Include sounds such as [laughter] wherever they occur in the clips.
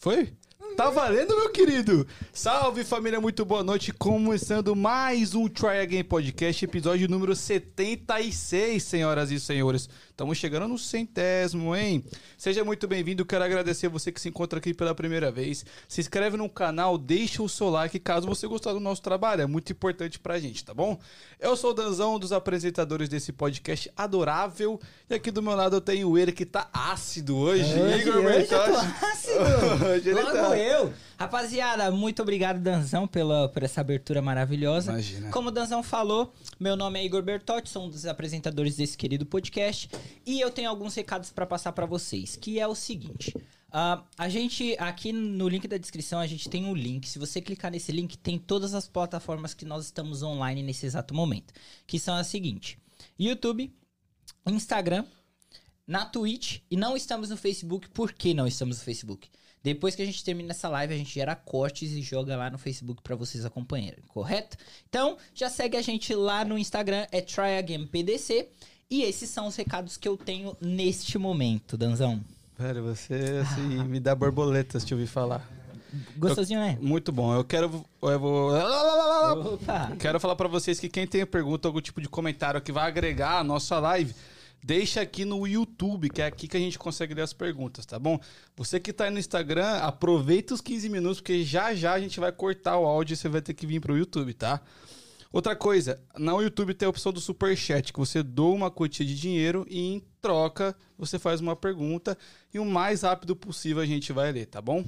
Foi? Tá valendo, meu querido? Salve família, muito boa noite. Começando mais um Try Again Podcast, episódio número 76, senhoras e senhores. Estamos chegando no centésimo, hein? Seja muito bem-vindo. Quero agradecer você que se encontra aqui pela primeira vez. Se inscreve no canal, deixa o seu like caso você gostar do nosso trabalho. É muito importante pra gente, tá bom? Eu sou o Danzão, um dos apresentadores desse podcast adorável. E aqui do meu lado eu tenho ele que tá ácido hoje. Hoje, Igor hoje eu tô Bertotti. ácido. [laughs] Hoje Logo tá. eu. Rapaziada, muito obrigado, Danzão, pela, por essa abertura maravilhosa. Imagina. Como o Danzão falou, meu nome é Igor Bertotti, sou um dos apresentadores desse querido podcast. E eu tenho alguns recados pra passar pra vocês, que é o seguinte... ah, a gente, aqui no link da descrição, a gente tem um link. Se você clicar nesse link, tem todas as plataformas que nós estamos online nesse exato momento. Que são as seguintes: YouTube, Instagram, na Twitch e não estamos no Facebook. Por que não estamos no Facebook? Depois que a gente termina essa live, a gente gera cortes e joga lá no Facebook pra vocês acompanharem, correto? Então, já segue a gente lá no Instagram, é TryAgainPDC. E esses são os recados que eu tenho neste momento, Danzão. Velho, você assim, me dá borboletas te ouvir falar. Gostosinho, né? Muito bom. Eu quero. Eu vou. Opa! Quero falar pra vocês que quem tem pergunta, algum tipo de comentário que vai agregar a nossa live, deixa aqui no YouTube, que é aqui que a gente consegue ler as perguntas, tá bom? Você que tá aí no Instagram, aproveita os 15 minutos, porque já já a gente vai cortar o áudio e você vai ter que vir pro YouTube, tá? Outra coisa, no YouTube tem a opção do Super Chat, que você doa uma quantia de dinheiro e em troca você faz uma pergunta e o mais rápido possível a gente vai ler, tá bom?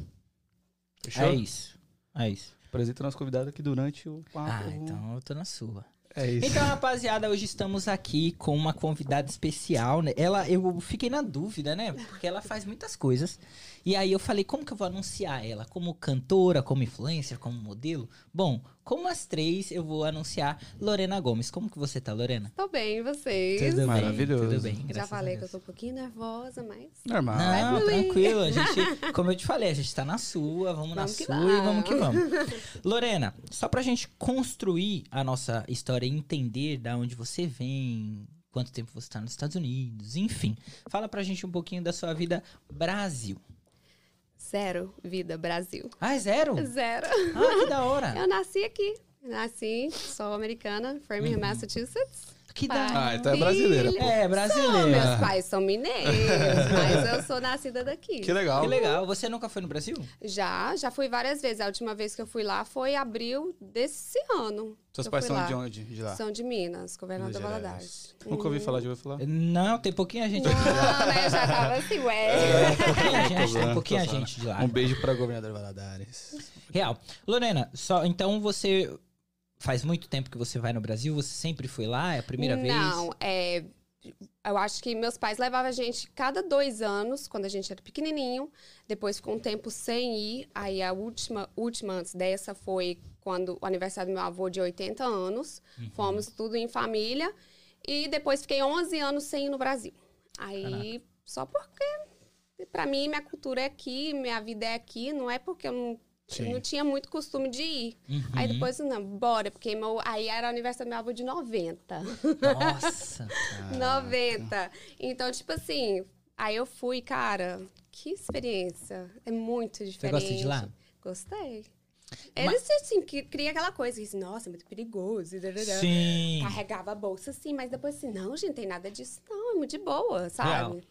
Fechou? É isso. É isso. Apresenta nosso convidado aqui durante o papo. Ah, então eu tô na sua. É isso. Então, rapaziada, hoje estamos aqui com uma convidada especial, né? Ela, eu fiquei na dúvida, né? Porque ela faz muitas coisas. E aí eu falei, como que eu vou anunciar ela? Como cantora, como influencer, como modelo? Bom, como as três, eu vou anunciar Lorena Gomes. Como que você tá, Lorena? Tô bem, e vocês? Tudo bem, Maravilhoso. Tudo bem, Já graças falei a que eu Deus. tô um pouquinho nervosa, mas. Normal. Não, fluir. tranquilo. A gente, [laughs] como eu te falei, a gente tá na sua, vamos, na Vamos que sua e vamos que vamos. [laughs] Lorena, só pra gente construir a nossa história e entender da onde você vem, quanto tempo você tá nos Estados Unidos, enfim. Fala pra gente um pouquinho da sua vida Brasil. Zero vida, Brasil. Ah, é zero? Zero. Ah, que da hora. [laughs] Eu nasci aqui. Nasci, sou americana, Framingham, Uhum. Massachusetts. Que da Pai, Ah, então é brasileira, pô. É, Sou, brasileira. meus pais são mineiros, [laughs] mas eu sou nascida daqui. Que legal. Que legal. Você nunca foi no Brasil? Já, já fui várias vezes. A última vez que eu fui lá foi abril desse ano. Seus Eu pais são lá. de onde? De lá? São de Minas, governador Minas Valadares. Nunca ouvi falar de ouvi falar. Não, tem pouquinha gente aqui. Não, né? Eu já tava assim, É, ué. pouquinha gente, tem pouquinha gente de lá. Um beijo pra governador Valadares. Real. Lorena, só então você faz muito tempo que você vai no Brasil? Você sempre foi lá? É a primeira vez? Não, é. Eu acho que meus pais levavam a gente cada dois anos, quando a gente era pequenininho. Depois ficou um tempo sem ir. Aí a última, última antes dessa foi quando o aniversário do meu avô de 80 anos. Uhum. Fomos tudo em família. E depois fiquei 11 anos sem ir no Brasil. Aí, só porque, pra mim, minha cultura é aqui, minha vida é aqui. Não é porque eu não. Não tinha muito costume de ir. Uhum. Aí depois, não, bora, porque meu, aí era o aniversário do meu avô de 90. Nossa. [laughs] 90. Então, tipo assim, aí eu fui, cara, que experiência. É muito Você diferente. gosta de lá? Gostei. Eles, assim, que cria aquela coisa, que, assim, nossa, é muito perigoso. Sim. Carregava a bolsa, assim, mas depois assim, não, gente, tem nada disso, não, é muito de boa, sabe? real. Muito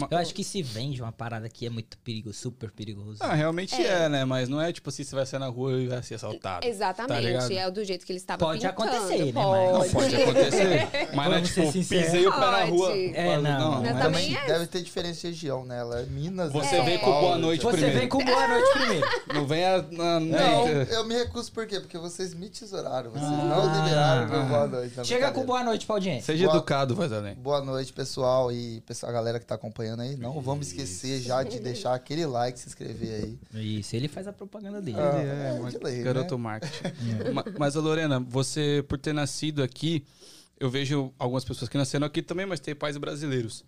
Eu bom. acho que se vende uma parada que é muito perigoso, super perigoso. Ah, realmente é. É. né? Mas não é tipo assim, você vai sair na rua e vai ser assaltado. Tá Exatamente, ligado? é do jeito que eles estavam Pode pintando. acontecer, né, Pode. Não, pode acontecer. [laughs] Mas não é tipo, pisei o pé na rua. É, não. Mas é também assim. é- Deve ter diferença de região, né? Ela é Minas. Você vem com boa noite então- Você primeiro. vem com boa noite primeiro. Não venha na. Não, na- eu me recuso por quê? Porque vocês me tesouraram. Vocês Ah. não liberaram meu boa noite. Chega com boa noite pra audiência. Seja Boa- educado, faz além. Boa noite, pessoal, e pessoal, a galera que tá acompanhando aí. Não vamos esquecer já de deixar aquele like, se inscrever aí. Isso, ele faz a propaganda dele. Ah, é, é, de lei, garoto né? marketing. [laughs] Ma- Mas, Lorena, você, por ter nascido aqui, eu vejo algumas pessoas que nasceram aqui também, mas tem pais brasileiros.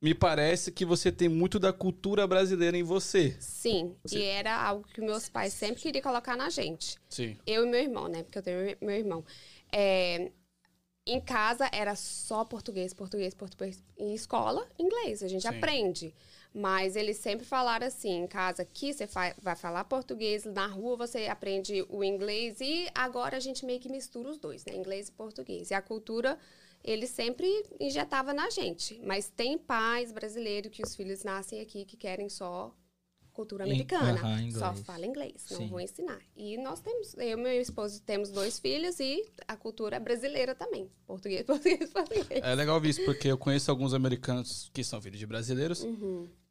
Me parece que você tem muito da cultura brasileira em você. Sim, Você- e era algo que meus pais sempre queriam colocar na gente. Sim. Eu e meu irmão, né? Porque eu tenho meu irmão. É, em casa era só português, português, português. Em escola, inglês. A gente Sim. aprende. Mas eles sempre falaram assim, em casa aqui você vai falar português, na rua você aprende o inglês e agora a gente meio que mistura os dois, né? Inglês e português. E a cultura, ele sempre injetava na gente. Mas tem pais brasileiros que os filhos nascem aqui que querem só cultura americana. só fala inglês, não Sim. vou ensinar. E nós temos, eu e meu esposo temos dois filhos e a cultura é brasileira também. Português, [laughs] português, português. É legal ver isso, porque eu conheço alguns americanos que são filhos de brasileiros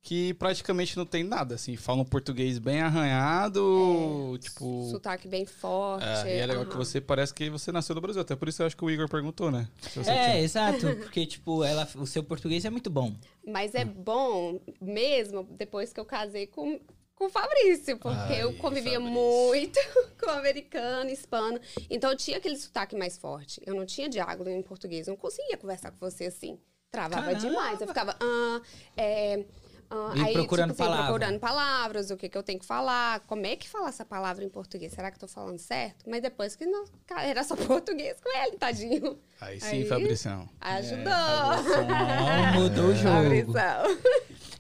que praticamente não tem nada, assim, falam português bem arranhado, tipo. Sotaque bem forte. É, e é legal que aham. você parece que você nasceu no Brasil. Até por isso eu acho que o Igor perguntou, né? É, tinha- exato. [laughs] Porque, tipo, ela, o seu português é muito bom. Mas é bom mesmo depois que eu casei com, com o Fabrício, porque Ai, eu convivia Fabrício. muito [laughs] com americano, hispano. Então eu tinha aquele sotaque mais forte. Eu não tinha diálogo em português. Eu não conseguia conversar com você assim. Travava Caramba! demais. Eu ficava. Ah, é, ah", E procurando tipo assim, palavra. procurando palavras, o que, que eu tenho que falar, como é que fala essa palavra em português? Será que eu tô falando certo? Mas depois que não, [laughs] cara, era só português com ele, tadinho. Aí sim, Aí- Fabricião. Ajudou. [laughs] Não, mudou o jogo. Fabrício.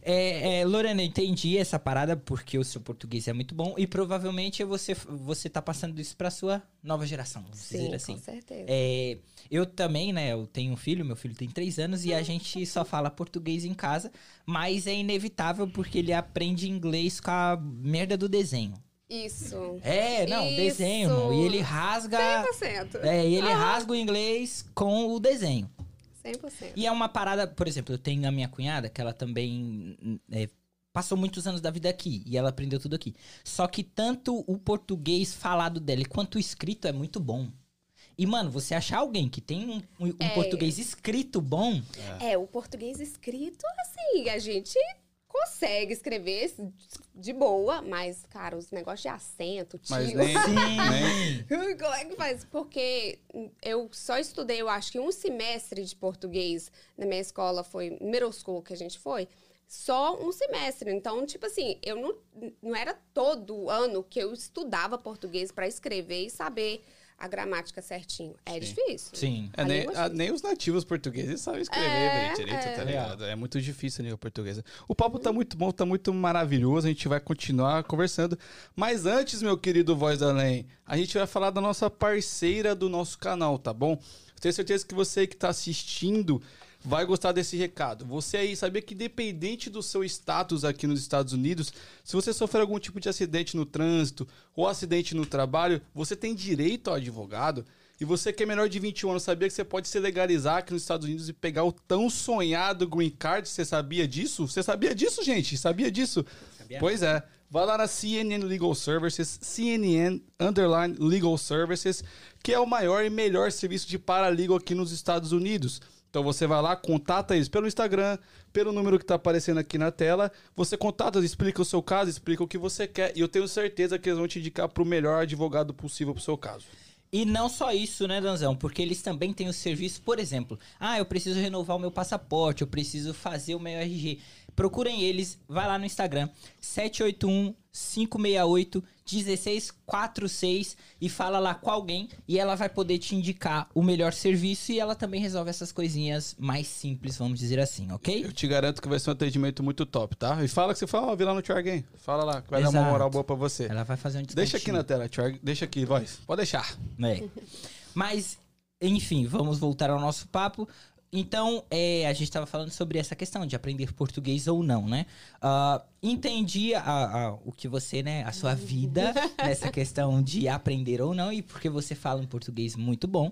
É, é, Lorena, eu entendi essa parada porque o seu português é muito bom e provavelmente você, você tá passando isso pra sua nova geração, vamos Sim, dizer assim. com certeza. É, eu também, né? Eu tenho um filho, meu filho tem três anos e a gente só fala português em casa, mas é inevitável porque ele aprende inglês com a merda do desenho. Isso. É, não, Isso. desenho, irmão. E ele rasga. 100%. É, e ele rasga o inglês com o desenho. 100%. E é uma parada, por exemplo, eu tenho a minha cunhada, que ela também é, passou muitos anos da vida aqui, e ela aprendeu tudo aqui. Só que tanto o português falado dela quanto o escrito é muito bom. E, mano, você achar alguém que tem um, um- É. português escrito bom, É, o português escrito, assim, a gente consegue escrever de boa, mas, cara, os negócios de acento, tio... Mas nem. nem- Como é que faz? Porque eu só estudei, eu acho que um semestre de português na minha escola, foi middle school que a gente foi, só um semestre. Então, tipo assim, eu não, não era todo ano que eu estudava português para escrever e saber a gramática certinho. É Sim. difícil. sim. É, nem, a- nem os nativos portugueses sabem escrever É, bem direito, é. tá ligado? É muito difícil a língua portuguesa. O papo tá muito bom, tá muito maravilhoso, a gente vai continuar conversando. Mas antes, meu querido Voz da Além, a gente vai falar da nossa parceira do nosso canal, tá bom? Tenho certeza que você que tá assistindo vai gostar desse recado. Você aí, sabia que independente do seu status aqui nos Estados Unidos, se você sofrer algum tipo de acidente no trânsito ou acidente no trabalho, você tem direito ao advogado. E você que é menor de 21 anos, sabia que você pode se legalizar aqui nos Estados Unidos e pegar o tão sonhado Green Card? Você sabia disso? Você sabia disso, gente? Sabia disso? Sabia. Pois é. Vai lá na CNN Legal Services, CNN Underline Legal Services, que é o maior e melhor serviço de paralegal aqui nos Estados Unidos. Então você vai lá, contata eles pelo Instagram, pelo número que tá aparecendo aqui na tela. Você contata, explica o seu caso, explica o que você quer. E eu tenho certeza que eles vão te indicar pro melhor advogado possível pro seu caso. E não só isso, né, Danzão? Porque eles também têm o serviço, por exemplo, ah, eu preciso renovar o meu passaporte, eu preciso fazer o meu RG. Procurem eles, vai lá no Instagram, 781-568-1646 e fala lá com alguém e ela vai poder te indicar o melhor serviço e ela também resolve essas coisinhas mais simples, vamos dizer assim, ok? Eu te garanto que vai ser um atendimento muito top, tá? E fala que você fala, ó, vi lá no Try Again. Fala lá, que vai dar Exato. uma moral boa pra você. Ela vai fazer um Deixa aqui na tela, Try, deixa aqui, voz. Pode deixar. É. Mas, enfim, vamos voltar ao nosso papo. Então, é, a gente estava falando sobre essa questão de aprender português ou não, né? Ah, entendi a- a- o que você, né, a sua vida [laughs] nessa questão de aprender ou não e porque você fala um português muito bom.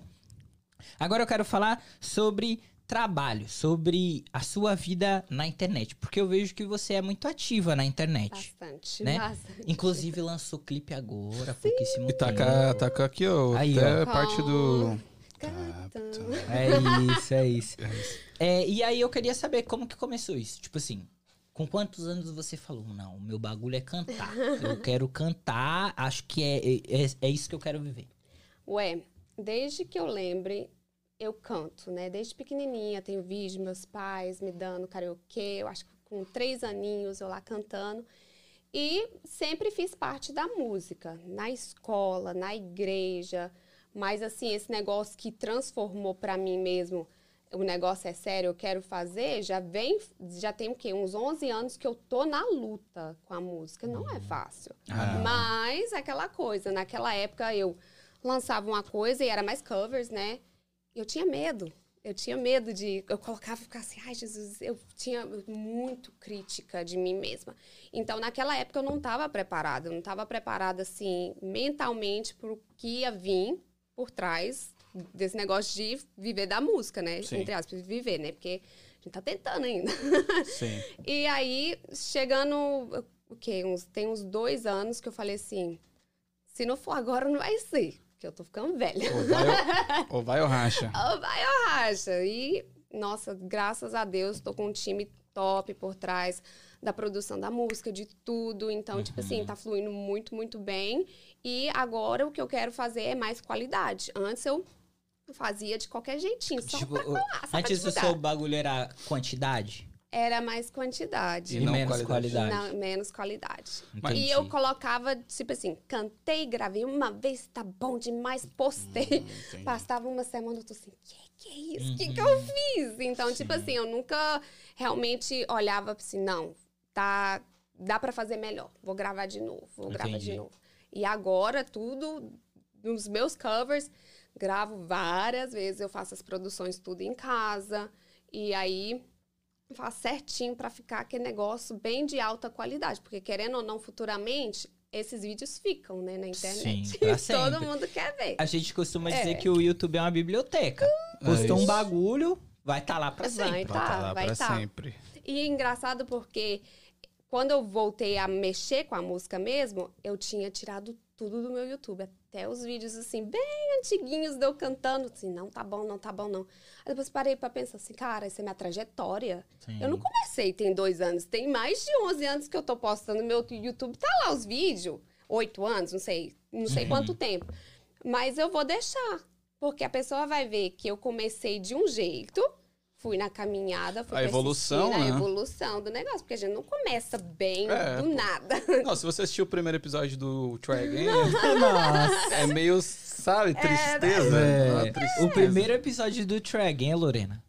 Agora eu quero falar sobre trabalho, sobre a sua vida na internet, porque eu vejo que você é muito ativa na internet. Bastante, Né? bastante. Inclusive lançou clipe agora, pouquíssimo E tá tempo. ca- tá ca- aqui, ó, Aí, até ó. parte do... Capitão. É isso, é isso. É, e aí eu queria saber como que começou isso. Tipo assim, com quantos anos você falou? Não, o meu bagulho é cantar. Eu quero cantar, acho que é, é, é isso que eu quero viver. Ué, desde que eu lembre, eu canto, né? Desde pequenininha, tenho vídeo meus pais me dando karaokê. Eu acho que com três aninhos eu lá cantando. E sempre fiz parte da música, na escola, na igreja. Mas, assim, esse negócio que transformou para mim mesmo o negócio é sério, eu quero fazer, já vem, já tem o quê? Uns 11 anos que eu tô na luta com a música. Não é fácil. Ah. Mas aquela coisa, naquela época eu lançava uma coisa e era mais covers, né? Eu tinha medo. Eu tinha medo de. Eu colocava e ficava assim, ai, Jesus, eu tinha muito crítica de mim mesma. Então, naquela época, eu não estava preparada. Eu não estava preparada, assim, mentalmente para o que ia vir por trás desse negócio de viver da música, né? Sim. Entre aspas, viver, né? Porque a gente tá tentando ainda. Sim. [laughs] E aí, chegando, o quê? Uns, tem uns dois anos que eu falei assim, se não for agora, não vai ser. Porque eu tô ficando velha. Ou vai ou, [laughs] ou, vai ou racha. Ou vai ou racha. E, nossa, graças a Deus, tô com um time top por trás da produção da música, de tudo. Então, tipo assim, tá fluindo muito, muito bem. E agora o que eu quero fazer é mais qualidade. Antes eu fazia de qualquer jeitinho, só Tipo, pra o- colar, só pra antes o divulgar. seu bagulho era quantidade Era mais quantidade. E e, não menos qualidade. qualidade. Não, menos qualidade. Entendi. E eu colocava, tipo assim, cantei, gravei uma vez, tá bom demais, postei. [laughs] entendi. Passava uma semana, eu tô assim, que que é isso? Uhum. que que eu fiz? Então, tipo assim, eu nunca realmente olhava assim, não, tá, dá pra fazer melhor. Vou gravar de novo, vou gravar Entendi. de novo. E agora, tudo, nos meus covers, gravo várias vezes, eu faço as produções tudo em casa. E aí, faço certinho pra ficar aquele negócio bem de alta qualidade. Porque, querendo ou não, futuramente, esses vídeos ficam, né, na internet. Sim, [laughs] pra Todo mundo quer ver. A gente costuma É. dizer que o YouTube é uma biblioteca. Postou É um bagulho, vai estar lá pra Vai sempre. tá, Vai tá lá vai pra tá. sempre. E é engraçado porque quando eu voltei a mexer com a música mesmo, eu tinha tirado tudo do meu YouTube. Até os vídeos, assim, bem antiguinhos de eu cantando. Assim, não tá bom, não tá bom, não. Aí depois parei pra pensar assim, cara, isso é minha trajetória. Sim. Eu não comecei tem dois anos. Tem mais de 11 anos que eu tô postando no meu YouTube. Tá lá os vídeos. Oito anos, não sei. Não sei Uhum. quanto tempo. Mas eu vou deixar. Porque a pessoa vai ver que eu comecei de um jeito, fui na caminhada, fui A evolução, né? A evolução do negócio. Porque a gente não começa bem É, do pô. nada. Não, se você assistiu o primeiro episódio do Try Again, [laughs] Nossa. é meio, sabe, tristeza. É, Uma tristeza. o primeiro episódio do Trag, hein, Lorena?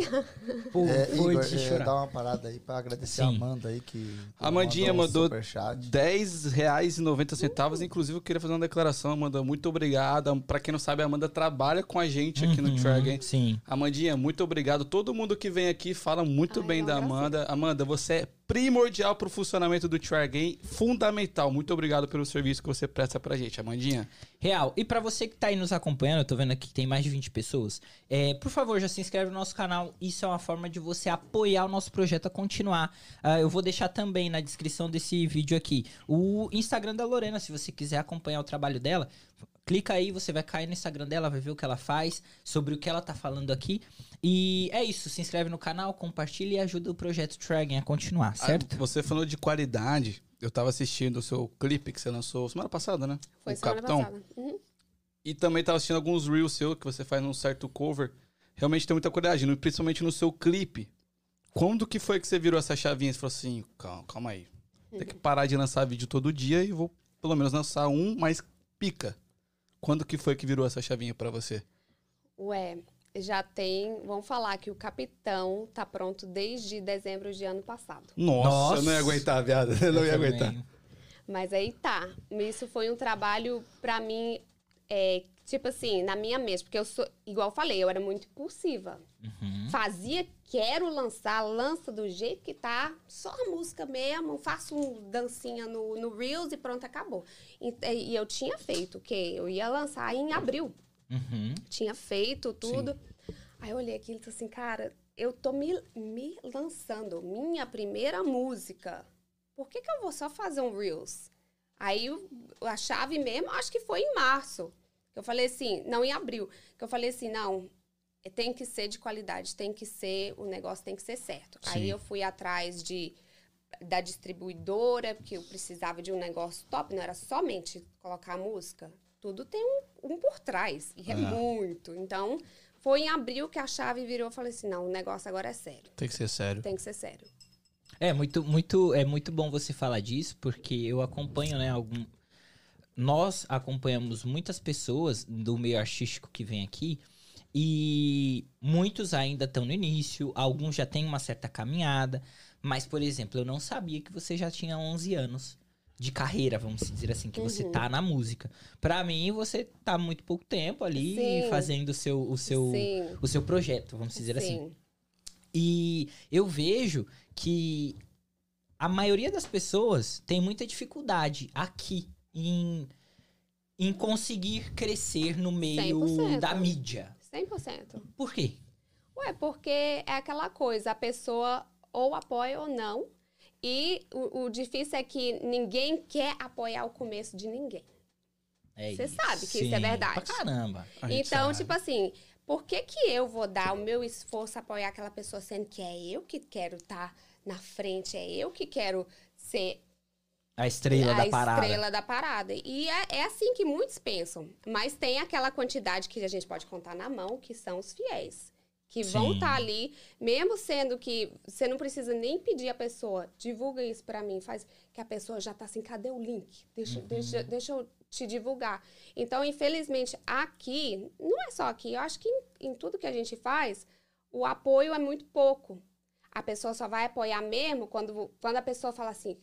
[laughs] Pô, É, foi Igor, de é, chorar. dá uma parada aí pra agradecer Sim. a Amanda aí que. Amandinha um mandou superchat. 10 reais e 90 centavos. Inclusive, eu queria fazer uma declaração, Amanda. Muito obrigada. Pra quem não sabe, a Amanda trabalha com a gente aqui no Uhum, Try Again. Sim. Amandinha, muito obrigado. Todo mundo que vem aqui fala muito Ai, bem não, da. Amanda. Amanda, você é primordial pro funcionamento do Try Again, fundamental. Muito obrigado pelo serviço que você presta pra gente, Amandinha. Real. E pra você que tá aí nos acompanhando, eu tô vendo aqui que tem mais de 20 pessoas, é, por favor, já se inscreve no nosso canal. Isso é uma forma de você apoiar o nosso projeto a continuar. Ah, eu vou deixar também na descrição desse vídeo aqui o Instagram da Lorena, se você quiser acompanhar o trabalho dela. Clica aí, você vai cair no Instagram dela, vai ver o que ela faz, sobre o que ela tá falando aqui. E é isso, se inscreve no canal, compartilha e ajuda o projeto Tragen a continuar, certo? Ah, você falou de qualidade. Eu tava assistindo o seu clipe que você lançou semana passada, né? Foi o semana Capitão. passada. Uhum. E também tava assistindo alguns reels seu que você faz num certo cover. Realmente tem muita qualidade, principalmente no seu clipe. Quando que foi que você virou essa chavinha e falou assim, calma, calma aí. Tem que parar de lançar vídeo todo dia e vou pelo menos lançar um mais pica. Quando que foi que virou essa chavinha pra você? Ué, já tem. Vamos falar que o Capitão tá pronto desde dezembro de ano passado. Nossa, Nossa. eu não ia aguentar, viado. Eu não ia aguentar. Mas aí tá. Isso foi um trabalho pra mim, é, tipo assim, na minha mente, porque eu sou, igual eu falei, eu era muito impulsiva. Uhum. Fazia, quero lançar, lança do jeito que tá, só a música mesmo, faço um dancinha no, no Reels e pronto, acabou. E, e eu tinha feito o quê? Eu ia lançar em abril. Uhum. Tinha feito tudo. Aí eu olhei aquilo e falei assim, cara, eu tô me, me lançando, minha primeira música. Por que, que eu vou só fazer um Reels? Aí a chave mesmo, acho que foi em março. Que eu falei assim, não, em abril. Que eu falei assim, não, tem que ser de qualidade, tem que ser, o negócio tem que ser certo. Sim. Aí eu fui atrás de da distribuidora, porque eu precisava de um negócio top, não era somente colocar a música. Tudo tem um, um por trás, e é Ah. muito. Então, foi em abril que a chave virou, eu falei assim, não, o negócio agora é sério, Tem que ser sério. tem que ser sério. É muito, muito, é muito bom você falar disso, porque eu acompanho, né, algum... Nós acompanhamos muitas pessoas do meio artístico que vem aqui E muitos ainda estão no início, alguns já têm uma certa caminhada. Mas, por exemplo, eu não sabia que você já tinha 11 anos de carreira, vamos dizer assim, que você Uhum. tá na música. Pra mim, você tá muito pouco tempo ali Sim. fazendo o seu, o seu, Sim. o seu projeto, vamos dizer assim. Sim. E eu vejo que a maioria das pessoas tem muita dificuldade aqui em, em conseguir crescer no meio 100%. da mídia. 100%. Por quê? Ué, porque é aquela coisa, a pessoa ou apoia ou não. E o, o difícil é que ninguém quer apoiar o começo de ninguém. É Você sabe que isso é verdade. Pra caramba. A Então, sabe. tipo assim, por que que eu vou dar o meu esforço a apoiar aquela pessoa sendo que é eu que quero estar na frente, é eu que quero ser A estrela a da parada. estrela da parada. E é, é assim que muitos pensam. Mas tem aquela quantidade que a gente pode contar na mão, que são os fiéis. Que vão Sim. estar ali, mesmo sendo que você não precisa nem pedir a pessoa, divulga isso pra mim, faz que a pessoa já tá assim, cadê o link? Deixa, Uhum. deixa, deixa eu te divulgar. Então, infelizmente, aqui, não é só aqui, eu acho que em, em tudo que a gente faz, o apoio é muito pouco. A pessoa só vai apoiar mesmo quando, quando a pessoa fala assim,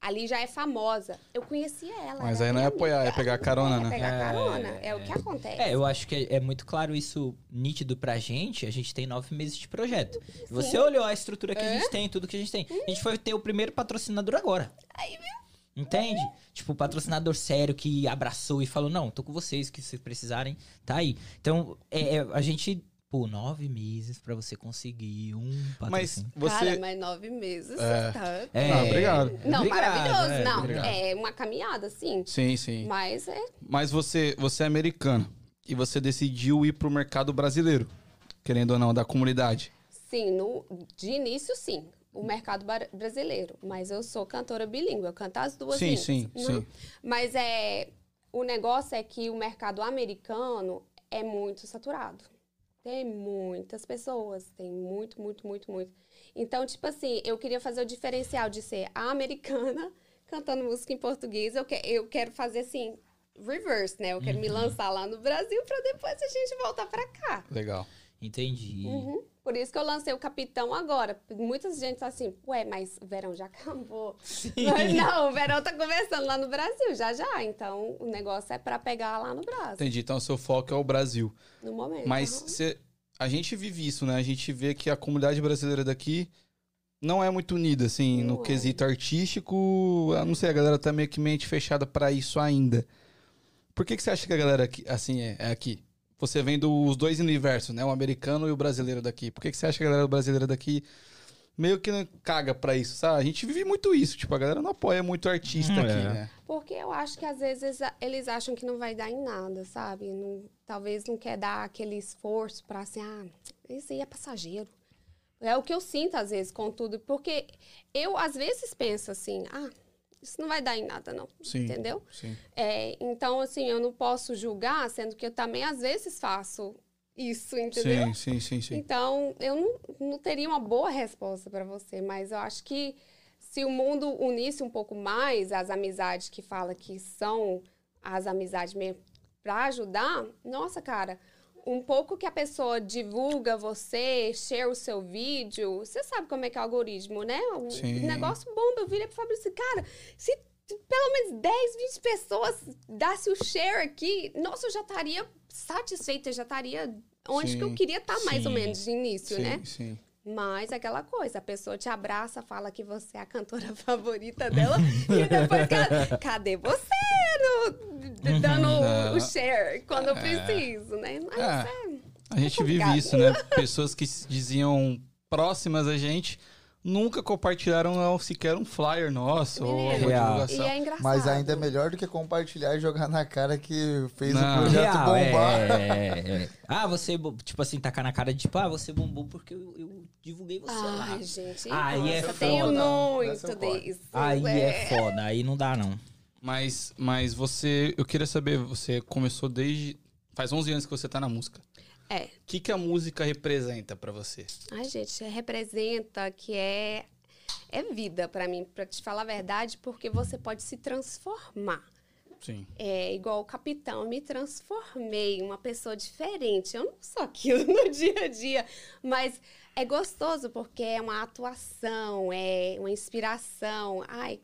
ali já é famosa. Eu conhecia ela. Mas aí não é minha apoiar, é amiga. pegar carona, É né? pegar É, carona. É, o que acontece. É, eu acho que é, é muito claro isso, nítido pra gente. A gente tem nove meses de projeto. Você Sim. olhou a estrutura que a É. gente tem, tudo que a gente tem. A gente foi ter o primeiro patrocinador agora. Aí, viu? Entende? Tipo, o patrocinador sério que abraçou e falou: Não, tô com vocês, o que vocês precisarem, tá aí. Então, é, é, a gente. Pô, nove meses pra você conseguir um Mas patrocínio. você. Cara, mas nove meses. É. Tá... É, Não, obrigado. Não, obrigado, maravilhoso. é, não, obrigado. é uma caminhada, sim. Sim, sim. Mas é. Mas você, você é americano e você decidiu ir pro mercado brasileiro, querendo ou não, da comunidade. Sim, no, de início, sim. O mercado brasileiro. Mas eu sou cantora bilíngue, eu canto as duas Sim, línguas. sim, Não. sim. Mas é. O negócio é que o mercado americano é muito saturado. Tem muitas pessoas, tem muito, muito, muito, muito. Então, tipo assim, eu queria fazer o diferencial de ser a americana [laughs] cantando música em português. Eu, que, eu quero fazer assim, reverse, né? Eu quero me lançar lá no Brasil pra depois a gente voltar pra cá. Legal. Entendi. Uhum. Por isso que eu lancei o Capitão agora. Muita gente tá assim, ué, mas o verão já [laughs] acabou. Mas não, o verão tá começando lá no Brasil, já já. Então, o negócio é pra pegar lá no Brasil, Entendi. Então, o seu foco é o Brasil. no momento. Mas Aham. você- a gente vive isso, né? A gente vê que a comunidade brasileira daqui não é muito unida, assim, no é. quesito artístico. Eu não sei, a galera tá meio que mente fechada pra isso ainda. Por que, que você acha que a galera aqui, assim é, é aqui? Você vem dos dois universos, né? O americano e o brasileiro daqui. Por que, que você acha que a galera brasileira daqui meio que não caga pra isso, sabe? A gente vive muito isso. Tipo, a galera não apoia muito artista Hum, aqui, é. né? Porque eu acho que às vezes eles acham que não vai dar em nada, sabe? Não- talvez não quer dar aquele esforço pra assim, ah, isso aí é passageiro. É o que eu sinto às vezes com tudo, porque eu às vezes penso assim, ah, isso não vai dar em nada não, Sim. entendeu? Sim. É, então assim, eu não posso julgar, sendo que eu também às vezes faço isso, entendeu? Sim, sim, sim, sim. Então, eu não, não teria uma boa resposta para você, mas eu acho que se o mundo unisse um pouco mais as amizades que fala que são as amizades mesmo para ajudar, nossa, cara, um pouco que a pessoa divulga você, share o seu vídeo, você sabe como é que é o algoritmo, né? O Sim. negócio bomba. Eu virei pro Fabrício, cara, se pelo menos 10, 20 pessoas desse o share aqui, nossa, eu já estaria satisfeita, já estaria onde que eu Sim. queria estar mais ou Sim. menos de início, sim, né? sim. Mas é aquela coisa, a pessoa te abraça, fala que você é a cantora [laughs] favorita dela, e depois, ca- cadê você no- dando Uhum. o share quando eu preciso, né? Mas É. é, A gente vive complicado. isso, né? [laughs] Pessoas que se diziam próximas a gente nunca compartilharam não, sequer um flyer nosso ou Menino, uma Real. e divulgação. é engraçado. Mas ainda é melhor do que compartilhar e jogar na cara que fez Não. o projeto Real, bombar. é, [laughs] é, é. Ah, você, tipo assim, tacar na cara de tipo, ah, você bombou porque eu, eu divulguei você lá. Ai, gente, Aí é eu tenho foda. muito disso. Aí é foda, aí não dá não. Mas, mas você, eu queria saber, você começou desde faz 11 anos que você tá na música. É. O que, que a música representa pra você? Ai, gente, representa que é é vida pra mim, pra te falar a verdade, porque você pode se transformar Sim. É igual o capitão, eu me transformei em uma pessoa diferente. Eu não sou aquilo [laughs] no dia a dia, mas é gostoso porque é uma atuação, é uma inspiração. Ai,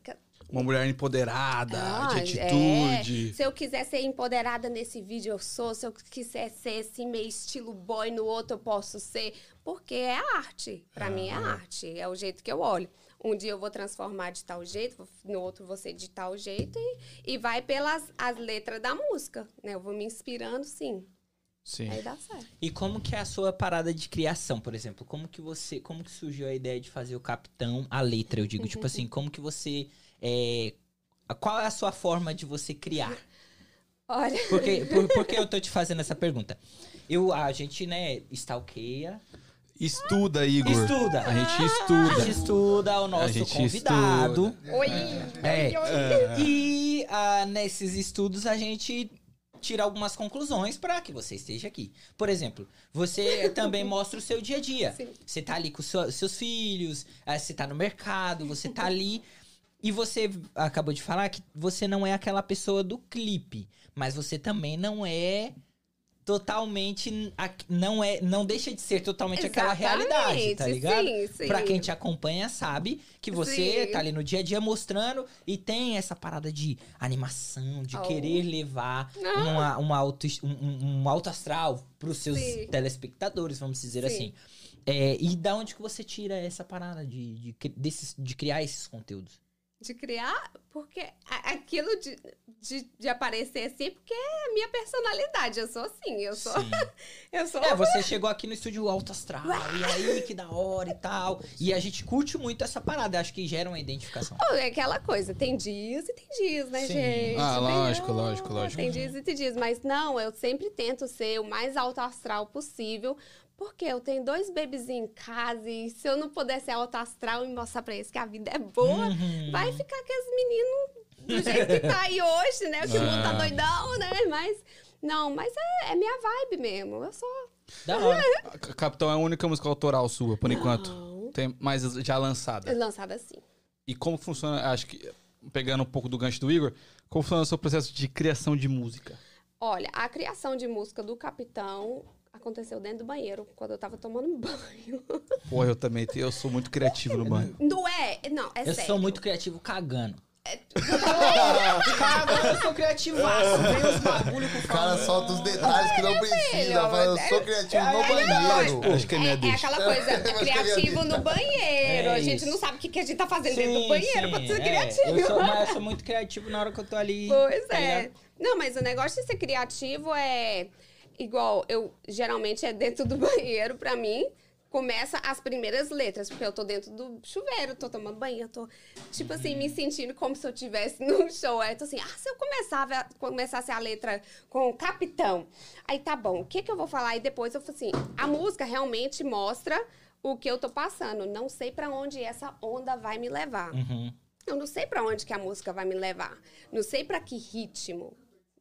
Uma mulher empoderada, ah, de é. atitude. Se eu quiser ser empoderada nesse vídeo, eu sou. Se eu quiser ser assim, meio estilo boy no outro, eu posso ser. Porque é arte. Pra mim é arte. É o jeito que eu olho. Um dia eu vou transformar de tal jeito, no outro vou ser de tal jeito. E, e vai pelas as letras da música. Né? Eu vou me inspirando, sim. Sim. Aí dá certo. E como que é a sua parada de criação, por exemplo? Como que você, como que surgiu a ideia de fazer o Capitão, a letra, eu digo, tipo [laughs] assim, como que você é, qual é a sua forma de você criar? Olha. Porque, por, por que eu tô te fazendo essa pergunta? Eu, a gente, né, stalkeia, Estuda, Igor. Estuda. A gente a estuda. gente estuda o nosso gente convidado. Oi! É. Oi, oi. E ah, nesses estudos a gente tira algumas conclusões para que você esteja aqui. Por exemplo, você também [laughs] mostra o seu dia a dia. Sim. Você tá ali com sua- seus filhos, ah, você tá no mercado, você tá ali. E você acabou de falar que você não é aquela pessoa do clipe, mas você também não é totalmente não é não deixa de ser totalmente aquela realidade, tá Exatamente, ligado? sim, sim. Pra quem te acompanha sabe que você Sim. tá ali no dia a dia mostrando e tem essa parada de animação, de Oh. querer levar uma, uma auto, um, um- alto astral pros seus Sim. telespectadores, vamos dizer Sim. assim. É, e da onde que você tira essa parada de, de, desses, de criar esses conteúdos? De criar, porque aquilo de, de, de aparecer assim, porque é a minha personalidade. Eu sou assim, eu sou. Sim. [laughs] Eu sou. É, você chegou aqui no estúdio alto astral, e aí, que da hora e tal. E a gente curte muito essa parada, acho que gera uma identificação. Pô, É aquela coisa, tem dias e tem dias, né, Sim. gente? Ah, lógico, lógico, lógico. Tem dias e tem dias, mas não, eu sempre tento ser o mais alto astral possível, porque eu tenho dois bebês em casa e se eu não puder ser alto astral e mostrar pra eles que a vida é boa, Uhum. vai ficar aqueles meninos do jeito que tá aí [laughs] hoje, né? Que o mundo tá Ah. doidão, né? Mas, não, mas é, é minha vibe mesmo. Eu sou. Da hora. [laughs] Capitão é a única música autoral sua, por enquanto. Não. Tem mais já lançada. Lançada assim. E como funciona, acho que, pegando um pouco do gancho do Igor, como funciona o seu processo de criação de música? Olha, a criação de música do Capitão aconteceu dentro do banheiro, quando eu tava tomando banho. [laughs] Pô, eu também, te- eu sou muito criativo no banho. Não é, não, é eu sério. sou muito criativo cagando. Cagando, eu sou criativaço. Vem os bagulho com O cara solta os detalhes que não precisa. Fala, eu é- sou criativo no é- banheiro. Acho que é minha É, é aquela coisa, [laughs] criativo no banheiro. É a gente não sabe o que, a gente tá fazendo dentro do banheiro pra ser é. criativo. Eu sou, mas eu sou muito criativo na hora que eu tô ali. Pois tá é. Não, mas o negócio de ser criativo é igual, eu geralmente é dentro do [laughs] banheiro pra mim. Começa as primeiras letras, porque eu tô dentro do chuveiro, tô tomando banho, eu tô, tipo assim, me sentindo como se eu estivesse [laughs] num show. Aí eu tô assim, ah, se eu começava, começasse a letra com capitão, aí tá bom, o que que eu vou falar? E depois eu falo assim, a música realmente mostra o que eu tô passando. Não sei pra onde essa onda vai me levar. Uhum. Eu não sei pra onde que a música vai me levar. Não sei pra que ritmo.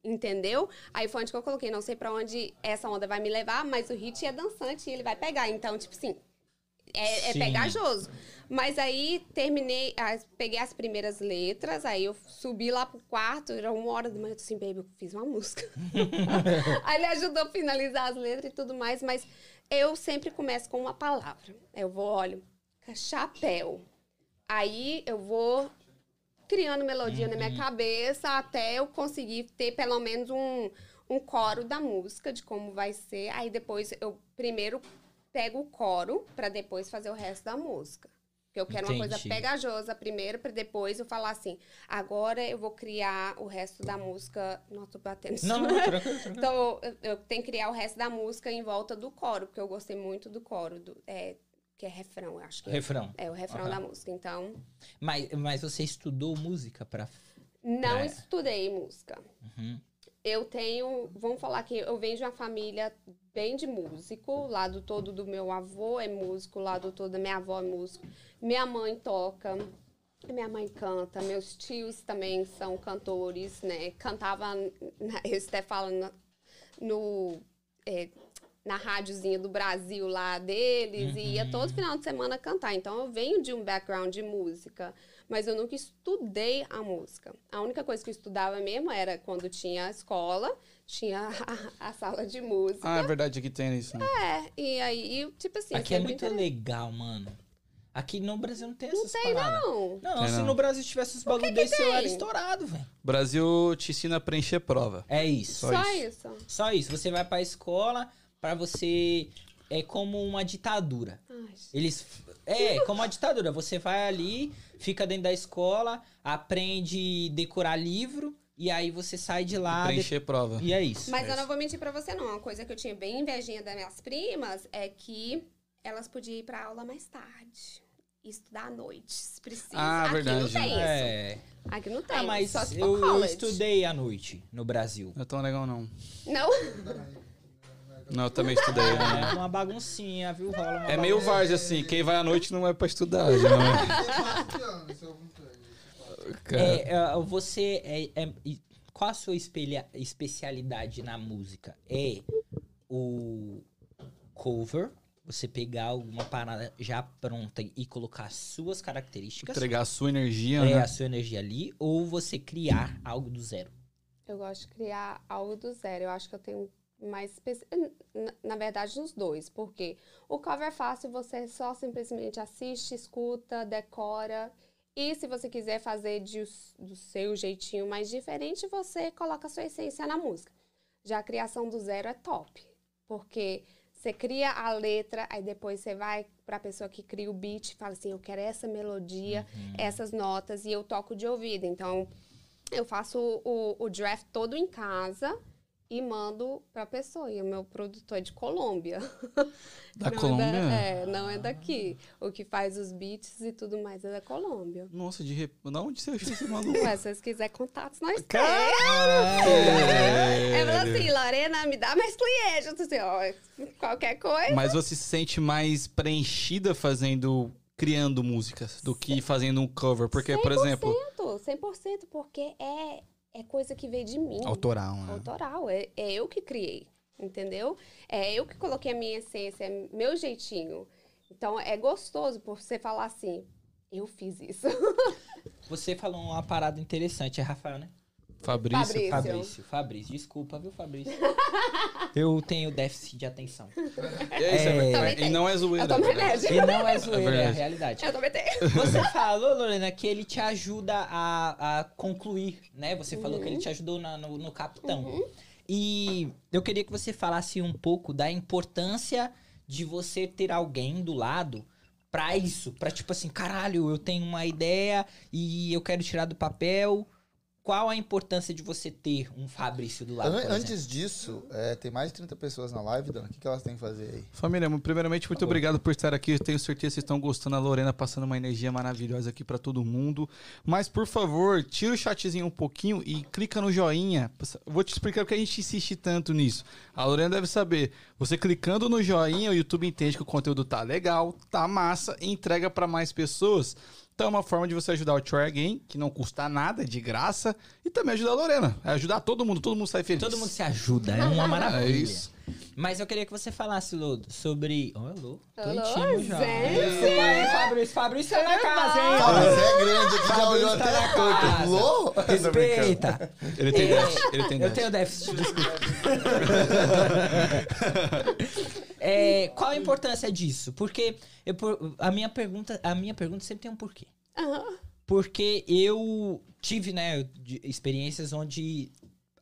Entendeu? Aí foi onde que eu coloquei, não sei pra onde essa onda vai me levar, mas o hit é dançante e ele vai pegar. Então, tipo assim, é, é pegajoso. Mas aí terminei, peguei as primeiras letras, aí eu subi lá pro quarto, era uma hora da manhã, eu tô assim, baby, eu fiz uma música. [laughs] aí ele ajudou a finalizar as letras e tudo mais, mas eu sempre começo com uma palavra. Eu vou, olha, chapéu. Aí eu vou criando melodia na minha cabeça até eu conseguir ter pelo menos um, um coro da música, de como vai ser. Aí depois eu primeiro pego o coro pra depois fazer o resto da música. Porque eu quero uma coisa Entendi. pegajosa primeiro, pra depois eu falar assim, agora eu vou criar o resto da música. Nossa, tô batendo Não, não, tranquilo. então, eu, eu tenho que criar o resto da música em volta do coro, porque eu gostei muito do coro, do, é, que é refrão, eu acho que é. Refrão. É o refrão Aham. da música. Então, Mas, mas você estudou música pra. não É. estudei música. Uhum. Eu tenho, vamos falar que eu venho de uma família bem de músico, o lado todo do meu avô é músico, o lado todo da minha avó é músico. Minha mãe toca, minha mãe canta, meus tios também são cantores, né? Cantava, [laughs] eu até falo, na- no, é, na rádiozinha do Brasil lá deles e ia todo final de semana cantar. Então eu venho de um background de música, mas eu nunca estudei a música. A única coisa que eu estudava mesmo era quando tinha a escola, tinha [laughs] a, a sala de música. Ah, é verdade, aqui tem isso. Né? É, e aí, tipo assim. Aqui é muito legal, mano. Aqui no Brasil não tem Não essas tem, paradas. não. Não, Tem se não. no Brasil tivesse os bagulho que desse, eu era estourado, velho. Brasil te ensina a preencher prova. É isso. Só Só isso. isso. Só isso. Você vai pra escola pra você. É como uma ditadura. Eles. É, como uma ditadura. Você vai ali, fica dentro da escola, aprende decorar livro, e aí você sai de lá. de- preencher prova. E é isso. Mas É eu isso. não vou mentir pra você, não. Uma coisa que eu tinha bem invejinha das minhas primas é que elas podiam ir pra aula mais tarde. Estudar à noite, se precisa. Ah, Aqui verdade. não tem isso. É. Aqui não tem. Ah, mas só se eu, eu estudei à noite no Brasil. Não é tão legal, não. Não? Não, eu também estudei. É né? uma baguncinha, viu? Rola uma É meio várzea, assim. Quem vai à noite não é pra estudar. já Não é. Cara, É, é, você é, é- e qual a sua espelha- especialidade na música? É o cover, você pegar alguma parada já pronta e colocar suas características, entregar a sua energia, é né? a sua energia ali, ou você criar algo do zero? Eu gosto de criar algo do zero. Eu acho que eu tenho mais. Na, verdade, nos dois. Porque o cover é fácil, você só simplesmente assiste, escuta, decora. E se você quiser fazer de, do seu jeitinho mais diferente, você coloca a sua essência na música. Já a criação do zero é top. Porque você cria a letra, aí depois você vai para a pessoa que cria o beat e fala assim: eu quero essa melodia, essas notas, e eu toco de ouvido. Então, eu faço o, o draft todo em casa e mando pra pessoa. E o meu produtor é de Colômbia. Da [laughs] Não Colômbia? É, é, não é daqui. O que faz os beats e tudo mais é da Colômbia. Nossa, de rep... Da onde você achou esse maluco? Ué, se vocês quiserem contatos, nós temos. É, É, assim, Lorena, me dá mais clientes. Eu assim, ó, qualquer coisa. Mas você se sente mais preenchida fazendo, criando músicas do que fazendo um cover? Porque, por exemplo, 100%, 100%, porque é, é coisa que veio de mim. autoral, né? autoral. É, é eu que criei, entendeu? É eu que coloquei a minha essência, é meu jeitinho. Então é gostoso por você falar assim, eu fiz isso. [laughs] Você falou uma parada interessante, é Rafael, né? Fabrício. Fabrício. Fabrício, Fabrício, desculpa, viu, Fabrício? [laughs] Eu tenho déficit de atenção. É, isso é É. E não é zoeira. eu tomo remédio. E não é zoeira, é, a verdade. realidade. Eu também tenho. Você falou, Lorena, que ele te ajuda a, a concluir, né? Você falou que ele te ajudou na- no, no capitão. E eu queria que você falasse um pouco da importância de você ter alguém do lado pra isso. Pra tipo assim, caralho, eu tenho uma ideia e eu quero tirar do papel. Qual a importância de você ter um Fabrício do lado, An-? Antes disso, é, tem mais de 30 pessoas na live, Dan. O que, que elas têm que fazer aí? Família, primeiramente, muito favor. obrigado por estar aqui. Eu tenho certeza que vocês estão gostando. A Lorena passando uma energia maravilhosa aqui pra todo mundo. Mas, por favor, tira o chatzinho um pouquinho e clica no joinha. Vou te explicar porque a gente insiste tanto nisso. A Lorena deve saber. Você clicando no joinha, o YouTube entende que o conteúdo tá legal, tá massa e entrega pra mais pessoas. Então é uma forma de você ajudar o Try Again, que não custa nada, é de graça. E também ajudar a Lorena. É ajudar todo mundo, todo mundo sai feliz. Todo mundo se ajuda, é uma maravilha. É isso. Mas eu queria que você falasse, Lodo, sobre. Ô, Lô, tô Alô, intímimo já. gente. Fabrício. Fabrício é na casa, hein? Ah, mas é grande aqui, já olhou tá até na a casa. Pulou? Respeita. Ele tem É, déficit. Ele tem Eu déficit. tenho déficit, desculpa. [laughs] É, qual a importância disso? Porque eu a, minha pergunta, a minha pergunta sempre tem um porquê. Aham. Porque eu tive, né, experiências onde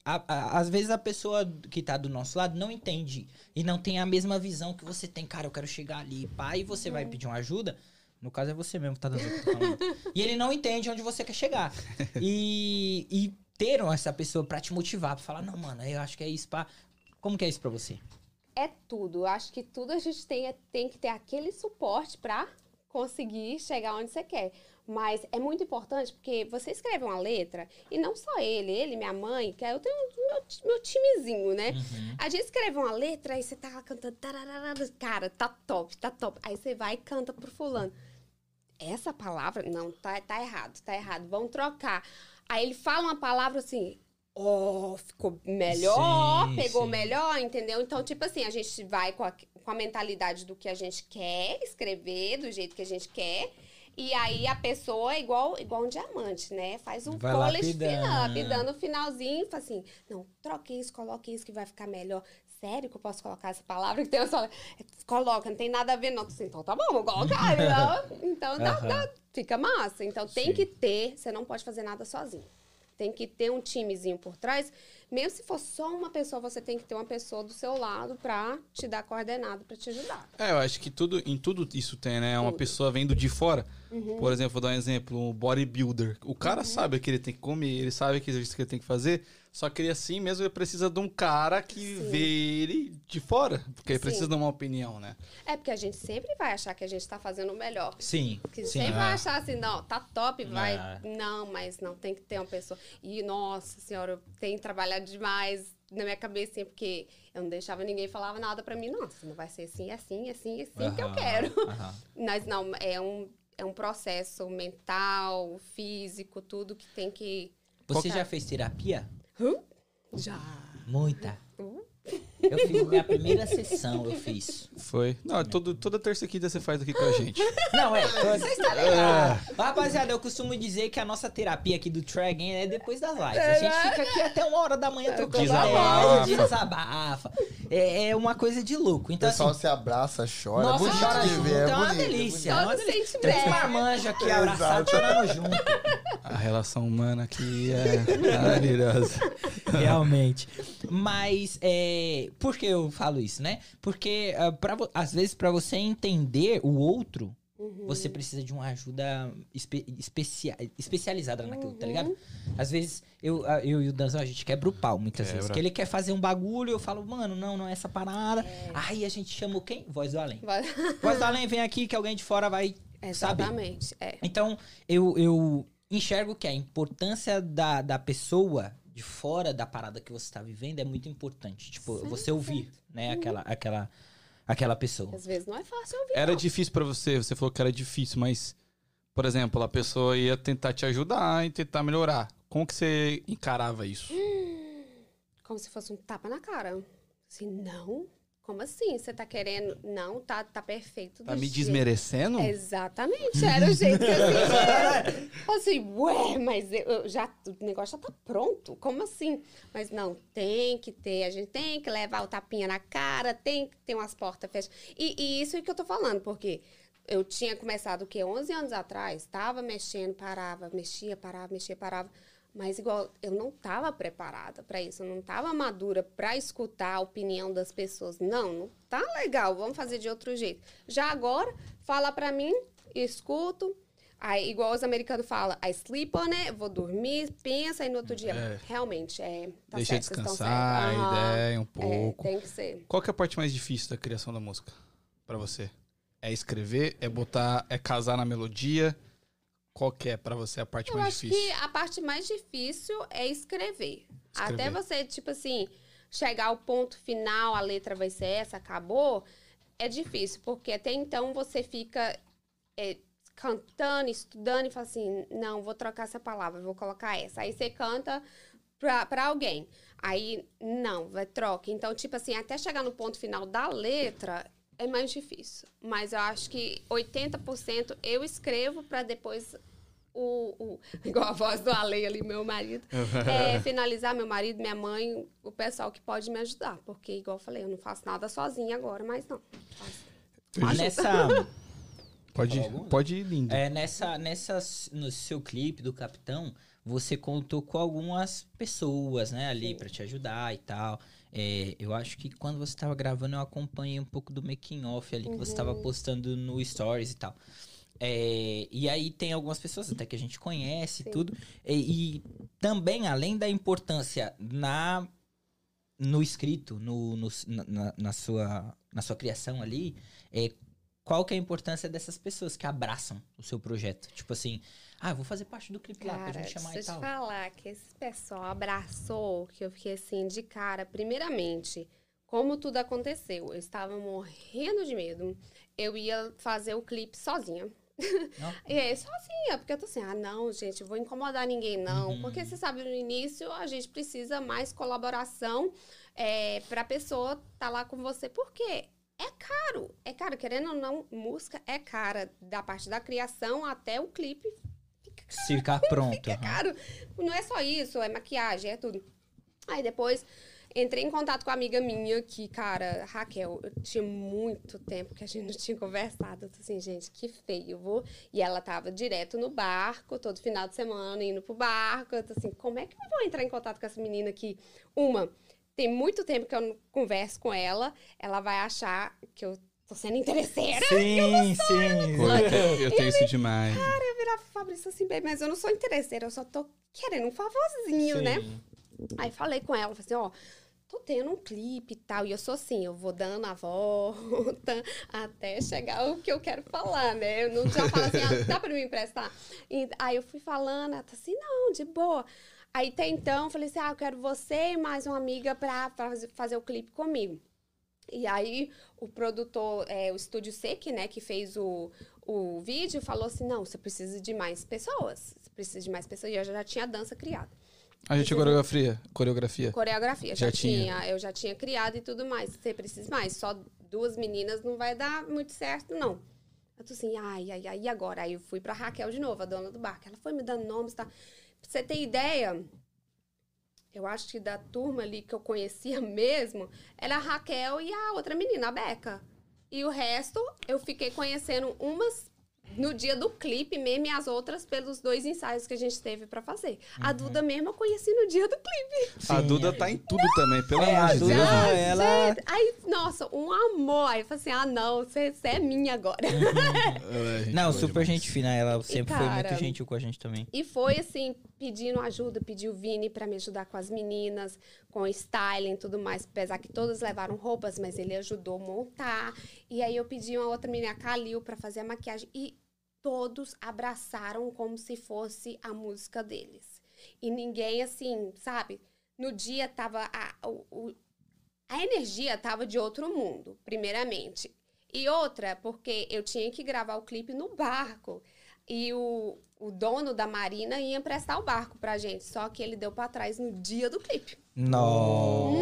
a- a- às vezes a pessoa que tá do nosso lado não entende e não tem a mesma visão que você tem. Cara, eu quero chegar ali, pá, e você vai pedir uma ajuda. No caso é você mesmo que tá dando. tá e ele não entende onde você quer chegar. E, e ter essa pessoa pra te motivar, pra falar, não, mano, eu acho que é isso, pá. Como que é isso pra você? É tudo. Eu acho que tudo a gente tem, é- tem que ter aquele suporte pra conseguir chegar onde você quer. Mas é muito importante porque você escreve uma letra, e não só ele, ele, minha mãe, que eu tenho meu, meu timezinho, né? Uhum. A gente escreve uma letra, aí você tá lá cantando, cara, tá top, tá top. Aí você vai e canta pro fulano. Essa palavra, não, tá, tá errado, tá errado, vamos trocar. Aí ele fala uma palavra assim, oh, ficou melhor, Sim, pegou sim. melhor, entendeu? Então, tipo assim, a gente vai com a, com a mentalidade do que a gente quer escrever, do jeito que a gente quer. E aí a pessoa é igual, igual um diamante, né? Faz um Vai polish fina, lapidando o finalzinho, fala assim, não, troque isso, coloque isso que vai ficar melhor. Sério que eu posso colocar essa palavra que [laughs] tem eu só coloca, não tem nada a ver não. Assim, então tá bom, vou colocar. [laughs] então, então dá- fica massa. Então tem Sim. que ter, você não pode fazer nada sozinho. Tem que ter um timezinho por trás. Mesmo se for só uma pessoa, você tem que ter uma pessoa do seu lado pra te dar coordenado, pra te ajudar. É, eu acho que tudo, em tudo isso tem, né? Uma Tudo. pessoa vendo de fora. Uhum. Por exemplo, vou dar um exemplo, um bodybuilder. O cara sabe o que ele tem que comer, ele sabe que exercício que ele tem que fazer. Só que ele assim mesmo ele precisa de um cara que Sim. vê ele de fora. Porque ele Sim. precisa de uma opinião, né? É porque a gente sempre vai achar que a gente tá fazendo o melhor. Sim, Que sim. sempre é. vai achar assim, não, tá top, vai. É. Não, mas não, tem que ter uma pessoa. E, nossa senhora, eu tenho trabalhado demais na minha cabeça, porque eu não deixava ninguém falava nada pra mim, não. Não vai ser assim, assim, assim, assim que eu quero. aham. [laughs] Mas não, é um, é um processo mental, físico, tudo que tem que. Você já fez terapia? じゃあ。もういた。うん？Eu fiz minha primeira sessão, eu fiz. Foi. Não, é todo, toda terça e quinta você faz aqui com a gente. [laughs] Não, é. Tô... É. Rapaziada, eu costumo dizer que a nossa terapia aqui do Tragen é depois das lives. A gente fica aqui até uma hora da manhã trocando Desabafa. ideia, desabafa. É, é uma coisa de louco. O Então, pessoal assim, se abraça, chora. nossa, é bonito chora de junto, ver, é, é uma bonito, delícia. é É uma delícia. Três marmanjos aqui abraçados, chorando junto. A relação humana aqui é maravilhosa. Realmente. Mas, é, por que eu falo isso, né? Porque, ah, pra às vezes, pra você entender o outro, Uhum. você precisa de uma ajuda espe- especia- especializada naquilo, tá Uhum. ligado? Às vezes, eu, ah, eu e o Danzão, a gente quebra o pau muitas vezes. Quebra. Que ele quer fazer um bagulho, eu falo, mano, não, não é essa parada. É. Aí a gente chama o quem? Voz do Além. Vai- Voz do Além vem aqui que alguém de fora vai saber. Exatamente. É. Então, eu, eu enxergo que a importância da, da pessoa de fora da parada que você tá vivendo é muito importante. Tipo, Sim, você ouvir, né, aquela, aquela, aquela pessoa. Às vezes não é fácil ouvir. Era não. difícil pra você, você falou que era difícil, mas, por exemplo, a pessoa ia tentar te ajudar e tentar melhorar. Como que você encarava isso? Como se fosse um tapa na cara. Assim, não. Como assim? Você tá querendo. Não, tá, tá perfeito. Tá me jeito- desmerecendo? Exatamente, era o jeito que eu [laughs] assim, ué, mas eu, eu já, o negócio já tá pronto, como assim? Mas não, tem que ter, a gente tem que levar o tapinha na cara, tem que ter umas portas fechadas. E, e isso é que eu tô falando, porque eu tinha começado o quê? 11 anos atrás, tava mexendo, parava, mexia, parava, mexia, parava. Mas igual, eu não estava preparada para isso, eu não estava madura para escutar a opinião das pessoas. Não, não tá legal, vamos fazer de outro jeito. Já agora, fala para mim, escuto. Aí, igual os americanos falam, I sleep on it, vou dormir, pensa, aí no outro dia, É. realmente, é, tá Deixa certo, descansar Aham. ideia um É, pouco. tem que ser. Qual que é a parte mais difícil da criação da música pra você? É escrever? É botar? É casar na melodia? Qual que é pra você a parte Eu mais acho difícil? que a parte mais difícil é escrever. Escrever. Até você, tipo assim, chegar ao ponto final, a letra vai ser essa, acabou, é difícil, porque até então você fica é, cantando, estudando e fala assim, não, vou trocar essa palavra, vou colocar essa. Aí você canta pra, pra alguém. Aí, não, vai troca. Então, tipo assim, até chegar no ponto final da letra é mais difícil. Mas eu acho que 80% eu escrevo pra depois o, o- [laughs] igual a voz do Ale ali, meu marido, é, [laughs] finalizar meu marido, minha mãe, o pessoal que pode me ajudar. Porque, igual eu falei, eu não faço nada sozinha agora, mas não. Faço. Ah, nessa, [laughs] Pode, pode ir lindo. é, nessa, nessa, no seu clipe do Capitão, você contou com algumas pessoas, né, ali pra te ajudar e tal. É, eu acho que quando você tava gravando, eu acompanhei um pouco do making off ali que você tava postando no Stories e tal. É, e aí tem algumas pessoas até que a gente conhece e Sim. tudo. E, e também, além da importância na no escrito, no, no- na- na, na sua, na sua criação ali, é, qual que é a importância dessas pessoas que abraçam o seu projeto? Tipo assim, ah, eu vou fazer parte do clipe lá pra Cara, gente chamar deixa e eu te tal. falar que esse pessoal abraçou, que eu fiquei assim, de cara. Primeiramente, como tudo aconteceu, eu estava morrendo de medo. Eu ia fazer o clipe sozinha. [laughs] E aí, sozinha, porque eu tô assim, ah, não, gente, vou incomodar ninguém, não. Uhum. Porque você sabe, no início a gente precisa mais colaboração é, pra pessoa tá lá com você, porque é caro. É caro, querendo ou não, música é cara. Da parte da criação até o clipe Ficar pronto. fica caro. Não é só isso, é maquiagem, é tudo. Aí depois entrei em contato com uma amiga minha que, cara, Raquel, eu tinha muito tempo que a gente não tinha conversado. Eu tô assim, gente, que feio, vou. E ela tava direto no barco, todo final de semana, indo pro barco. Eu tô assim, como é que eu vou entrar em contato com essa menina aqui? Uma, tem muito tempo que eu não converso com ela, ela vai achar que eu tô sendo interesseira. Sim, sim. Eu tenho- eu isso demais. Eu virar pro Fabrício assim, bem, mas eu não sou interesseira, eu só tô querendo um favorzinho, né? Sim. Aí falei com ela, falei assim, ó, tô tendo um clipe e tal, e eu sou assim, eu vou dando a volta [laughs] até chegar o que eu quero falar, né? Eu não já falo assim, ah, dá pra me emprestar? E aí eu fui falando, ela tá assim, não, de boa. Aí até então, eu falei assim, ah, eu quero você e mais uma amiga pra fazer, fazer o clipe comigo. E aí o produtor, é, o Estúdio Sec, né, que fez o, o vídeo, falou assim, não, você precisa de mais pessoas, você precisa de mais pessoas, e eu já tinha dança criada. A gente coreografia. Coreografia. Coreografia, já, Já tinha. tinha. eu já tinha criado e tudo mais. Você precisa mais, só duas meninas não vai dar muito certo, não. Eu tô assim, ai, ai, ai, e agora? Aí eu fui pra Raquel de novo, a dona do barco. Ela foi me dando nomes, tá? Pra você ter ideia, eu acho que da turma ali que eu conhecia [laughs] mesmo, era a Raquel e a outra menina, a Beca. E o resto, eu fiquei conhecendo umas no dia do clipe mesmo e as outras pelos dois ensaios que a gente teve pra fazer. A Duda mesmo eu conheci no dia do clipe. A Sim, Duda é. tá em tudo também, pelo É, amor a de Duda- Deus. Né? ela- Aí, nossa, um amor. Aí eu falei assim: ah, não, você você é minha agora. É, gente Não, super demais. gente fina. Ela sempre foi cara, muito gentil com a gente também. E foi assim, pedindo ajuda, pediu o Vini pra me ajudar com as meninas, com styling e tudo mais. Apesar que todas levaram roupas, mas ele ajudou a montar. E aí eu pedi uma outra menina, a Kalil, pra fazer a maquiagem. E todos abraçaram como se fosse a música deles. E ninguém, assim, sabe? No dia tava. A, o- a energia tava de outro mundo, primeiramente. E outra, porque eu tinha que gravar o clipe no barco. E o, o dono da marina ia emprestar o barco pra gente. Só que ele deu pra trás no dia do clipe. Nossa.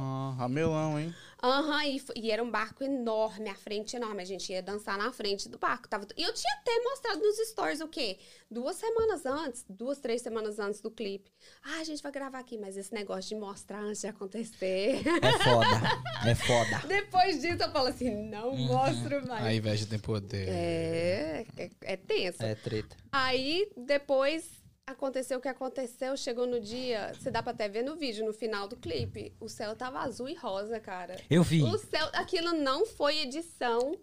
Aham, Ramelão, hein? Aham, e, fo- e era um barco enorme, a frente enorme. A gente ia dançar na frente do barco. Tava, e eu tinha até mostrado nos stories o quê? Duas semanas antes, duas, três semanas antes do clipe. Ah, a gente vai gravar aqui, mas esse negócio de mostrar antes de acontecer. É foda. É foda. [laughs] Depois disso, eu falo assim: não Uhum. mostro mais. A inveja tem poder. É, é, é tenso. É treta. Aí, depois, aconteceu o que aconteceu. Chegou no dia, você dá pra até ver no vídeo, no final do clipe. O céu tava azul e rosa, cara. Eu vi. O céu, aquilo não foi edição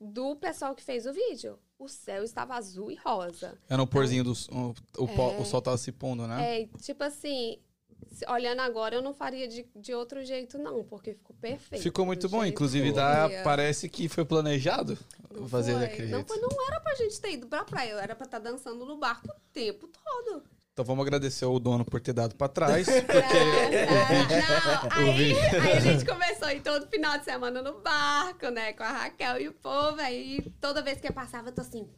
do pessoal que fez o vídeo. O céu estava azul e rosa. Era um porzinho do. O, o, pó- É. o sol tava se pondo, né? É, tipo assim, se- olhando agora, eu não faria de, de outro jeito, não, porque ficou perfeito. Ficou muito bom. Inclusive, dá, parece que foi planejado Não fazer foi. daquele não, jeito. não era pra gente ter ido pra praia, era pra estar dançando no barco o tempo todo. Então vamos agradecer ao dono por ter dado pra trás. [laughs] É, Porque. [laughs] O aí, vídeo. aí a gente começou a ir todo final de semana no barco, né? Com a Raquel e o povo. Aí toda vez que eu passava, eu tô assim.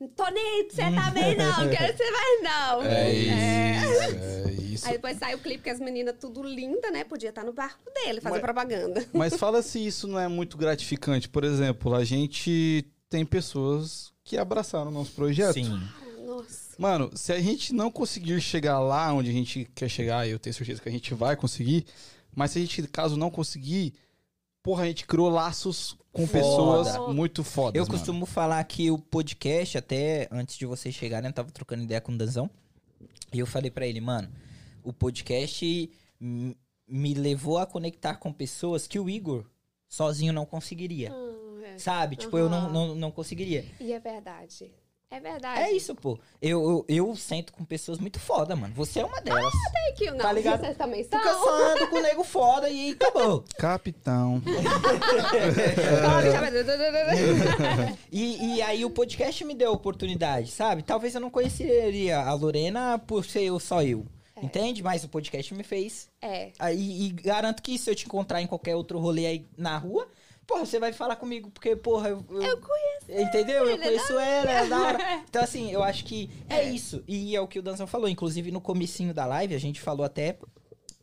Não tô nem aí pra você também, não. Quero ser mais, não. É isso. É. É isso. Aí depois saiu o clipe que as meninas tudo linda, né? Podia estar no barco dele, fazer Mas- propaganda. Mas [laughs] fala se isso não é muito gratificante. Por exemplo, a gente tem pessoas que abraçaram o nosso projeto. Sim. Nossa. Mano, se a gente não conseguir chegar lá onde a gente quer chegar, eu tenho certeza que a gente vai conseguir, mas se a gente, caso não conseguir, porra, a gente criou laços com Foda. pessoas muito fodas, Eu mano. costumo falar que o podcast, até antes de vocês chegarem, eu tava trocando ideia com o Danzão. E eu falei pra ele, mano, o podcast me levou a conectar com pessoas que o Igor sozinho não conseguiria. Ah, é. Sabe? Tipo, eu não, não, não conseguiria. E é verdade. É verdade. É isso, pô. Eu, eu, eu sento com pessoas muito foda, mano. Você é uma delas. É que não. Tá ligado? Vocês também são. Com o nego foda e acabou. [laughs] Capitão. [laughs] E, e aí o podcast me deu a oportunidade, sabe? Talvez eu não conheceria a Lorena por ser eu, só eu. Entende? Mas o podcast me fez. É. Aí, e garanto que se eu te encontrar em qualquer outro rolê aí na rua, porra, você vai falar comigo, porque, porra, eu. eu- Eu conheço Entendeu? Eu conheço ela, é da hora. [laughs] Então, assim, eu acho que é, isso. E é o que o Danzão falou. Inclusive, no comecinho da live, a gente falou até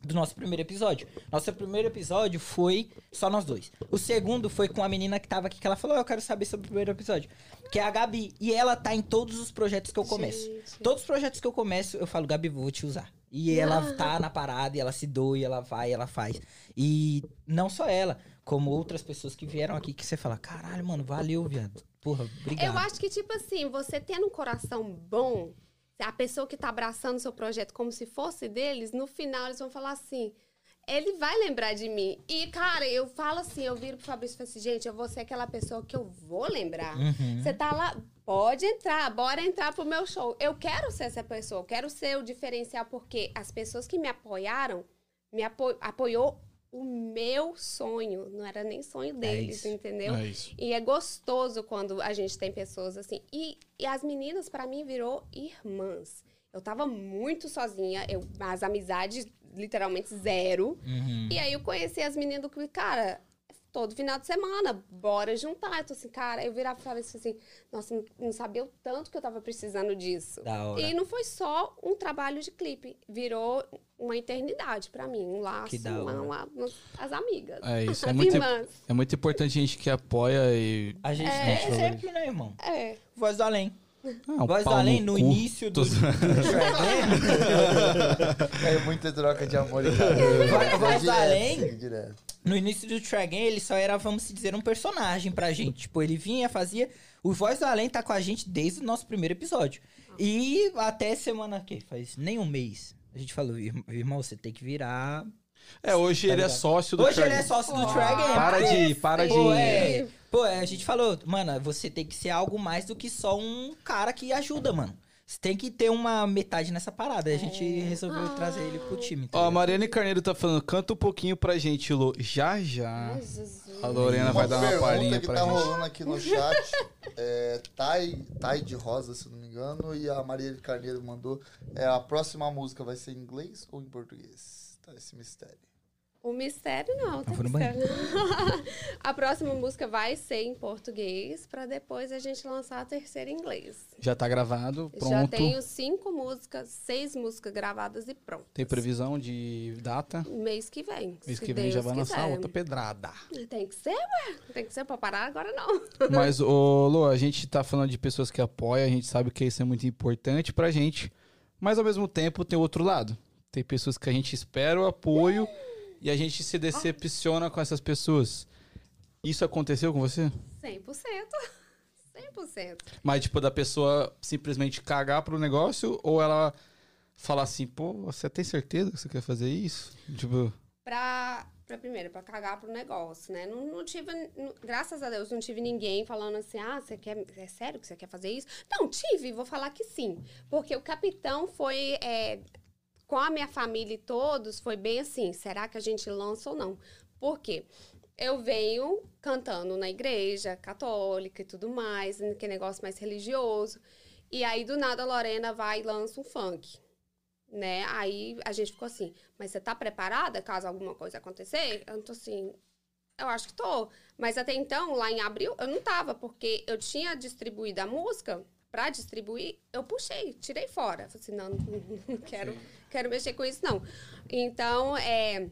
do nosso primeiro episódio. Nosso primeiro episódio foi só nós dois. O segundo foi com a menina que tava aqui, que ela falou, "Oh, eu quero saber sobre o primeiro episódio. Que é a Gabi. E ela tá em todos os projetos que eu começo. Gente. Todos os projetos que eu começo, eu falo, Gabi, vou te usar. E ela tá na parada, e ela se doa, e ela vai, e ela faz. E não só ela, como outras pessoas que vieram aqui, que você fala, caralho, mano, valeu, viado. Porra, obrigado. Eu acho que, tipo assim, você tendo um coração bom, a pessoa que tá abraçando o seu projeto como se fosse deles, no final eles vão falar assim. Ele vai lembrar de mim. E, cara, eu falo assim, eu viro pro Fabrício e falo assim, gente, eu vou ser aquela pessoa que eu vou lembrar. Uhum. Você tá lá, pode entrar, bora entrar pro meu show. Eu quero ser essa pessoa, eu quero ser o diferencial, porque as pessoas que me apoiaram, me apo apoiou o meu sonho. Não era nem sonho deles, isso. entendeu? É. E é gostoso quando a gente tem pessoas assim. E, e as meninas, pra mim, virou irmãs. Eu tava muito sozinha, eu, as amizades literalmente zero. Uhum. E aí eu conheci as meninas do que, cara, todo final de semana, bora juntar. Eu tô assim, cara, eu virava e falava assim, nossa, não, sabia o tanto que eu tava precisando disso. E não foi só um trabalho de clipe, virou uma eternidade pra mim, um laço, Que da uma, uma- uma- as amigas, É isso. [laughs] É muito, irmãs. é muito importante a gente que apoia e. A gente É. tem sempre, né, irmão? É. Voz do Além. Ah, um Voz do Além, no cu. início do, do [laughs] É muita troca de amor e vai Vai direto, além. No início do Track ele só era, vamos dizer, um personagem pra gente. Tipo, ele vinha, fazia. O Voz do Além tá com a gente desde o nosso primeiro episódio. E até semana que faz nem um mês. A gente falou, "Ir- irmão, você tem que virar. É, hoje Tá ele é ligado? sócio do Hoje ele é sócio do Oh. Track Para de. Para de. Pô, é. Pô, a gente falou, mano, você tem que ser algo mais do que só um cara que ajuda, mano. Você tem que ter uma metade nessa parada. A gente resolveu Ah. trazer ele pro time. tá Ó, a? Mariane Carneiro tá falando, canta um pouquinho pra gente, Lô. Já, já. Ai. A Lorena vai dar uma pergunta palhinha que pra tá gente. rolando aqui no chat. [laughs] É, Tai, Tai de Rosa, se não me engano, e a Maria de Carneiro mandou. É, a próxima música vai ser em inglês ou em português? Tá esse mistério. O mistério não, tem no mistério. [laughs] a próxima música vai ser em português, pra depois a gente lançar a terceira em inglês. Já tá gravado, pronto. Já Tem, tenho cinco músicas, seis músicas gravadas e pronto. previsão de data. Mês que vem. Mês que vem Deus já vai lançar quiser. outra pedrada. Tem que ser, ué. Tem que ser pra parar agora, não. [laughs] Mas, ô, Lô, a gente tá falando de pessoas que apoiam, a gente sabe que isso é muito importante pra gente. Mas, ao mesmo tempo, tem outro lado. Tem pessoas que a gente espera o apoio e a gente se decepciona com essas pessoas. Isso aconteceu com você? 100%. 100%. [laughs] Mas, tipo, da pessoa simplesmente cagar pro negócio ou ela falar assim, pô, você tem certeza que você quer fazer isso? Tipo, Pra, pra primeiro, pra cagar pro negócio, né? Não, não tive, não- graças a Deus, não tive ninguém falando assim, ah, você quer, é sério que você quer fazer isso? Não, tive, vou falar que sim. Porque o capitão foi, é, com a minha família e todos, foi bem assim, será que a gente lança ou não? Por quê? Eu venho cantando na igreja católica e tudo mais, que negócio mais religioso. E aí, do nada, a Lorena vai e lança um funk né? Aí a gente ficou assim, mas você tá preparada caso alguma coisa acontecer? Eu tô assim, eu acho que tô. Mas até então, lá em abril, eu não tava, porque eu tinha distribuído a música, pra distribuir, eu puxei, tirei fora. Falei assim, não, não, [laughs] não quero, quero mexer com isso, não. Então, é.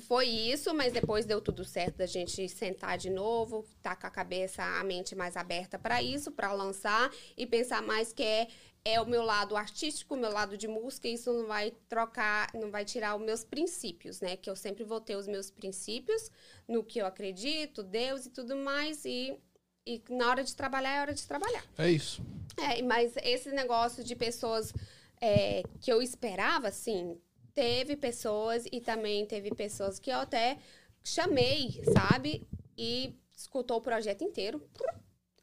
Foi isso, mas depois deu tudo certo da gente sentar de novo, tá com a cabeça, a mente mais aberta para isso, para lançar e pensar mais que é é o meu lado artístico, o meu lado de música, e isso não vai trocar, não vai tirar os meus princípios, né? Que eu sempre vou ter os meus princípios no que eu acredito, Deus e tudo mais, e, e na hora de trabalhar é hora de trabalhar. é isso. É, mas esse negócio de pessoas é, que eu esperava, assim, teve pessoas e também teve pessoas que eu até chamei, sabe? E escutou o projeto inteiro,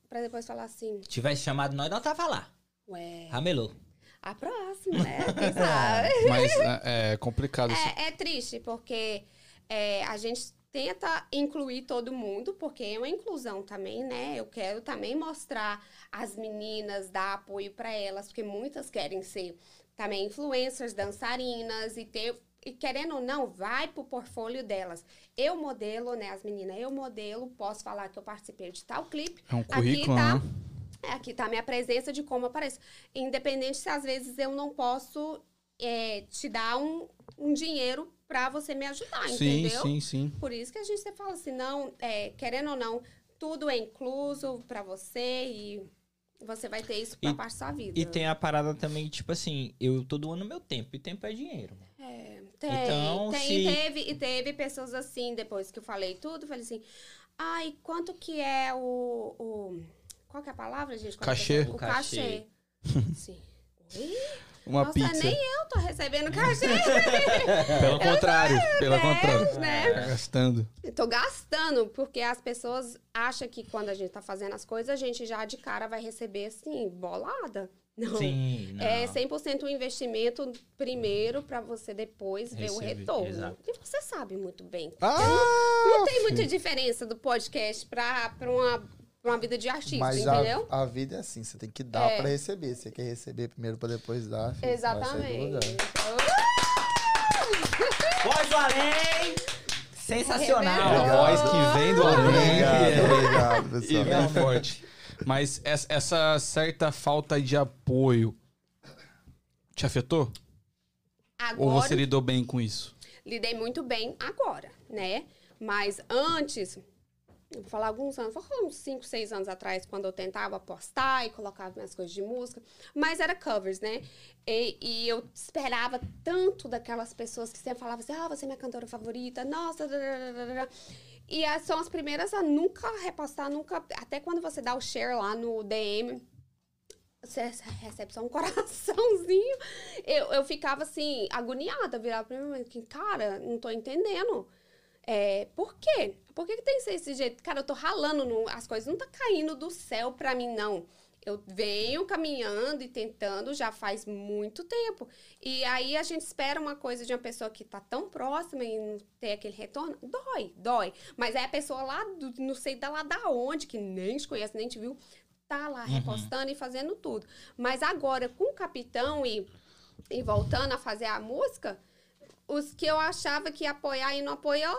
pra depois falar assim, Tivesse chamado nós, não tava lá. ué, Ramelou. a próxima, né? [laughs] Quem sabe? Mas é, é complicado. isso. É, é triste, porque é, a gente tenta incluir todo mundo, porque é uma inclusão também, né? Eu quero também mostrar as meninas, dar apoio para elas, porque muitas querem ser também influencers, dançarinas e ter e querendo ou não, vai pro portfólio delas. Eu modelo, né, as meninas, eu modelo, posso falar que eu participei de tal clipe. É um Aqui currículo, tá, né? é, aqui tá a minha presença de como apareço. Independente se às vezes eu não posso é, te dar um, um dinheiro pra você me ajudar, Sim, entendeu? sim, sim. Por isso que a gente sempre fala assim, não, é, querendo ou não, tudo é incluso pra você e você vai ter isso pra E- parte da sua vida. E tem a parada também, tipo assim, eu tô doando meu tempo, e tempo é dinheiro. É, tem, Então, tem, se- e teve, e teve pessoas assim, depois que eu falei tudo, falei assim, ai, quanto que é o, o- qual que é a palavra, gente? A Cachê. O O cachê. cachê. [laughs] Sim. Uma Nossa, pizza. nem eu tô recebendo cachê. [laughs] Pelo contrário, pelo contrário. né? Tá Gastando. Eu tô gastando, porque as pessoas acham que quando a gente tá fazendo as coisas, a gente já de cara vai receber, assim, bolada. Não. Sim, não. É 100% um investimento primeiro pra você depois ver o retorno. exato. E você sabe muito bem. Ah! Não tem muita diferença do podcast pra, pra, uma, pra uma vida de artista, Mas entendeu? a, a vida é assim, você tem que dar É. pra receber. Você quer receber primeiro pra depois dar, filho, Exatamente. lugar. Voz do além! Sensacional! A voz que vem do além. Obrigado, obrigado, E pessoal. vem forte. Mas essa, certa falta de apoio te afetou? Ou Agora, você lidou bem com isso? lidei muito bem agora, né? Mas antes, vou falar alguns anos, falar uns 5, 6 anos atrás, quando eu tentava postar e colocava minhas coisas de música, mas era covers, né? E, e eu esperava tanto daquelas pessoas que sempre falavam assim, ah, você é minha cantora favorita, nossa, dadadadada." e as- são as primeiras a nunca repostar, nunca, até quando você dá o share lá no DM, você recebe só um [laughs] coraçãozinho. Eu, eu ficava assim, agoniada, virava pra mim, que, cara, não tô entendendo. É, por quê? Por que, que tem que ser desse jeito? Cara, eu tô ralando, no- as coisas não tá caindo do céu pra mim, não. Eu venho caminhando e tentando já faz muito tempo. E aí a gente espera uma coisa de uma pessoa que tá tão próxima e não ter aquele retorno. Dói, dói. Mas é a pessoa lá, do, não sei da lá da onde, que nem te conhece, nem te viu, tá lá repostando e fazendo tudo. Mas agora, com o Capitão e, e voltando a fazer a música, os que eu achava que ia apoiar e não apoiou,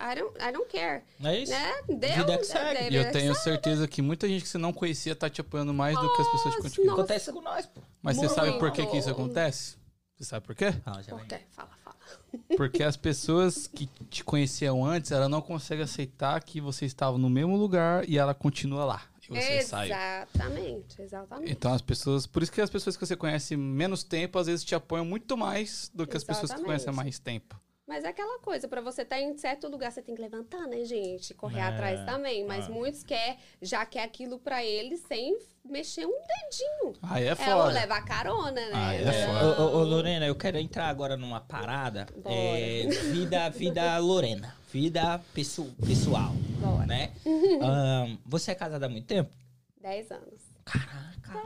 I don't, I don't care. É isso? Né? Deu, Vida que segue. E eu tenho certeza que muita gente que você não conhecia tá te apoiando mais do que as pessoas que Nossa, continuam. nossa. Acontece com nós, pô. Mas você sabe por que, muito. que isso acontece? Você sabe por quê? Ah, já Por vai. quê? Fala, fala. [laughs] Porque as pessoas que te conheciam antes, ela não consegue aceitar que você estava no mesmo lugar e ela continua lá. E você saiu. Exatamente, exatamente. Então as pessoas. Por isso que as pessoas que você conhece menos tempo, às vezes te apoiam muito mais do que as pessoas que você conhece há Exatamente. mais tempo. Mas é aquela coisa, pra você estar em certo lugar, você tem que levantar, né, gente? Correr É, atrás também. Mas é. muitos quer, já quer aquilo pra eles sem mexer um dedinho. Aí é É, ou foda. levar carona, né? Aí é É, foda. ô, ô, Lorena, eu quero entrar agora numa parada. Bora. É, vida, vida Lorena. Vida pesso- pessoal, Bora. né? [laughs] Ahn, você é casada há muito tempo? Dez anos. Caraca.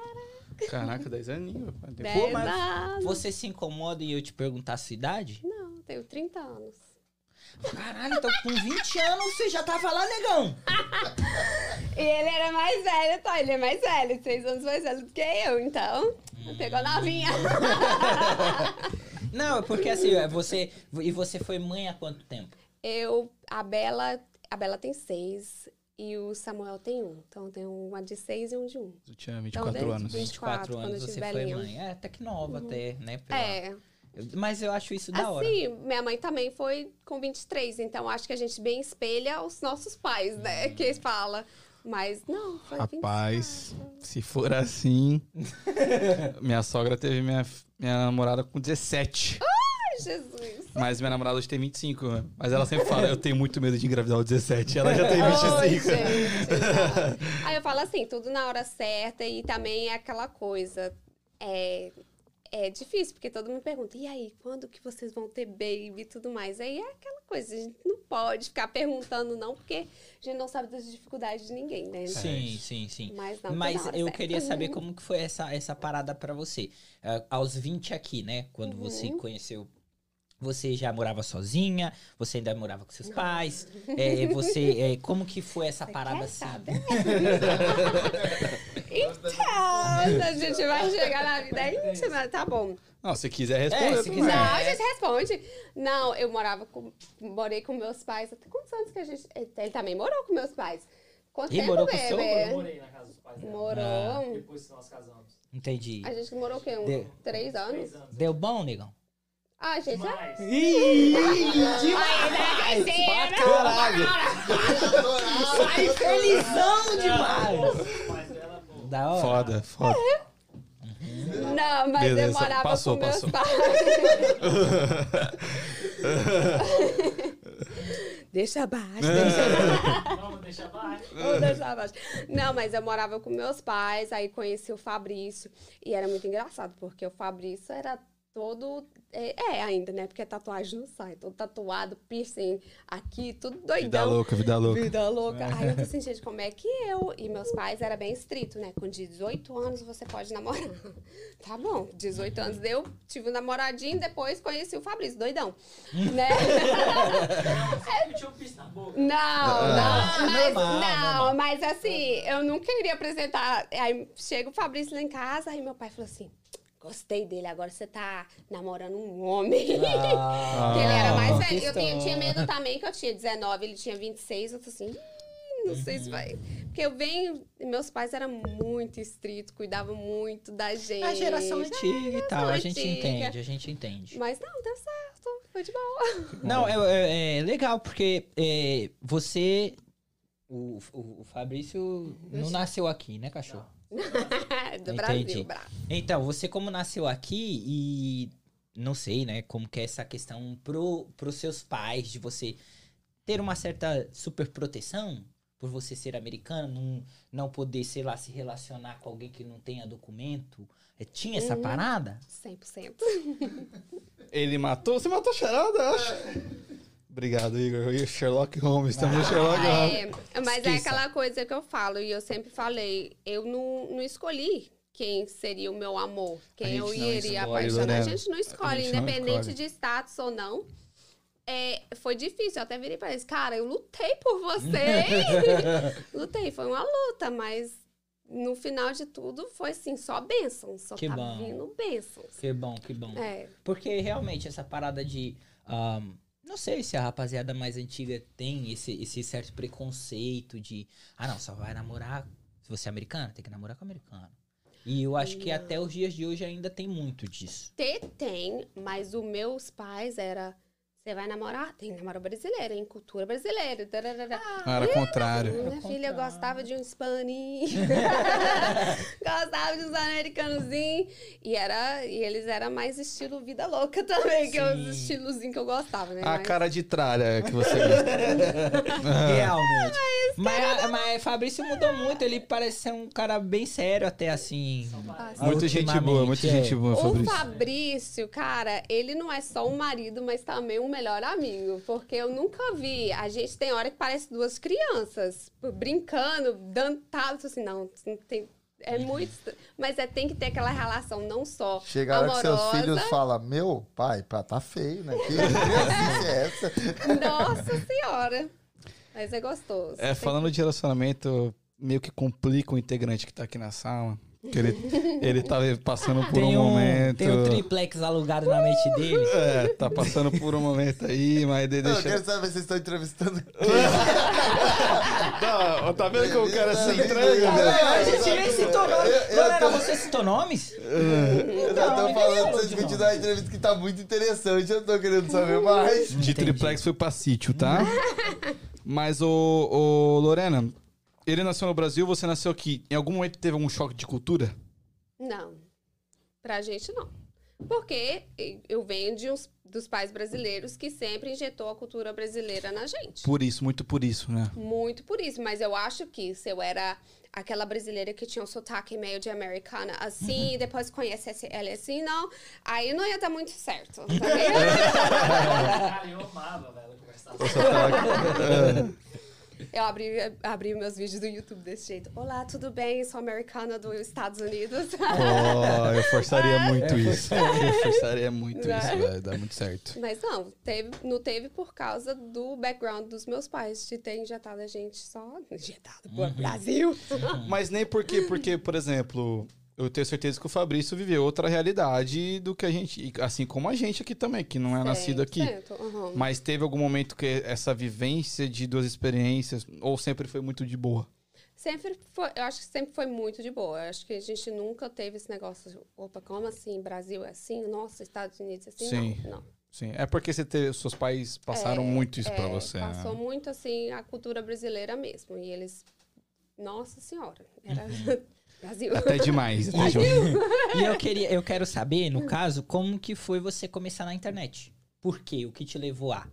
Caraca, 10 aninhos. pai. Dez Pô, mas anos. Você se incomoda em eu te perguntar a sua idade? Não, tenho 30 anos. Caralho, então com 20 anos você já tava lá, negão. [laughs] E ele era mais velho, tá? Ele é mais velho, seis anos mais velho do que eu, então. Pegou novinha. Não, porque assim, é, você. E você foi mãe há quanto tempo? Eu, a Bela, a Bela tem seis e o Samuel tem um. Então tem uma de seis e um de um. Eu tinha Então, 24 desde anos. 24, 24 quando anos você foi mãe. É, até que nova, até, né? pela- É, Mas eu acho isso da hora. assim, minha mãe também foi com 23, então acho que a gente bem espelha os nossos pais, né? Que eles falam. Mas não, foi 25. Rapaz, se for assim. [laughs] minha sogra teve minha, minha namorada com 17. Ai, Jesus. Mas minha namorada hoje tem 25. né? Mas ela sempre fala: eu tenho muito medo de engravidar aos 17. Ela já tem Ai, 25. gente, [laughs] não. Aí eu falo assim, tudo na hora certa e também é aquela coisa. É, é difícil, porque todo mundo pergunta, e aí, quando que vocês vão ter baby e tudo mais? Aí é aquela coisa, a gente não pode ficar perguntando, não, porque a gente não sabe das dificuldades de ninguém, né? Sim, sim, sim. Mas não, Mas eu certa. queria saber [laughs] como que foi essa, essa parada pra você. Ah, aos 20 aqui, né? Quando Uhum. você conheceu. Você já morava sozinha? Você ainda morava com seus pais? [laughs] É, você, é, como que foi essa Você parada assim? [laughs] Então, a gente vai chegar na vida vai- tá bom. Não, se quiser responder. É, se quiser. Não, a gente responde. Não, eu morava com. Morei com meus pais. Até quantos anos que a gente. Ele também morou com meus pais. Quanto Ih, tempo, morou com bebê? seu? Eu morei na casa dos pais dela. Morou. Depois que nós casamos. Entendi. A gente morou o quê? Uns Deu. três anos? Três anos. Deu bom, negão? Ah, gente, já. Demais. Ih, Ai, né? pra caralho. Sai felizão demais. Da hora. Foda, foda. Não, mas eu Beleza, morava passou, com meus passou. pais. [laughs] deixa abaixo, deixa abaixo. Vamos deixar abaixo. Não, mas eu morava com meus pais, aí conheci o Fabrício. E era muito engraçado, porque o Fabrício era todo. É, é ainda, né? Porque tatuagem não sai. Todo tatuado, piercing aqui, tudo Vida doidão. louca, vida louca. Vida louca. Aí eu tô assim, gente, como é que eu? E meus pais era bem estrito, né? Com 18 anos você pode namorar. [laughs] Tá bom, 18 anos deu, tive um namoradinho, depois conheci o Fabrício, doidão. né? [laughs] Você tinha um piso na boca. Não, Ah. não, mas, normal, não, normal. mas assim, eu nunca iria apresentar. Aí chega o Fabrício lá em casa, aí meu pai falou assim: gostei dele, agora você tá namorando um homem. Ah, [laughs] ele era mais que velho. Eu tinha, tinha medo também, que eu tinha 19, ele tinha 26. Eu tô assim, "Ih, não sei se vai. Porque eu venho. Meus pais eram muito estritos, cuidavam muito da gente. A geração antiga e tal, a gente antiga. entende, a gente entende. Mas não, deu certo. Foi de boa. Não, é, é- é legal, porque é, você. O, o, o Fabrício não nasceu aqui, né, cachorro? [laughs] Do. Brasil, bravo. Então, você como nasceu aqui e não sei, né, como que é essa questão pro, pros seus pais de você ter uma certa super proteção por você ser americano, não, não poder, sei lá, se relacionar com alguém que não tenha documento. É, Tinha essa Uhum. parada? 100%. Ele matou? Você matou a charada, eu acho. Obrigado, Igor. E o Sherlock Holmes. Estamos no Sherlock Holmes. É, mas é Esqueça. aquela coisa que eu falo, e eu sempre falei, eu não, não escolhi quem seria o meu amor, A quem eu não iria escolhe, apaixonar. A Lorena. gente não escolhe, gente não independente escolhe. de status ou não. É, foi difícil, eu até virei pra eles, cara, eu lutei por você. [laughs] lutei, foi uma luta, mas no final de tudo foi assim, só bênçãos, só Que tá bom. vindo bênçãos. Que bom, que bom. É, Porque realmente essa parada de. ahn, não sei se a rapaziada mais antiga tem esse, esse certo preconceito de. Ah, não, só vai namorar. Se você é americano, tem que namorar com americano. E eu acho que até os dias de hoje ainda tem muito disso. ter tem, mas os meus pais era, você vai namorar? Tem que namorar brasileiro, hein? Cultura brasileira. tararara. Não, era contrário. Minha Ao filha contrário. gostava de um hispaninho. [laughs] [laughs] gostava de uns americanozinhos. E, era, e eles eram mais estilo vida louca também, que é Sim. os estilozinhos que eu gostava, né? A Mas- cara de tralha que você. [laughs] Realmente. Mas, mas Fabrício mudou muito, ele parece ser um cara bem sério, até assim. Nossa. Muito gente boa, muito é. gente boa, O Fabrício. Fabrício, cara, ele não é só um marido, mas também um melhor amigo. Porque eu nunca vi. A gente tem hora que parece duas crianças brincando, dando talos, assim, não, tem. É muito. Mas é, tem que ter aquela relação não só Chega a hora que seus amorosa. filhos falam, meu pai, pá, tá feio, né? Que criança é essa? [laughs] Nossa senhora. Mas é gostoso. É, falando de relacionamento, meio que complica o integrante que tá aqui na sala. Que ele, ele tá passando por um, um, momento. tem um triplex alugado na mente dele. É, tá passando por um momento aí, mas de- Eu deixa. quero saber se vocês estão entrevistando [laughs] Não, tá vendo como o cara se entrega? Não, né? a gente nem citou nomes. Eu- eu Lorena, tô- você citou nomes? Eu já Não, tô falando vocês de continuar a entrevista que tá muito interessante. Eu tô querendo saber mais. De Entendi. triplex foi pra sítio, tá? Mas, ô, ô, Lorena, ele nasceu no Brasil, você nasceu aqui. Em algum momento teve algum choque de cultura? Não. Pra gente, não. Porque eu venho de uns, dos pais brasileiros que sempre injetou a cultura brasileira na gente. Por isso, muito por isso, né? Muito por isso. Mas eu acho que se eu era aquela brasileira que tinha um sotaque meio de americana assim, e depois conhecesse ela assim, não, aí não ia dar muito certo. Tá [laughs] eu amava, velho, conversar. Eu abri, abri meus vídeos do YouTube desse jeito. Olá, tudo bem? Sou americana dos Estados Unidos. Pô, eu forçaria muito isso. Eu forçaria muito Né? isso, velho. Dá muito certo. Mas não, teve, não teve por causa do background dos meus pais, de ter injetado a gente só. [laughs] Injetado pro Brasil. Mas nem porque, porque, por exemplo, eu tenho certeza que o Fabrício viveu outra realidade do que a gente, assim como a gente aqui também, que não é nascido aqui. 100%, aham. Mas teve algum momento que essa vivência de duas experiências, ou sempre foi muito de boa? Sempre foi, eu acho que sempre foi muito de boa. Eu acho que a gente nunca teve esse negócio, de, opa, como assim? Brasil é assim? Nossa, Estados Unidos é assim? Sim. Não, não. Sim, é porque você teve, seus pais passaram É, muito isso É, você. né? Passou muito, assim, a cultura brasileira mesmo. E eles, nossa senhora, era [laughs] Brasil. Até demais, até demais. E eu queria, eu quero saber, no caso, como que foi você começar na internet? Por quê? O que te levou a?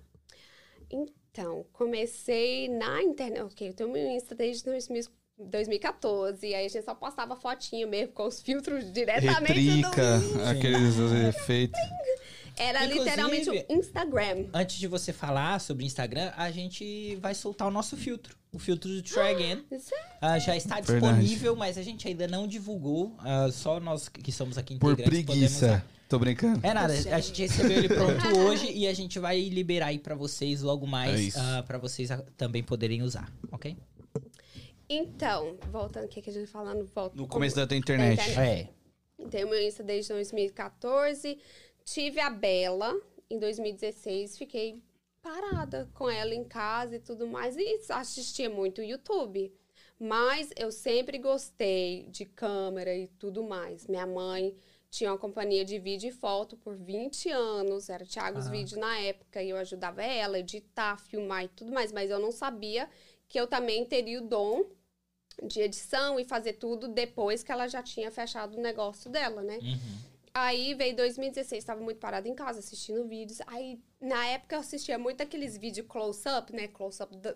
Então, comecei na internet. Ok, eu tenho meu Insta desde 2000 2014. Aí a gente só postava fotinho mesmo, com os filtros diretamente Retrica, do... aqueles efeitos. Era Inclusive- literalmente o Instagram. Antes de você falar sobre Instagram, a gente vai soltar o nosso filtro. O filtro do Try Again. Ah, já está Verdade. disponível, mas a gente ainda não divulgou. Ah, só nós que somos aqui Por integrantes podemos preguiça. Tô brincando. É nada, a gente recebeu ele pronto [laughs] hoje e a gente vai liberar aí pra vocês logo É mais, isso. ah, pra vocês ah, também poderem usar, ok? Então, voltando, o que, que a gente tá falando? Volta, No começo da tua internet. Da internet. É. Tenho meu Insta desde 2014. Tive a Bela em 2016. Fiquei parada com ela em casa e tudo mais. E assistia muito YouTube. Mas eu sempre gostei de câmera e tudo mais. Minha mãe tinha uma companhia de vídeo e foto por 20 anos. Era Thiago's Ah. Vídeo na época. E eu ajudava ela a editar, filmar e tudo mais. Mas eu não sabia que eu também teria o dom de edição e fazer tudo depois que ela já tinha fechado o negócio dela, né? Uhum. Aí veio 2016, estava muito parada em casa assistindo vídeos. Aí, na época, eu assistia muito aqueles vídeos close-up, né? Close-up da,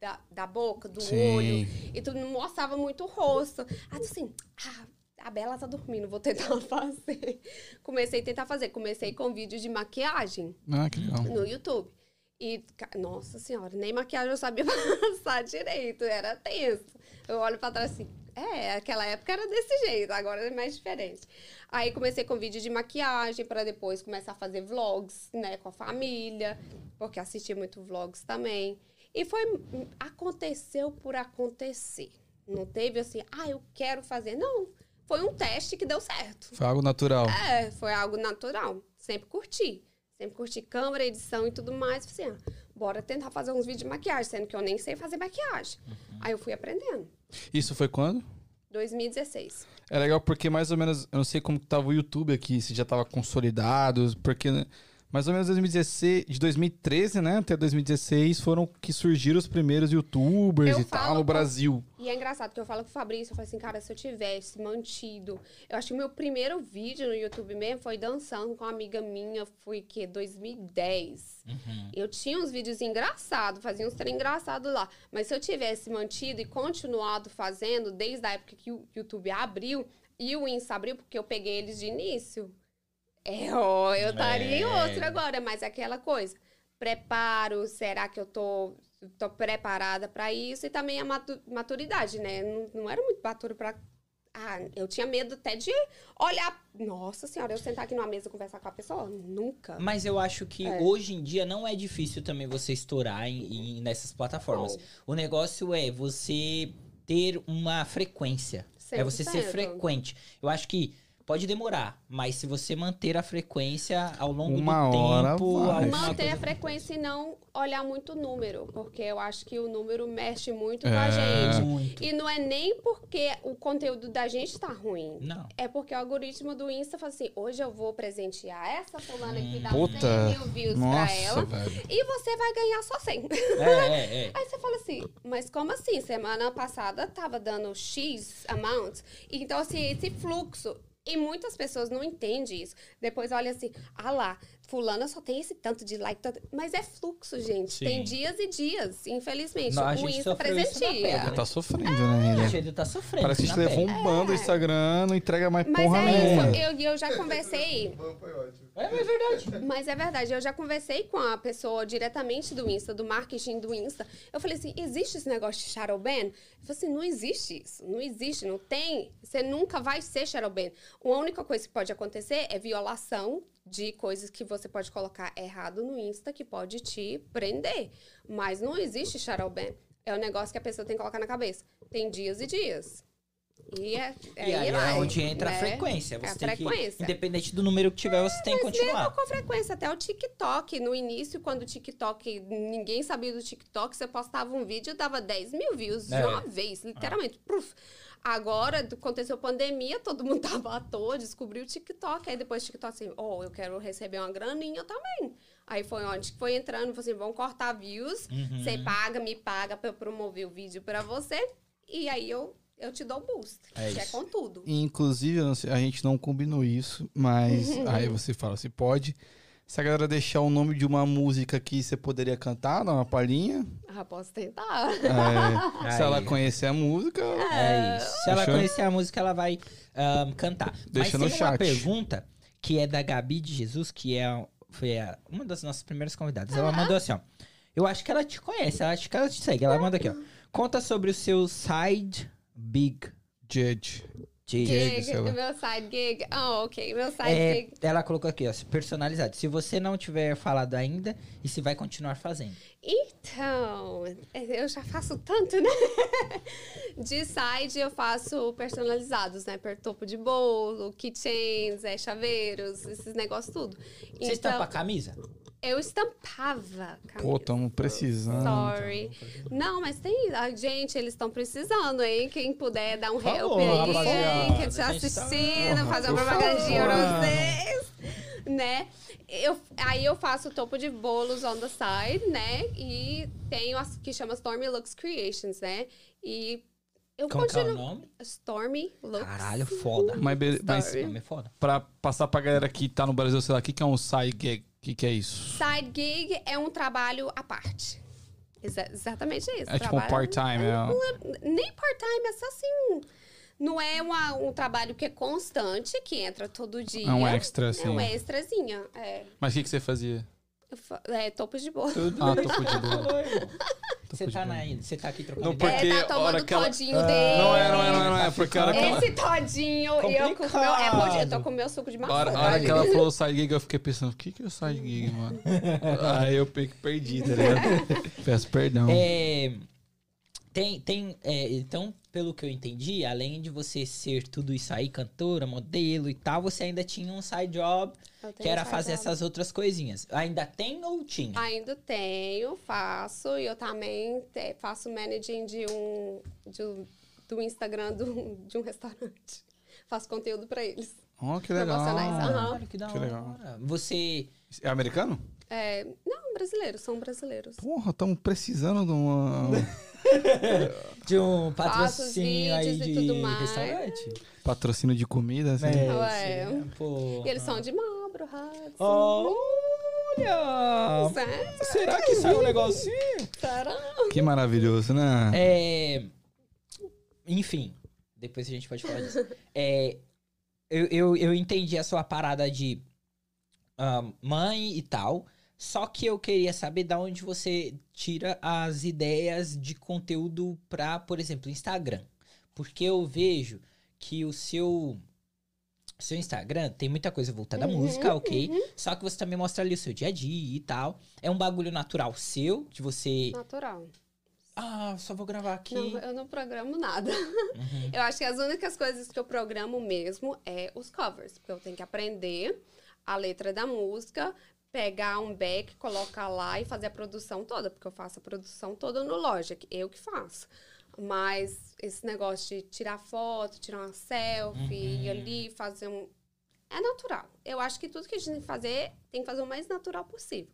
da, da boca, do olho. E tudo não mostrava muito o rosto. Aí, assim, ah, a Bela tá dormindo, vou tentar [laughs] fazer. Comecei a tentar fazer. Comecei com vídeos de maquiagem Ah, que legal. no YouTube. E, nossa senhora, nem maquiagem eu sabia [laughs] passar direito, era tenso. Eu olho pra trás assim, é, aquela época era desse jeito, agora é mais diferente. Aí comecei com vídeo de maquiagem, pra depois começar a fazer vlogs, né, com a família, porque assistia muito vlogs também. E foi, aconteceu por acontecer. Não teve assim, ah, eu quero fazer. Não, foi um teste que deu certo. Foi algo natural. É, foi algo natural. Sempre curti. Sempre curti câmera, edição e tudo mais. Falei assim, ah, bora tentar fazer uns vídeos de maquiagem, sendo que eu nem sei fazer maquiagem. Aí eu fui aprendendo. Isso foi quando? 2016. É legal porque mais ou menos, eu não sei como que tava o YouTube aqui, se já tava consolidado, porque né, mais ou menos 2016, de 2013, né, até 2016 foram que surgiram os primeiros YouTubers Eu e tal no com- Brasil. E é engraçado que eu falo com o Fabrício, eu falo assim, cara, se eu tivesse mantido. Eu acho que o meu primeiro vídeo no YouTube mesmo foi dançando com uma amiga minha, foi que 2010. Uhum. Eu tinha uns vídeos engraçados, fazia uns trem engraçados lá. Mas se eu tivesse mantido e continuado fazendo desde a época que o YouTube abriu e o Insta abriu, porque eu peguei eles de início. É, ó, eu estaria em É. outro agora, mas aquela coisa. Preparo, será que eu tô, tô preparada para isso? E também a matu- maturidade, né? Não, não era muito maduro para ah, eu tinha medo até de olhar. Nossa senhora, eu sentar aqui numa mesa e conversar com a pessoa? Nunca. Mas eu acho que É. hoje em dia não é difícil também você estourar em, em- nessas plataformas. O negócio é você ter uma frequência. É você ser 100%. frequente. Eu acho que pode demorar, mas se você manter a frequência ao longo Uma do hora tempo, vai. Manter a frequência e não olhar muito o número, porque eu acho que o número mexe muito com É. a gente. muito. E não é nem porque o conteúdo da gente tá ruim. Não. É porque o algoritmo do Insta fala assim: hoje eu vou presentear essa fulana que dá Puta, 100 mil views pra Nossa, ela. velho. E você vai ganhar só 100. É, é, [laughs] é. Aí você fala assim, mas como assim? Semana passada tava dando X amount. Então, assim, esse fluxo. E muitas pessoas não entendem isso. Depois olha assim, ah lá, fulana só tem esse tanto de like, tanto- mas é fluxo, gente. Sim. Tem dias e dias, infelizmente. Não, a o Insta presentia. pele, Tá sofrendo, né, A Rita? gente tá sofrendo. Parece que a gente levou pele. um ban do Instagram, não entrega mais Mas porra é nenhuma. isso, eu, e eu já conversei Foi ótimo. É, é verdade. Mas é verdade, eu já conversei com a pessoa diretamente do Insta, do marketing do Insta. Eu falei assim: existe esse negócio de shadow ban? Eu falei assim: não existe isso. Não existe, não tem. Você nunca vai ser shadow ban. A única coisa que pode acontecer é violação de coisas que você pode colocar errado no Insta que pode te prender. Mas não existe shadow ban. É um negócio que a pessoa tem que colocar na cabeça. Tem dias e dias. E é, E aí é onde entra a né? frequência. É Você a tem frequência. que, independente do número que tiver, você tem que Mas continuar. mesmo com frequência, até o TikTok. No início, quando o TikTok, ninguém sabia do TikTok, você postava um vídeo e dava 10 mil views É. de uma vez, literalmente. Pruf. Agora, aconteceu pandemia, todo mundo [laughs] tava à toa, descobriu o TikTok. Aí depois o TikTok assim, oh, eu quero receber uma graninha também. Aí foi onde que foi entrando, falou assim, vão cortar views, Uhum. você paga, me paga pra eu promover o vídeo pra você. E aí eu, eu te dou boost, É que é isso. com tudo. Inclusive, a gente não combinou isso, mas [laughs] aí você fala, se pode. Se a galera deixar o nome de uma música que você poderia cantar, dar uma palhinha. Ah, posso tentar. é, se ela conhecer a música, É isso. Se ela Fechou? conhecer a música, ela vai ahn, cantar. Deixa Mas no tem uma chat. pergunta que é da Gabi de Jesus, que é, foi a- uma das nossas primeiras convidadas. Ela mandou assim, ó. Eu acho que ela te conhece, eu acho que ela te segue. Ela manda aqui, ó. Conta sobre o seu side big Judge. gig. Gig, meu side gig. Oh, ok, meu side É, gig. ela colocou aqui, ó, personalizado. Se você não tiver falado ainda, e se vai continuar fazendo. Então, eu já faço tanto, né? [laughs] De side eu faço personalizados, né? Per topo de bolo, keychains, é, chaveiros, esses negócios tudo. Você estampa a camisa? Eu estampava. Pô, camisa. tamo precisando. Sorry. Não, mas tem. gente, eles estão precisando, hein? Quem puder dar um Por help aí, rapaziada. hein? Que te tá- assistindo, fazer uma propagandinha pra vocês. Né? Eu, aí eu faço topo de bolos on the side, né? E tenho as que chama Stormy Looks Creations, né? E eu Como que é o continuo. nome? Stormy Looks. Caralho, foda. Mas, be- mas. O nome é foda. pra passar pra galera que tá no Brasil, sei lá, o que, que é um side gig? O que, que é isso? Side gig é um trabalho à parte. Exa- exatamente isso. É tipo um trabalho- part-time, é... nem part-time, é só assim. Não é uma- um trabalho que é constante, que entra todo dia. É um extra, assim. É um extrazinha. É, Mas o que, que você fazia? É topos de bolo. Ah, topo de bola. Você de tá, na, você tá aqui trocando Não, ideia? porque é, a tá tomando que ela- todinho Ah, dele. Não é, não é, não é, não é. Porque a hora que ela... Esse todinho, e eu com o meu, é, dia, eu tô com o meu suco de A maçã. hora, a tá, hora que ela falou side gig, eu fiquei pensando, o que, que é o side gig, mano? [laughs] Aí eu pe- perdi, tá ligado? [laughs] Peço perdão. É, tem, tem, é, então, pelo que eu entendi, além de você ser tudo isso aí, cantora, modelo e tal, você ainda tinha um side job que era fazer job. essas outras coisinhas. Ainda tem ou tinha? Ainda tenho, faço. E eu também te- faço managing de um, de um- do Instagram do, de um restaurante. [laughs] Faço conteúdo pra eles. Oh, que legal. Cara, que da Que hora. legal. Você. É americano? É, não, brasileiros, são brasileiros. Porra, estamos precisando de uma... [laughs] De um patrocínio aí de tudo mais. restaurante? patrocínio de comida, assim. É, Ué. sim, pô. E eles são de Marlboro, Hudson. Olha! Sério? Será que saiu um negocinho? Será? Que maravilhoso, né? É, enfim, depois a gente pode falar disso. É, eu, eu, eu entendi a sua parada de ah, mãe e tal, só que eu queria saber da onde você tira as ideias de conteúdo pra, por exemplo, Instagram. Porque eu vejo que o seu seu Instagram tem muita coisa voltada à Uhum, música, ok? Só que você também mostra ali o seu dia a dia e tal. É um bagulho natural seu, de você. Natural. Ah, só vou gravar aqui. Não, eu não programo nada. Uhum. [laughs] Eu acho que as únicas coisas que eu programo mesmo é os covers. Porque eu tenho que aprender a letra da música, pegar um back, colocar lá e fazer a produção toda. Porque eu faço a produção toda no Logic. Eu que faço. Mas esse negócio de tirar foto, tirar uma selfie, Uhum. ir ali, fazer um. É natural. Eu acho que tudo que a gente tem que fazer, tem que fazer o mais natural possível.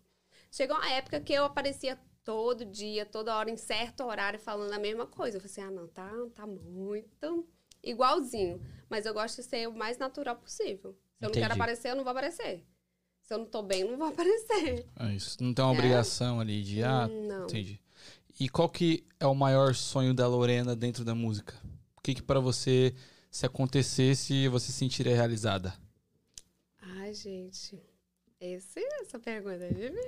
Chegou uma época que eu aparecia todo dia, toda hora, em certo horário, falando a mesma coisa. Eu falei assim, ah, não, tá, tá muito igualzinho. Mas eu gosto de ser o mais natural possível. Se eu não quero Entendi. aparecer, eu não vou aparecer. Se eu não tô bem, não vou [laughs] aparecer. É isso. Não tem uma É. obrigação ali de. Ah, não. entendi. E qual que é o maior sonho da Lorena dentro da música? O que que pra você, se acontecesse, você se sentiria realizada? Ai, gente. Esse, essa pergunta é difícil.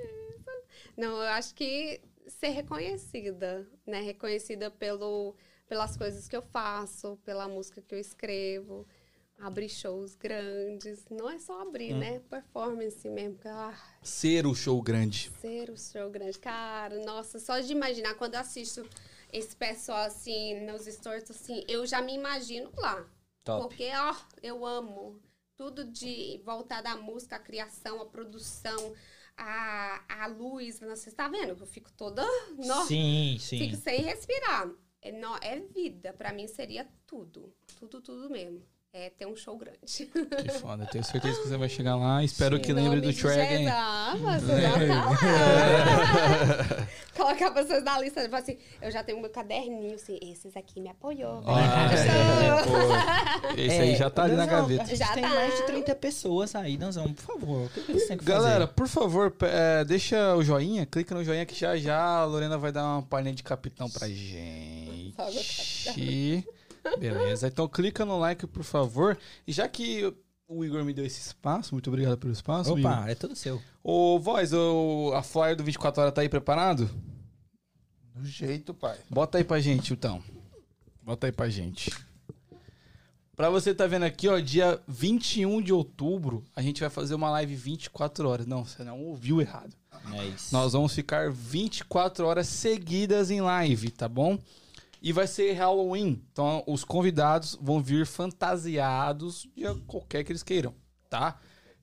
Não, eu acho que ser reconhecida, né? Reconhecida pelo, pelas coisas que eu faço, pela música que eu escrevo. Abrir shows grandes. Não é só abrir, né? Performance mesmo. ah, Ser o show grande. ser o show grande. Cara, nossa, só de imaginar quando eu assisto esse pessoal assim, nos stories, assim, eu já me imagino lá. Top. Porque, ó, eu amo tudo de voltar da música, a criação, a produção, a, a luz. Você está vendo? Eu fico toda. Sim, sim. fico sem respirar. É, nó- é vida. Pra mim seria tudo. Tudo, tudo mesmo. É ter um show grande. Que [laughs] foda. Eu tenho certeza que você vai chegar lá. Espero Sim. que lembre do Trag, hein? Ah, você já tá lá. Colocar vocês na lista. Tipo assim, eu já tenho meu caderninho, assim, esses aqui me apoiou. Ah, é. Esse aí já tá ali na gaveta. A gente Já tem tá. mais de 30 pessoas aí, Danzão. Por favor, o que você tem que fazer? Galera, por favor, é, deixa o joinha, clica no joinha que já já a Lorena vai dar uma palhinha de capitão pra gente. Beleza, então clica no like, por favor. E já que o Igor me deu esse espaço, muito obrigado pelo espaço. Igor. Opa, é tudo seu. Ô, Voz, o, a flyer do 24 horas tá aí preparado? Do jeito, pai. Bota aí pra gente, então. Bota aí pra gente. Pra você tá vendo aqui, ó, dia 21 de outubro, a gente vai fazer uma live 24 horas. Não, você não ouviu errado. É isso. Nós vamos ficar 24 horas seguidas em live, tá bom? E vai ser Halloween. Então, os convidados vão vir fantasiados de qualquer que eles queiram, tá?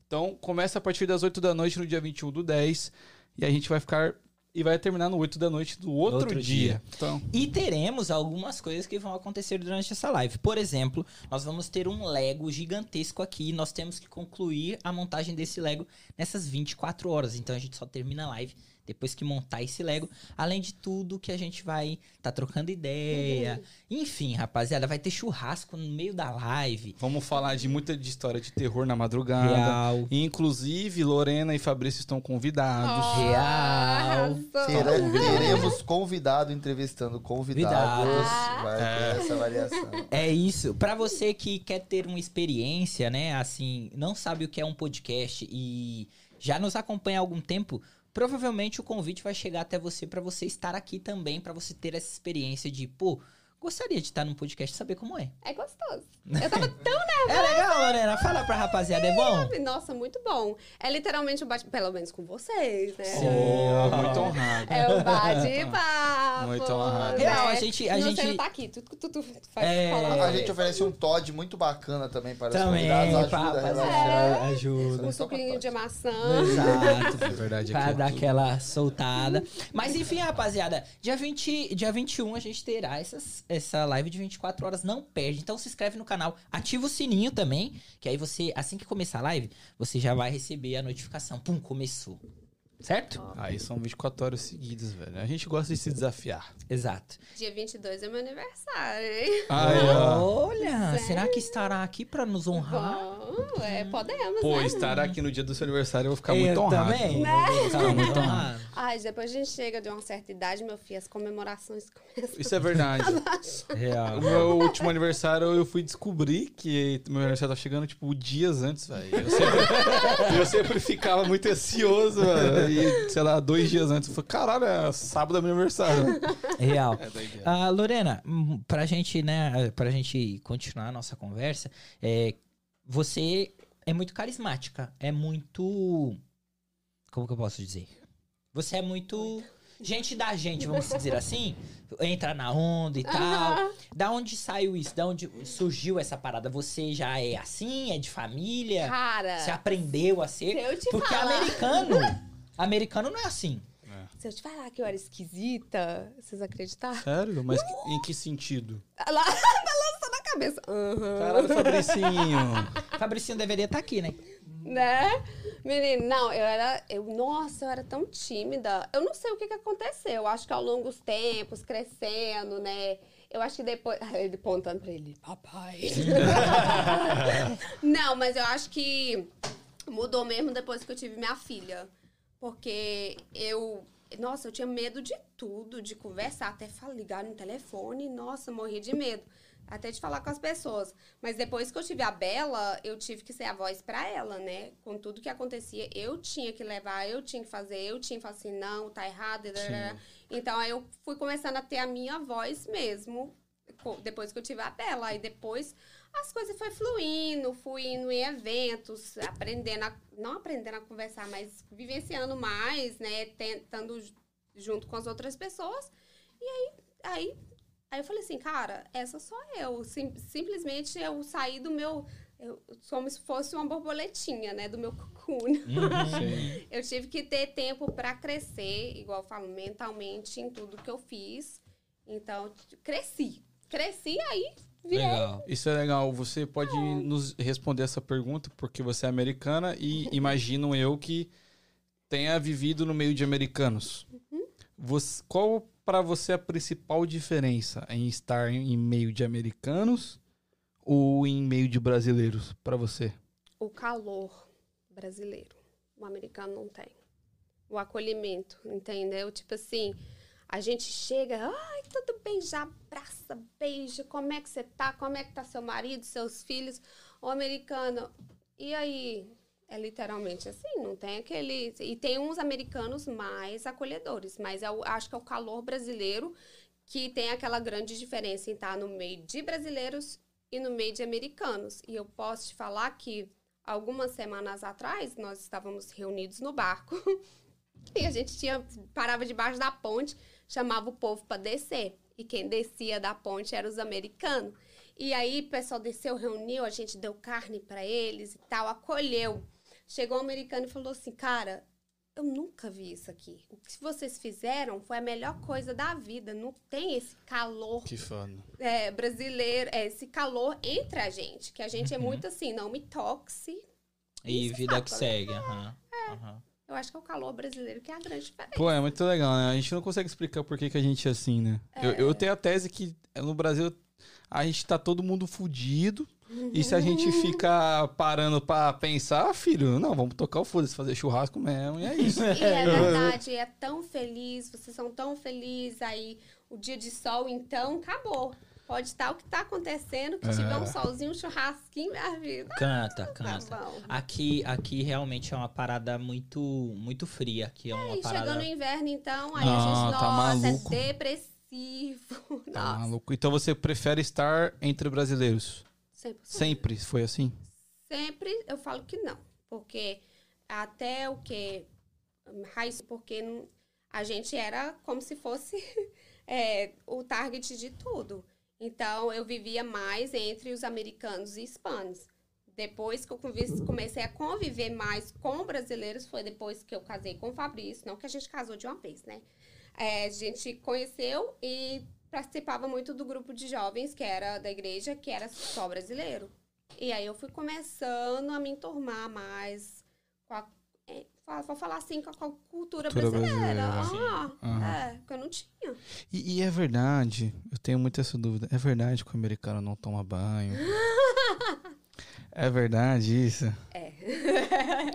Então, começa a partir das 8 da noite no dia 21 do 10. E a gente vai ficar. E vai terminar no 8 da noite do outro, Outro dia. dia. Então, E teremos algumas coisas que vão acontecer durante essa live. Por exemplo, nós vamos ter um Lego gigantesco aqui. Nós temos que concluir a montagem desse Lego nessas 24 horas. Então a gente só termina a live depois que montar esse Lego. Além de tudo que a gente vai tá trocando ideia. Enfim, rapaziada, vai ter churrasco no meio da live. vamos falar de muita de história de terror na madrugada. Real. Inclusive, Lorena e Fabrício estão convidados. Real. Terá- Arrasou. teremos convidado entrevistando convidados. Convidados. Vai ter essa variação. É isso. Pra você que quer ter uma experiência, né, assim, não sabe o que é um podcast e já nos acompanha há algum tempo, provavelmente o convite vai chegar até você pra você estar aqui também, pra você ter essa experiência de, pô, gostaria de estar num podcast e saber como é. É gostoso. Eu tava tão [laughs] É legal, Lorena? Fala pra rapaziada, é bom? nervosa. Nossa, muito bom. É literalmente um bate... Pelo menos com vocês, né? Sim. Oh, muito honrado. É o bate-papo. [laughs] Muito honrado. né? Real, a gente- a Não, gente- Você tá aqui. Tu, tu, tu, tu faz, É. A gente oferece um Todd muito bacana também para os Também, convidados. pra Ajuda a rapaziada, relaxar. ajuda. um suclinho de maçã. Exato. É verdade Pra aqui. dar aquela soltada. Mas enfim, rapaziada, dia, 20, dia 21 a gente terá essas, essa live de 24 horas. Não perde. Então se inscreve no canal, ativa o sininho também. Que aí você, assim que começar a live, você já vai receber a notificação. Pum, começou. Certo? Aí são 24 horas seguidas, velho. A gente gosta de se desafiar. Exato. Dia 22 é meu aniversário, hein? Ó. Olha, será que estará aqui pra nos honrar? Bom, é, podemos, Pô, né? estar aqui no dia do seu aniversário eu vou ficar Eu muito honrado. também. Vou ficar muito [laughs] honrado. Ai, depois a gente chega de uma certa idade, meu filho, as comemorações começam. Isso é verdade. [laughs] Real. O meu último aniversário eu fui descobrir que meu aniversário tá chegando, tipo, dias antes, velho. Eu sempre, [laughs] eu sempre ficava muito ansioso, velho. Sei lá, dois dias antes. Eu falei, caralho, é sábado é meu aniversário. Real. [laughs] É. Ah, Lorena, hum, pra gente, né, pra gente continuar a nossa conversa, é, você é muito carismática, é muito, como que eu posso dizer? Você é muito gente da gente, vamos dizer assim, entra na onda e tal. Aham. Da onde saiu isso? Da onde surgiu essa parada? Você já é assim, é de família? Cara, Você aprendeu a se ser? eu te Porque falar... americano, [laughs] americano não é assim. Se eu te falar que eu era esquisita, vocês acreditaram? Sério? Mas que- em que sentido? Lá, balançando [laughs] a cabeça. Aham. Caralho, Fabricinho. [laughs] Fabricinho deveria estar aqui, né? Né? Menino, não, eu era. Eu, nossa, eu era tão tímida. Eu não sei o que, que aconteceu. Eu acho que ao longo dos tempos, crescendo, né? Eu acho que depois. [laughs] Ele apontando pra ele, papai. não, mas eu acho que mudou mesmo depois que eu tive minha filha. Porque eu. Nossa, eu tinha medo de tudo, de conversar, até falar, ligar no telefone. Nossa, morria de medo. Até de falar com as pessoas. Mas depois que eu tive a Bela, eu tive que ser a voz pra ela, né? Com tudo que acontecia, eu tinha que levar, eu tinha que fazer, eu tinha que falar assim, não, tá errado. Sim. Então aí eu fui começando a ter a minha voz mesmo, depois que eu tive a Bela. Aí depois as coisas foi fluindo, fui indo em eventos, aprendendo, a, não aprendendo a conversar, mas vivenciando mais, né? Tentando ju- junto com as outras pessoas. E aí, aí, aí eu falei assim, cara, essa sou eu. Sim- simplesmente eu saí do meu. Eu, como se fosse uma borboletinha, né? Do meu [laughs] cocoon. Sim. Eu tive que ter tempo para crescer, igual eu falo, mentalmente em tudo que eu fiz. Então, cresci. Cresci aí, virei. Legal. Isso é legal. Você pode nos responder essa pergunta porque você é americana e [laughs] imagino eu que tenha vivido no meio de americanos. Você- qual para você a principal diferença em estar em meio de americanos ou em meio de brasileiros para você? O calor brasileiro. O americano não tem. O acolhimento, entendeu? Tipo assim, a gente chega, ai, tudo bem, já abraça, beija, como é que você tá? Como é que tá seu marido, seus filhos? O americano, e aí? É literalmente assim, não tem aquele. E tem uns americanos mais acolhedores, mas eu acho que é o calor brasileiro que tem aquela grande diferença em estar no meio de brasileiros e no meio de americanos. E eu posso te falar que algumas semanas atrás nós estávamos reunidos no barco [laughs] e a gente tinha parava debaixo da ponte, chamava o povo para descer. E quem descia da ponte eram os americanos. E aí o pessoal desceu, reuniu, a gente deu carne para eles e tal, acolheu. Chegou um americano e falou assim: "Cara, eu nunca vi isso aqui. O que vocês fizeram foi a melhor coisa da vida. Não tem esse calor Que fano. é, brasileiro, é, esse calor entre a gente. Que a gente é muito assim, não me toxe. E vida é que fato, né? segue. aham, aham. Eu acho que é o calor brasileiro que é a grande diferença. Pô, é muito legal, né? A gente não consegue explicar por que, que a gente é assim, né? Eu, eu tenho a tese que no Brasil a gente tá todo mundo fudido. E se a gente fica parando pra pensar, filho, não, vamos tocar o foda-se, fazer churrasco mesmo, e é isso. E é [laughs] verdade, é tão feliz, vocês são tão felizes. Aí o dia de sol, então, acabou. Pode estar o que tá acontecendo, que tiver um solzinho, um churrasquinho, minha vida. Canta, Tá canta. bom. Aqui, aqui realmente é uma parada muito, muito fria. Aqui é uma E parada. chegando o inverno, então, aí a gente, tá nossa, maluco. é depressivo. [laughs] Tá Nossa, maluco. Então você prefere estar entre brasileiros? 100%. Sempre foi assim? Sempre eu falo que não. Porque até o que? Raiz, porque a gente era como se fosse [laughs] é, o target de tudo. Então eu vivia mais entre os americanos e hispanos. Depois que eu comecei a conviver mais com brasileiros, foi depois que eu casei com o Fabrício. Não que a gente casou de uma vez, né? É, a gente conheceu e participava muito do grupo de jovens que era da igreja, que era só brasileiro. E aí eu fui começando a me enturmar mais Vou falar assim, com a, cultura, Cultura brasileira. brasileira, Ah, Aham. É, que eu não tinha. E, e é verdade, eu tenho muita essa dúvida. É verdade que o americano não toma banho? [laughs] é verdade isso? É.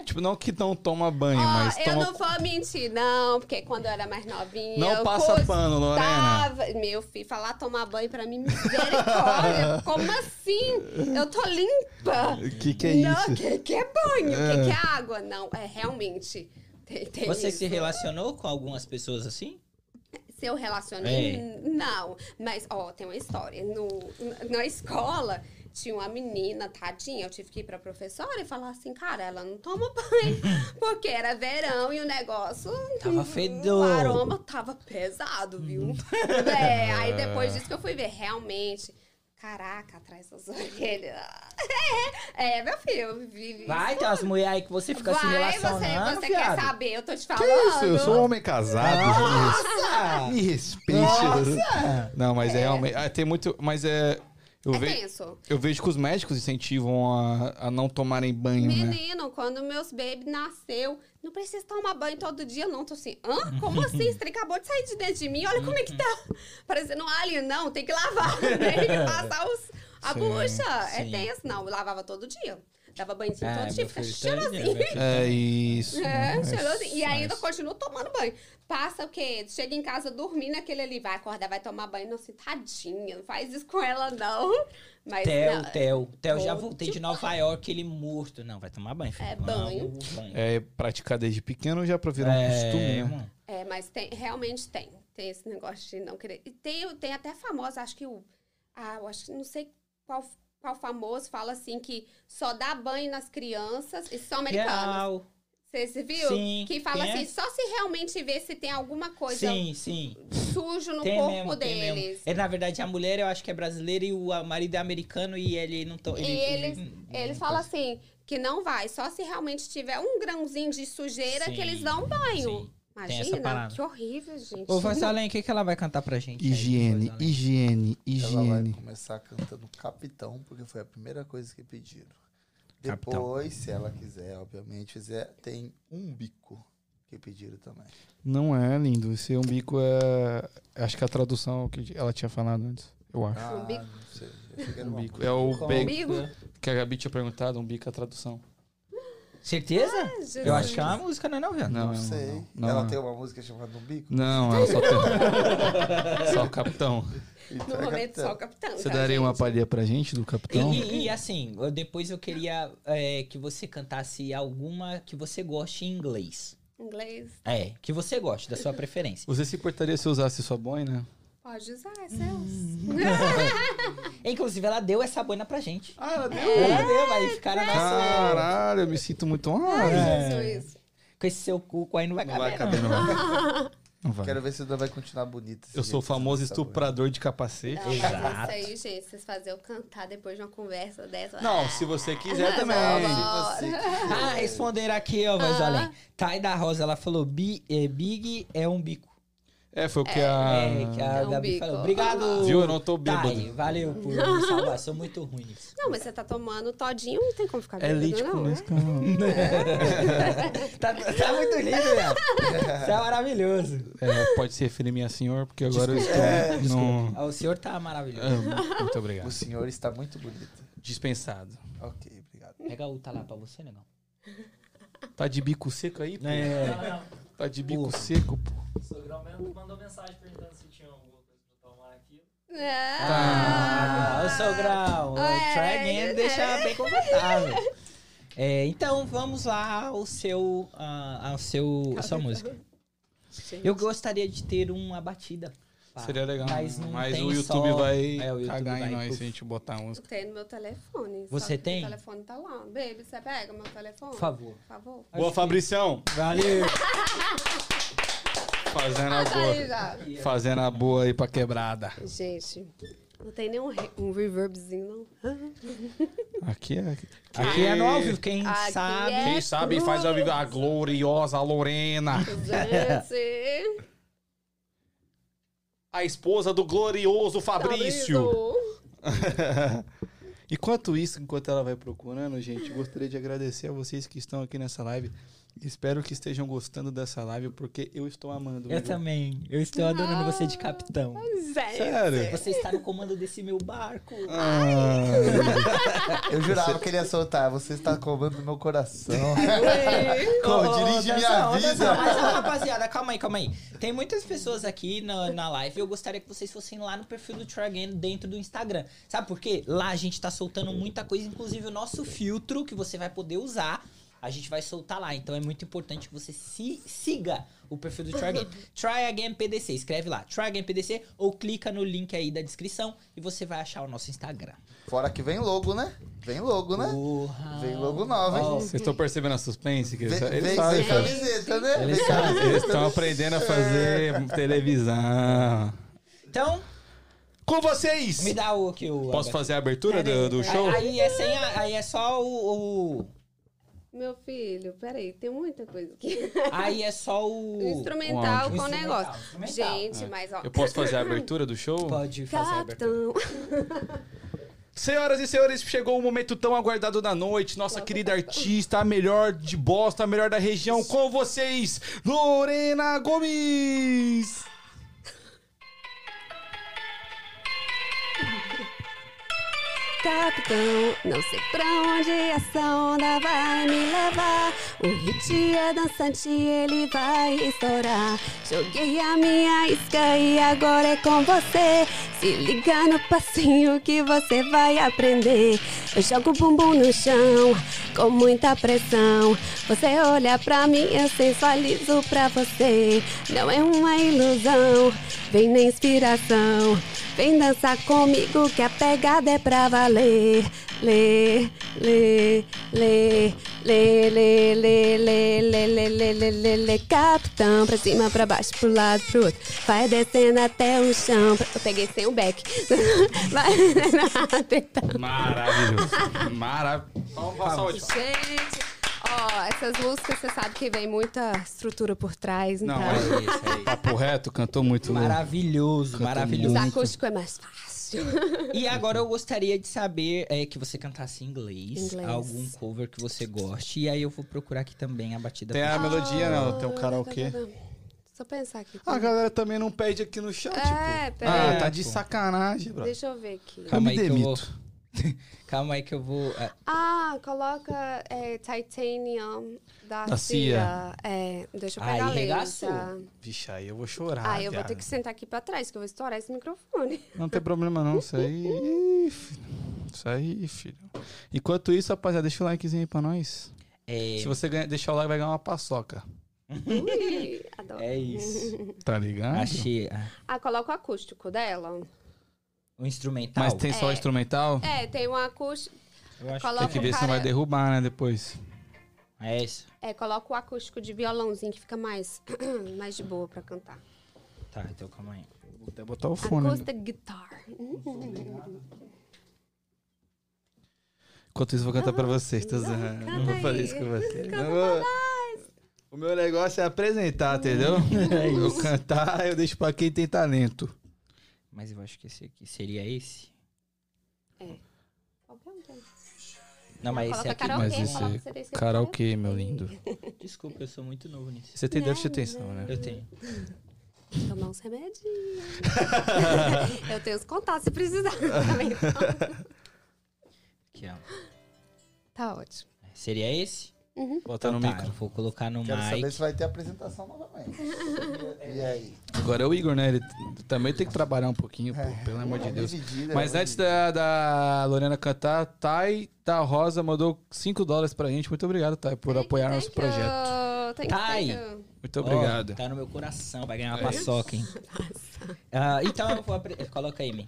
Tipo, não que não toma banho, Ó, mas eu toma. não vou mentir, não, porque quando eu era mais novinha. Não eu passa cus- pano, Lorena. Meu filho, falar tomar banho pra mim, misericórdia. [laughs] Como assim? Eu tô limpa. O que, que é não, isso? que, que é banho? O É. que, que é água? Não, é realmente. Tem, tem Você isso. se relacionou com algumas pessoas assim? Se eu relacionei? É. Não. Mas, ó, tem uma história. No, na escola, tinha uma menina, tadinha, eu tive que ir pra professora e falar assim, cara, ela não toma [laughs] banho. porque era verão e o negócio... Tava O fedor. aroma tava pesado, viu? [laughs] é, aí depois disso que eu fui ver, realmente... Caraca, atrás das orelhas. [laughs] É, meu filho, eu vivi... Vai, tem umas mulheres aí que você fica se Vai, relacionando, você, você fiado. quer saber, eu tô te falando. Que isso? Eu sou um homem casado. Nossa! Me respeite. Nossa! Não, mas é, realmente. ah, Tem muito. Mas é. Eu, É ve- tenso. eu vejo que os médicos incentivam a, a não tomarem banho, né? Menino, quando meus baby nasceu, não precisa tomar banho todo dia, não. Tô assim, hã? Como assim? Trem acabou de sair de dentro de mim, olha como é que tá. [laughs] Parecendo um alien. Não, tem que lavar, tem que passar os, a Sim, bucha. É sim. tenso. Não, eu lavava todo dia. Dava banhozinho Ah, todo meu dia, fica tá cheirosinho. É isso. É, Mas- cheirosinho. E ainda continua tomando banho. Passa o quê? Chega em casa dormindo, aquele ali vai acordar, vai tomar banho. Não, assim, tadinha, não faz isso com ela, não. Mas Theo, não, Theo. Theo, já Todo voltei de Nova York, ele morto. Não, vai tomar banho, filho. É, banho. banho. É praticar desde pequeno já pra virar um costume, né? É, mas tem, realmente tem. Tem esse negócio de não querer. E tem, tem até famosa, acho que o. Ah, eu acho que não sei qual, qual famoso fala assim que só dá banho nas crianças. E são americanos. Real. Você, viu? Sim, Que fala é? assim, só se realmente ver se tem alguma coisa Sim, sim. sujo no Tem corpo mesmo, deles. É, na verdade, a mulher eu acho que é brasileira e o marido é americano e ele não... To, E ele, eles, ele- eles não falam coisa. assim, que não vai. Só se realmente tiver um grãozinho de sujeira Sim, que eles dão banho. sim. Tem essa Imagina, parada. que horrível, gente. Ô, Vassalém, o que, que ela vai cantar pra gente? aí, Higiene, higiene, Ela vai higiene. começar cantando Capitão, porque foi a primeira coisa que pediram. Capitão. Depois, se ela quiser, obviamente, fizer, tem um bico que pediram também. Não é lindo. Esse umbigo é. Acho que a tradução que ela tinha falado antes. Eu acho. Ah, bico? não sei. Eu Umbigo. É o. Umbigo? que a Gabi tinha perguntado, umbigo é a tradução. Certeza? Jesus. eu acho que é uma música, não é não, velho? Não, Não, sei. não, não, ela não. tem uma música chamada Umbigo? Não, ela só tem. só o capitão. [laughs] Então No é momento, Capitão. só o capitão. Você tá, daria uma gente? palhinha pra gente do capitão? E, e- e, assim, eu- depois eu queria é, que você cantasse alguma que você goste em inglês. Inglês. É, que você goste, da sua preferência. Você se importaria se usasse sua boina? Pode usar, é seus. Hum. [laughs] Inclusive, ela deu essa boina pra gente. Ah, ela deu? Ela deu, vai ficar na nossa. Caralho, eu me sinto muito honrado. Jesus. Com esse seu cu aí não vai Não caber. vai caber, não vai. [laughs] Não vai. Quero ver se ainda vai continuar bonita. Eu sou o famoso essa boina. estuprador de capacete. Não, Exato. isso aí, gente, vocês fazem eu cantar depois de uma conversa dessa. Não, se você quiser também. Não, Se você [laughs] Ah, responderam aqui, ó, mas além. Thay da Rosa, ela falou: é, Big é um bico. É, foi o que a. É, que a É Gabi bico. falou. Obrigado. Viu? Eu não tô Thay, bêbado. valeu por me [laughs] salvar. Sou muito ruim nisso. Não, mas você tá tomando todinho, não tem como ficar É bêbado, leite não. com né? Nescau. [laughs] tá, tá muito lindo, velho. Isso é maravilhoso. É, pode se referir minha senhor, porque agora eu estou. É, no... Ah, O senhor tá maravilhoso. Ah, Muito O obrigado. senhor está muito bonito. Dispensado. Ok, obrigado. [laughs] Pega o tá lá pra você, negão. Tá de bico seco aí, pô? É. Não, não. Tá de bico seco, pô. O sogrão mesmo mandou mensagem perguntando se tinha alguma coisa pra tomar aqui. Ah, o sogrão. O É, try again é. deixa bem confortável. É, então vamos lá ao seu, ah, ao seu, a sua música. Gente. Eu gostaria de ter uma batida. Pá, Seria legal. Mas, não Mas tem o YouTube só- vai É, o YouTube cagar vai, em nós se a gente botar a música. Tem no meu telefone. Você tem? O telefone tá lá. Baby, você pega meu telefone? Por favor. Por favor. Boa, Fabricião. Valeu. [laughs] Fazendo a boa. Fazendo a boa aí pra quebrada. Gente, não tem nenhum re- um reverbzinho, não. [laughs] Aqui é. Aqui é no ao vivo, quem Aqui sabe. é- Quem sabe faz a vida. A gloriosa Lorena. Gente. A esposa do glorioso Fabrício. Enquanto [laughs] isso, enquanto ela vai procurando, gente, gostaria de agradecer a vocês que estão aqui nessa live. Espero que estejam gostando dessa live, porque eu estou amando. Eu viu? também. Eu estou adorando você de capitão. Sério. Sério? Você está no comando desse meu barco. Ah, [laughs] Eu jurava que ele ia soltar. Você está comando meu coração. [laughs] Ô, ô, dirige minha vida. Mas, rapaziada, calma aí, calma aí. Tem muitas pessoas aqui na, na live e eu gostaria que vocês fossem lá no perfil do Try Again dentro do Instagram. Sabe por quê? Lá a gente tá soltando muita coisa, inclusive o nosso filtro que você vai poder usar. A gente vai soltar lá, então é muito importante que você se, siga o perfil do Try Again. [laughs] Try Again PDC, escreve lá, Try Again PDC, ou clica no link aí da descrição e você vai achar o nosso Instagram. Fora que vem logo, né? Vem logo, né? Porra. Vem logo nova, hein? Vocês estão percebendo a suspense? Que eles, Vem, eles vem fazem. camiseta, né? Eles sabem. Eles estão aprendendo a fazer televisão. Então, Com vocês! me dá o que o. Posso fazer a abertura do, do show? Aí, aí é sem a- aí é só o, o- Meu filho, peraí, tem muita coisa aqui. [laughs] aí é só o Instrumental áudio. com o negócio. instrumental. Gente, mas ó. Eu posso fazer a [laughs] abertura do show? pode fazer a abertura. Capitão. Senhoras e senhores, chegou o momento tão aguardado da noite. Nossa querida artista, a melhor de bosta, a melhor da região, com vocês, Lorena Gomes! Capitão. Não sei pra onde essa onda vai me levar. O hit é dançante, ele vai estourar. Joguei a minha isca e agora é com você. Se liga no passinho que você vai aprender. Eu jogo o bumbum no chão com muita pressão. Você olha pra mim, eu sensualizo pra você. Não é uma ilusão, vem na inspiração. Vem dançar comigo que a pegada é pra valer. Lê, lê, lê, lê, lê, lê, lê, lê, lê, lê, lê, lê, lê, capitão. Pra cima, pra baixo, pro lado, pro outro. Vai descendo até o chão. Eu peguei sem o back. Vai tentando. Maravilhoso. Maravilhoso. Gente, ó, essas músicas você sabe que vem muita estrutura por trás, então. Não, É isso, é isso. Papo reto, cantou muito. Maravilhoso, Os maravilhoso. acústicos é mais fácil. [laughs] E agora eu gostaria de saber é, que você cantasse em inglês, Inglês. algum cover que você goste. E aí eu vou procurar aqui também a batida. Tem a melodia, não. Tem um karaokê. Deixa eu pensar aqui. A galera também não pede aqui no chat, É, pô. peraí. Ah, tá de pô. sacanagem, bro. Deixa eu ver aqui. Eu Calma me aí que eu vou. [laughs] Calma aí que eu vou. é, Ah, coloca é, Titanium da, Da Cia. Cia. É, deixa eu Aí pegar a regaçou. Vixe, aí eu vou chorar. Ah, eu vou ter que sentar aqui pra trás, que eu vou estourar esse microfone. Não tem problema não, isso aí. [laughs] Isso aí, filho. Enquanto isso, rapaziada, deixa o likezinho aí pra nós. é, Se você ganha- deixar o like, vai ganhar uma paçoca. Ui, adoro. é isso. Tá ligado? Achei. ah, Ah, coloca o acústico dela. O instrumental. Mas tem só É. instrumental? É, tem um acústico. Eu acho coloca Tem que ver se não cara- vai derrubar, né, depois. É isso. É, coloca o acústico de violãozinho que fica mais, [clears throat] mais de boa pra cantar. Tá, então calma aí. Vou até botar o fone. né? Acoustic guitar. Enquanto isso, eu vou cantar pra vocês. Zoando. Não vou fazer isso com vocês. Não vou- O meu negócio é apresentar, entendeu? [laughs] Eu cantar, eu deixo pra quem tem talento. Mas eu acho que esse aqui seria esse. Qualquer um tem. Não, mas esse aqui. karaokê, Mas esse é Karaokê, meu lindo. [laughs] Desculpa, eu sou muito novo nisso. Você tem déficit de atenção, né? Eu tenho. Tomar uns remedinhos. [laughs] eu tenho os contatos se precisar [laughs] também. Aqui, ó. Tá ótimo. Seria esse? Botar no tá, micro. vou colocar no Quero saber mic. se vai ter apresentação novamente. [laughs] E aí? Agora é o Igor, né? Ele também tem que trabalhar um pouquinho, pô, pelo amor de É Deus. dividida, Mas é antes da, da Lorena cantar, Thay da Rosa mandou 5 dólares pra gente. Muito obrigado, Thay, por apoiar nosso projeto. Thank Thay. you. Muito obrigado. tá no meu coração, vai ganhar uma É paçoca, hein? [laughs] Ah, então eu vou abrir. Coloca aí, Mi.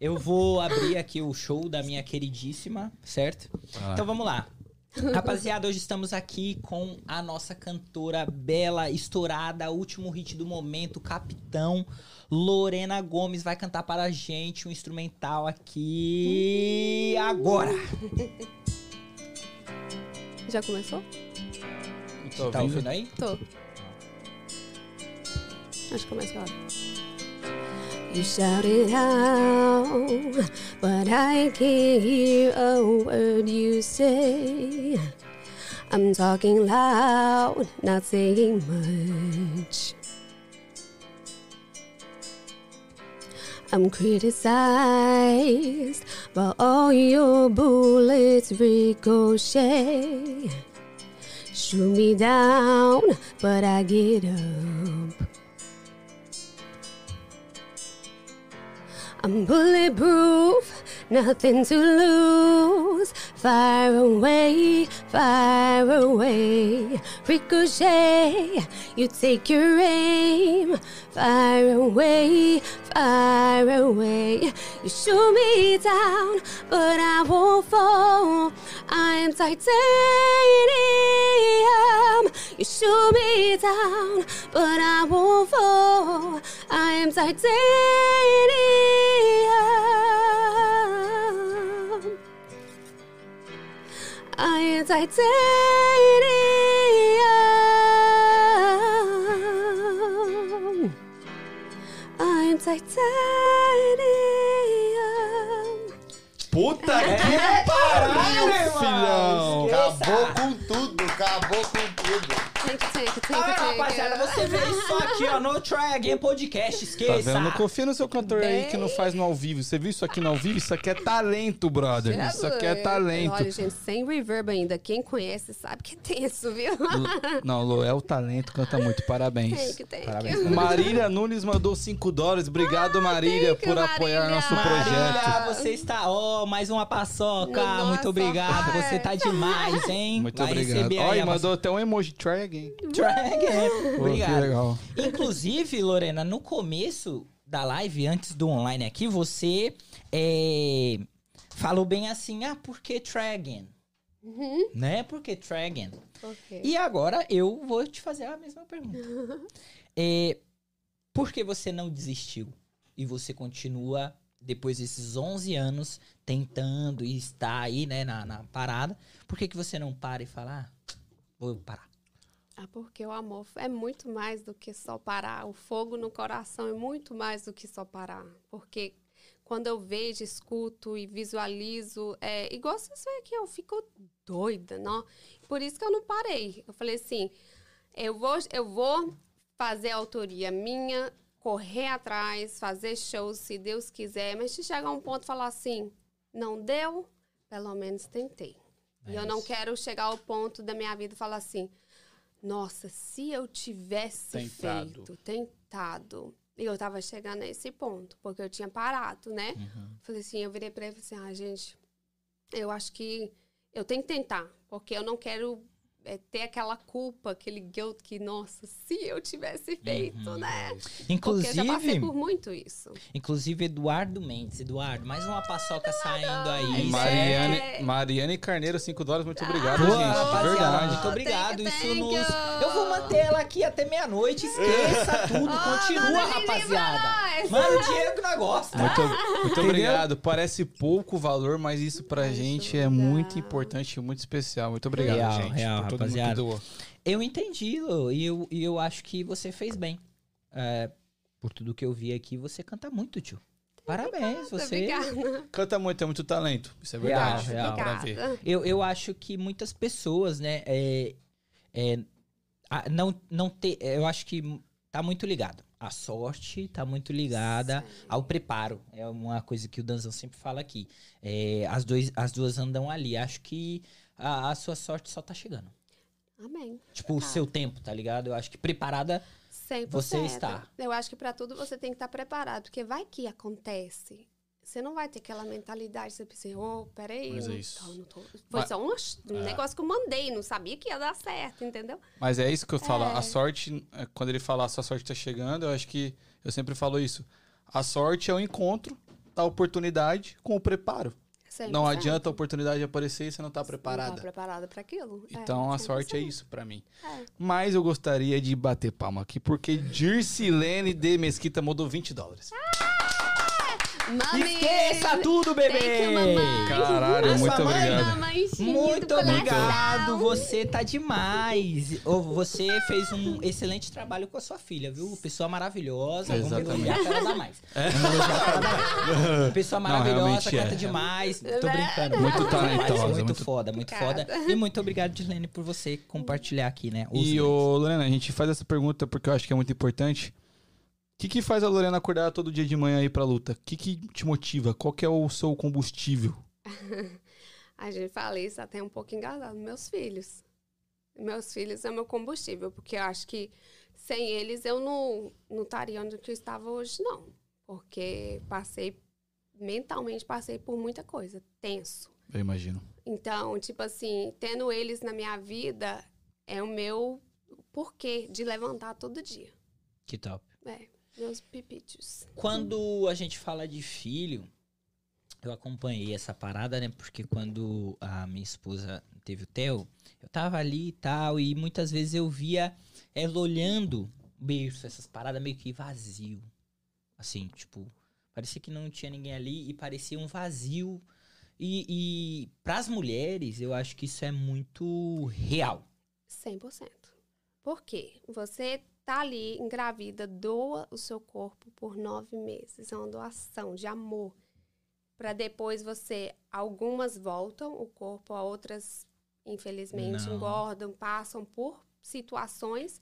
Eu vou abrir aqui o show da minha queridíssima, certo? Ah. Então vamos lá. [laughs] Rapaziada, hoje estamos aqui com a nossa cantora bela, estourada, último hit do momento, Capitão. Lorena Gomes vai cantar para a gente um instrumental aqui agora. Já começou? Tô Tá ouvindo? ouvindo aí? Tô. Acho que começa agora. You shout it out, but I can't hear a word you say. I'm talking loud, not saying much. I'm criticized, but all your bullets ricochet. Shoot me down, but I get up. I'm bulletproof, nothing to lose. Fire away, fire away. Ricochet, you take your aim. Fire away, fire away. You shoot me down, but I won't fall. I'm titanium. You shoot me down, but I won't fall. I am titanium. 爱在这里呀，爱在这里呀。Puta é. que é, pariu, filhão! Acabou com tudo, acabou com tudo. Tem tem tem Ah, tem rapaziada, você vê isso aqui, ó, no Try Again Podcast, Tá esqueça. vendo? Não confia no seu cantor aí que não faz no ao vivo. Você viu isso aqui no ao vivo? Isso aqui é talento, brother. Isso aqui é talento. Olha, gente, sem reverb ainda. Quem conhece sabe que é tenso, viu? Não, Lu, é o talento, canta muito. Parabéns. Tem que, tem Parabéns. Marília Nunes mandou 5 dólares. Obrigado, Marília, thank you, por apoiar Marília. nosso Marília, projeto. você está, ó, mais uma paçoca. Nossa, Muito obrigado. pai. Você tá demais, hein? Muito Vai obrigado. Olha, mandou até um emoji. Try again. Que Obrigado. legal. Inclusive, Lorena, no começo da live, antes do online aqui, você é, falou bem assim, ah, por que try again? Uhum. Né? Por que try again? Ok. E agora eu vou te fazer a mesma pergunta. [laughs] É, por que você não desistiu? E você continua, depois desses 11 anos, tentando e está aí, né, na, na parada. Por que, que você não para e fala, ah, vou parar? Ah, porque o amor é muito mais do que só parar. O fogo no coração é muito mais do que só parar. Porque quando eu vejo, escuto e visualizo, é igual vocês veem aqui, eu fico doida, não? Por isso que eu não parei. Eu falei assim, eu vou, eu vou fazer a autoria minha, correr atrás, fazer shows, se Deus quiser. Mas se chegar a um ponto e falar assim, não deu, pelo menos tentei. E eu não quero chegar ao ponto da minha vida e falar assim, nossa, se eu tivesse Tentado. feito, tentado. E eu tava chegando a esse ponto, porque eu tinha parado, né? Falei assim, eu virei pra ele e falei assim, ah, gente, eu acho que eu tenho que tentar, porque eu não quero é, ter aquela culpa, aquele guilt que, nossa, se eu tivesse feito, né? Porque eu já passei Inclusive, por muito isso. inclusive Eduardo Mendes. Eduardo, mais uma paçoca saindo aí. Mariane, É. Mariane Carneiro, 5 dólares. Muito obrigado, Boa, gente. De rapaziada, verdade. muito obrigado. Thank you, Isso nos. Eu vou manter ela aqui até meia-noite. Esqueça [laughs] tudo. Oh, Continua, rapaziada. Manda o dinheiro que nós gosta. Muito, muito Entendeu? obrigado. Parece pouco valor, mas isso pra gente é muito importante e muito especial. Muito obrigado, Real, gente. real, por todo mundo que rapaziada. doou. Eu entendi, Lô, e eu, e eu acho que você fez bem. É, por tudo que eu vi aqui, você canta muito, tio. Parabéns, você. Obrigada. Canta muito, tem muito talento. Isso é verdade. Real, Dá pra ver. Obrigada. Eu, eu acho que muitas pessoas, né, é, é, a- não, não ter, eu acho que tá muito ligado. A sorte tá muito ligada ao preparo. É uma coisa que o Danzão sempre fala aqui. É, as, dois, as duas andam ali. Acho que a, a sua sorte só tá chegando. Amém. Tipo, o Tá. seu tempo, tá ligado? Eu acho que preparada 100%. Você está. Eu acho que para tudo você tem que estar preparado, porque vai que acontece. Você não vai ter aquela mentalidade, você pensa, ô, peraí. Mas é não isso. tô- não tô- Foi Mas- só um, um É. negócio que eu mandei, não sabia que ia dar certo, entendeu? Mas é isso que eu falo. É. A sorte, é, quando ele fala a sua sorte tá chegando, eu acho que eu sempre falo isso. A sorte é o encontro da oportunidade com o preparo. 100%. Não adianta a oportunidade aparecer e você não tá Não preparada. tá preparada para aquilo. É, Então a 100%. sorte é isso pra mim. É. Mas eu gostaria de bater palma aqui, porque Dircilene de Mesquita mandou 20 dólares. Mami! Esqueça tudo, bebê! Thank you, mamãe. Caralho, muito mãe, obrigado. Muito obrigado, você tá demais. Você fez um excelente trabalho com a sua filha, viu? Pessoa maravilhosa. Exatamente. ela dá mais. [laughs] Vamos ela mais. [laughs] Pessoa Não, maravilhosa, é. canta demais. Tô Né? brincando. Muito talentosa, Muito, muito- foda, muito foda. E muito obrigado, Dilene, por você compartilhar aqui, né? os E, ô, Lorena, a gente faz essa pergunta porque eu acho que é muito importante. O que, que faz a Lorena acordar todo dia de manhã aí pra luta? O que, que te motiva? Qual que é o seu combustível? [laughs] A gente fala isso até um pouco engasado. Meus filhos. Meus filhos são meu combustível, porque eu acho que sem eles eu não não estaria onde que eu estava hoje, não. Porque passei, mentalmente passei por muita coisa, tenso. Eu imagino. Então, tipo assim, tendo eles na minha vida é o meu porquê de levantar todo dia. Que top. É, meus pipitos. Quando a gente fala de filho, eu acompanhei essa parada, né? Porque quando a minha esposa teve o Theo, eu tava ali e tal, e muitas vezes eu via ela olhando o berço, essas paradas meio que vazio. Assim, tipo, parecia que não tinha ninguém ali e parecia um vazio. E, e para as mulheres, eu acho que isso é muito real. 100%. Por quê? Você tá ali, engravida, doa o seu corpo por nove meses. É uma doação de amor. Para depois você, algumas voltam o corpo, a outras, infelizmente, Não. engordam, passam por situações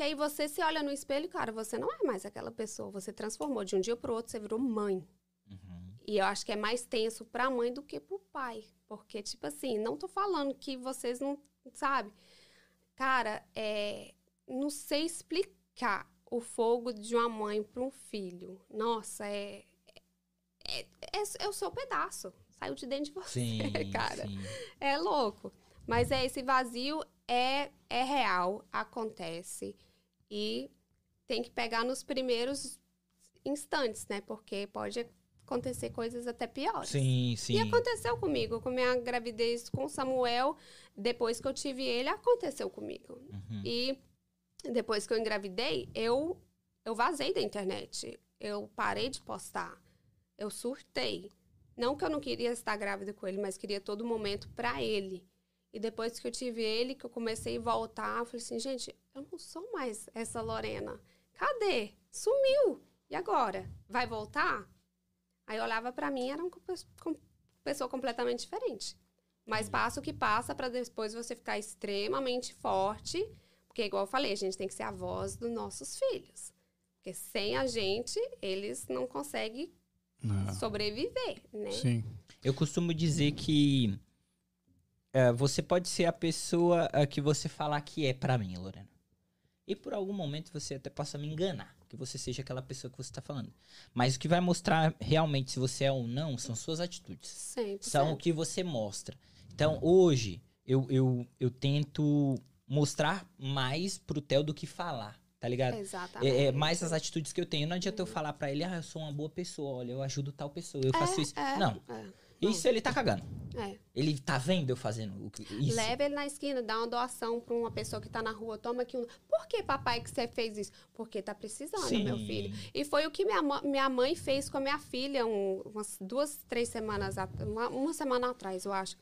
que aí você se olha no espelho, cara, você não é mais aquela pessoa. Você transformou de um dia pro outro, você virou mãe. Uhum. E eu acho que é mais tenso pra mãe do que pro pai. Porque, tipo assim, não tô falando que vocês não. Sabe? Cara, é. Não sei explicar o fogo de uma mãe pra um filho. Nossa, é. É, é, é o seu pedaço. Saiu de dentro de você, Sim, [laughs] cara. sim. É louco. Mas é esse vazio é, é real, acontece. E tem que pegar nos primeiros instantes, né? Porque pode acontecer coisas até piores. Sim, sim. E aconteceu comigo, com minha gravidez com Samuel, depois que eu tive ele, aconteceu comigo. Uhum. E depois que eu engravidei, eu, eu vazei da internet. Eu parei de postar. Eu surtei. Não que eu não queria estar grávida com ele, mas queria todo momento pra ele. E depois que eu tive ele, que eu comecei a voltar, eu falei assim, gente, eu não sou mais essa Lorena. Cadê? Sumiu. E agora? Vai voltar? Aí eu olhava pra mim, era uma pessoa completamente diferente. Mas passa o que passa pra depois você ficar extremamente forte, porque igual eu falei, a gente tem que ser a voz dos nossos filhos. Porque sem a gente, eles não conseguem Não. sobreviver, né? Sim. Eu costumo dizer que é, você pode ser a pessoa é, que você falar que é pra mim, Lorena. E por algum momento você até possa me enganar, que você seja aquela pessoa que você tá falando. Mas o que vai mostrar realmente se você é ou não são suas atitudes. Sempre. São o que você mostra. Então, hoje, eu, eu, eu tento mostrar mais pro Theo do que falar, tá ligado? Exatamente. É, é mais as atitudes que eu tenho. Não adianta eu falar pra ele, ah, eu sou uma boa pessoa, olha, eu ajudo tal pessoa, eu faço isso. É, Não, é, isso ele tá cagando. é. Ele tá vendo eu fazendo o que- isso. Leva ele na esquina, dá uma doação pra uma pessoa que tá na rua. Toma aqui um. Por que, papai, que você fez isso? Porque tá precisando, Sim. meu filho. E foi o que minha, minha mãe fez com a minha filha um- umas duas, três semanas atrás. Uma, uma semana atrás, eu acho.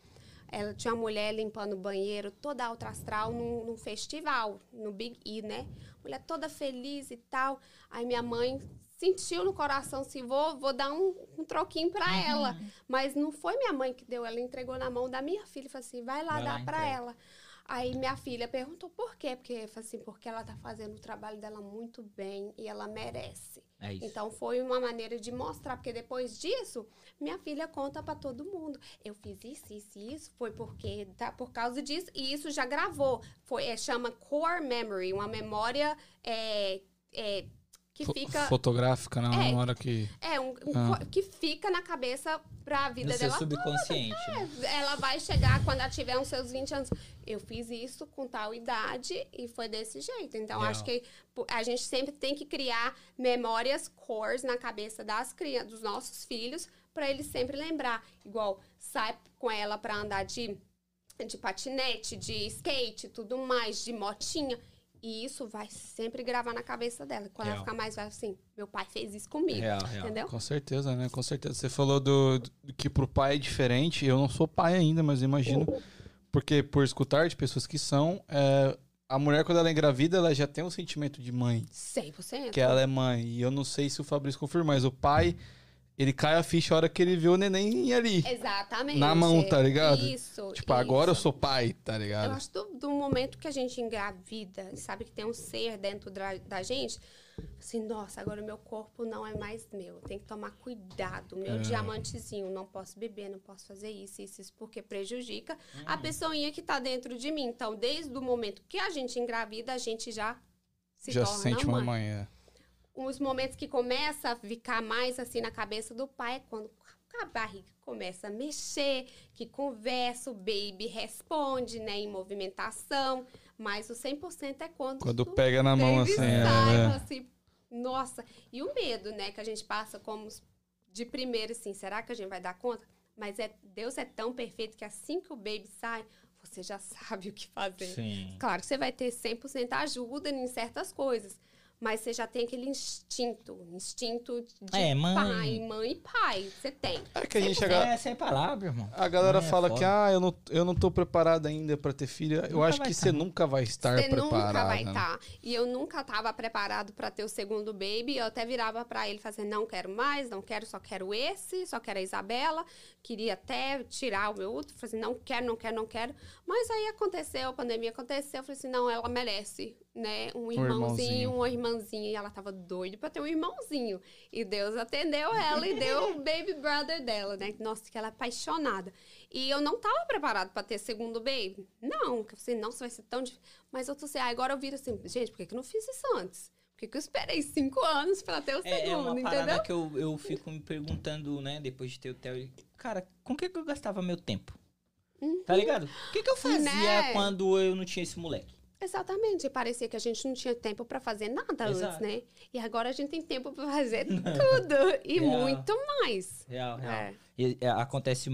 Ela tinha uma mulher limpando o banheiro, toda alta astral, num, num festival, no Big E, né? Mulher toda feliz e tal. Aí minha mãe sentiu no coração assim, vou, vou dar um, um troquinho pra Uhum. ela. Mas não foi minha mãe que deu, ela entregou na mão da minha filha e falou assim, vai lá Vai dar pra entrega. ela. Aí minha filha perguntou por quê? Porque assim, porque ela tá fazendo o trabalho dela muito bem e ela merece. É. Então foi uma maneira de mostrar, porque depois disso, minha filha conta pra todo mundo. Eu fiz isso, isso, isso, foi porque tá por causa disso, e isso já gravou. Foi, é, chama core memory, uma memória é, é, que Fo- fica. Fotográfica na É. hora que. É, um, um Ah. que fica na cabeça pra vida no seu dela subconsciente. né? ela vai chegar quando ela tiver uns seus 20 anos. Eu fiz isso com tal idade e foi desse jeito. Então, Legal. acho que a gente sempre tem que criar memórias cores na cabeça das crianças, dos nossos filhos, para eles sempre lembrar. Igual, sai com ela para andar de, de patinete, de skate, tudo mais, de motinha. E isso vai sempre gravar na cabeça dela. Quando Real. ela ficar mais velha, assim, meu pai fez isso comigo. Real, real. Entendeu? Com certeza, né? Com certeza. Você falou do, do que pro pai é diferente. Eu não sou pai ainda, mas eu imagino. Porque por escutar de pessoas que são, é, a mulher, quando ela é engravida, ela já tem um sentimento de mãe. 100%. Que ela é mãe. E eu não sei se o Fabrício confirma, mas o pai, ele cai a ficha a hora que ele vê o neném ali. Exatamente. Na mão, tá ligado? Isso. Tipo, agora eu isso. sou pai, tá Eu ligado? acho do, do momento que a gente engravida, sabe que tem um ser dentro da, da gente, assim, nossa, agora o meu corpo não é mais meu. Tem que tomar cuidado. Meu É. diamantezinho, não posso beber, não posso fazer isso, isso, isso, porque prejudica a pessoinha que tá dentro de mim. Então, desde o momento que a gente engravida, a gente já se já torna se sente uma mãe. mãe, é. Os momentos que começa a ficar mais assim na cabeça do pai é quando a barriga começa a mexer, que conversa, o baby responde, né, em movimentação, mas o 100% é quando Quando pega na mão, assim, é, sai, é. fala assim, nossa, e o medo, né, que a gente passa como de primeiro assim, será que a gente vai dar conta? Mas é Deus é tão perfeito que assim que o baby sai, você já [laughs] sabe o que fazer. Sim. Claro que você vai ter 100% ajuda em certas coisas. Mas você já tem aquele instinto, instinto de É, mãe. pai, mãe e pai. Você tem. É que a gente chega. É, sem palavra, irmão. A galera é fala que, ah, eu não, eu não tô preparado ainda pra ter filho. Eu Nunca acho que tá. você nunca vai estar Você preparado. nunca vai né? estar. E eu nunca estava preparado para ter o segundo baby. Eu até virava para ele fazendo, não quero mais, não quero, só quero esse, só quero a Isabela. Queria até tirar o meu útero. Falei assim, não quero, não quero, não quero. Mas aí aconteceu, a pandemia aconteceu. Eu falei assim, não, ela merece, né? Um irmãozinho. irmãozinho, uma irmãzinha. E ela tava doida para ter um irmãozinho. E Deus atendeu ela e deu o baby brother dela, né? Nossa, que ela é apaixonada. E eu não tava preparado para ter segundo baby. Não, que eu falei, nossa, vai ser tão difícil. Mas eu tô assim, ah, agora eu viro assim, gente, por que, que eu não fiz isso antes? Por que, que eu esperei cinco anos para ter o É, é segundo, uma parada entendeu? que eu, eu fico me perguntando, né, depois de ter o Theo. Cara, com que, que eu gastava meu tempo? Tá ligado? O que, que eu fazia Né? quando eu não tinha esse moleque? Exatamente, e parecia que a gente não tinha tempo para fazer nada Exato. antes, né? E agora a gente tem tempo para fazer [laughs] tudo e Real. muito mais. Real, real. É. E, é, acontece,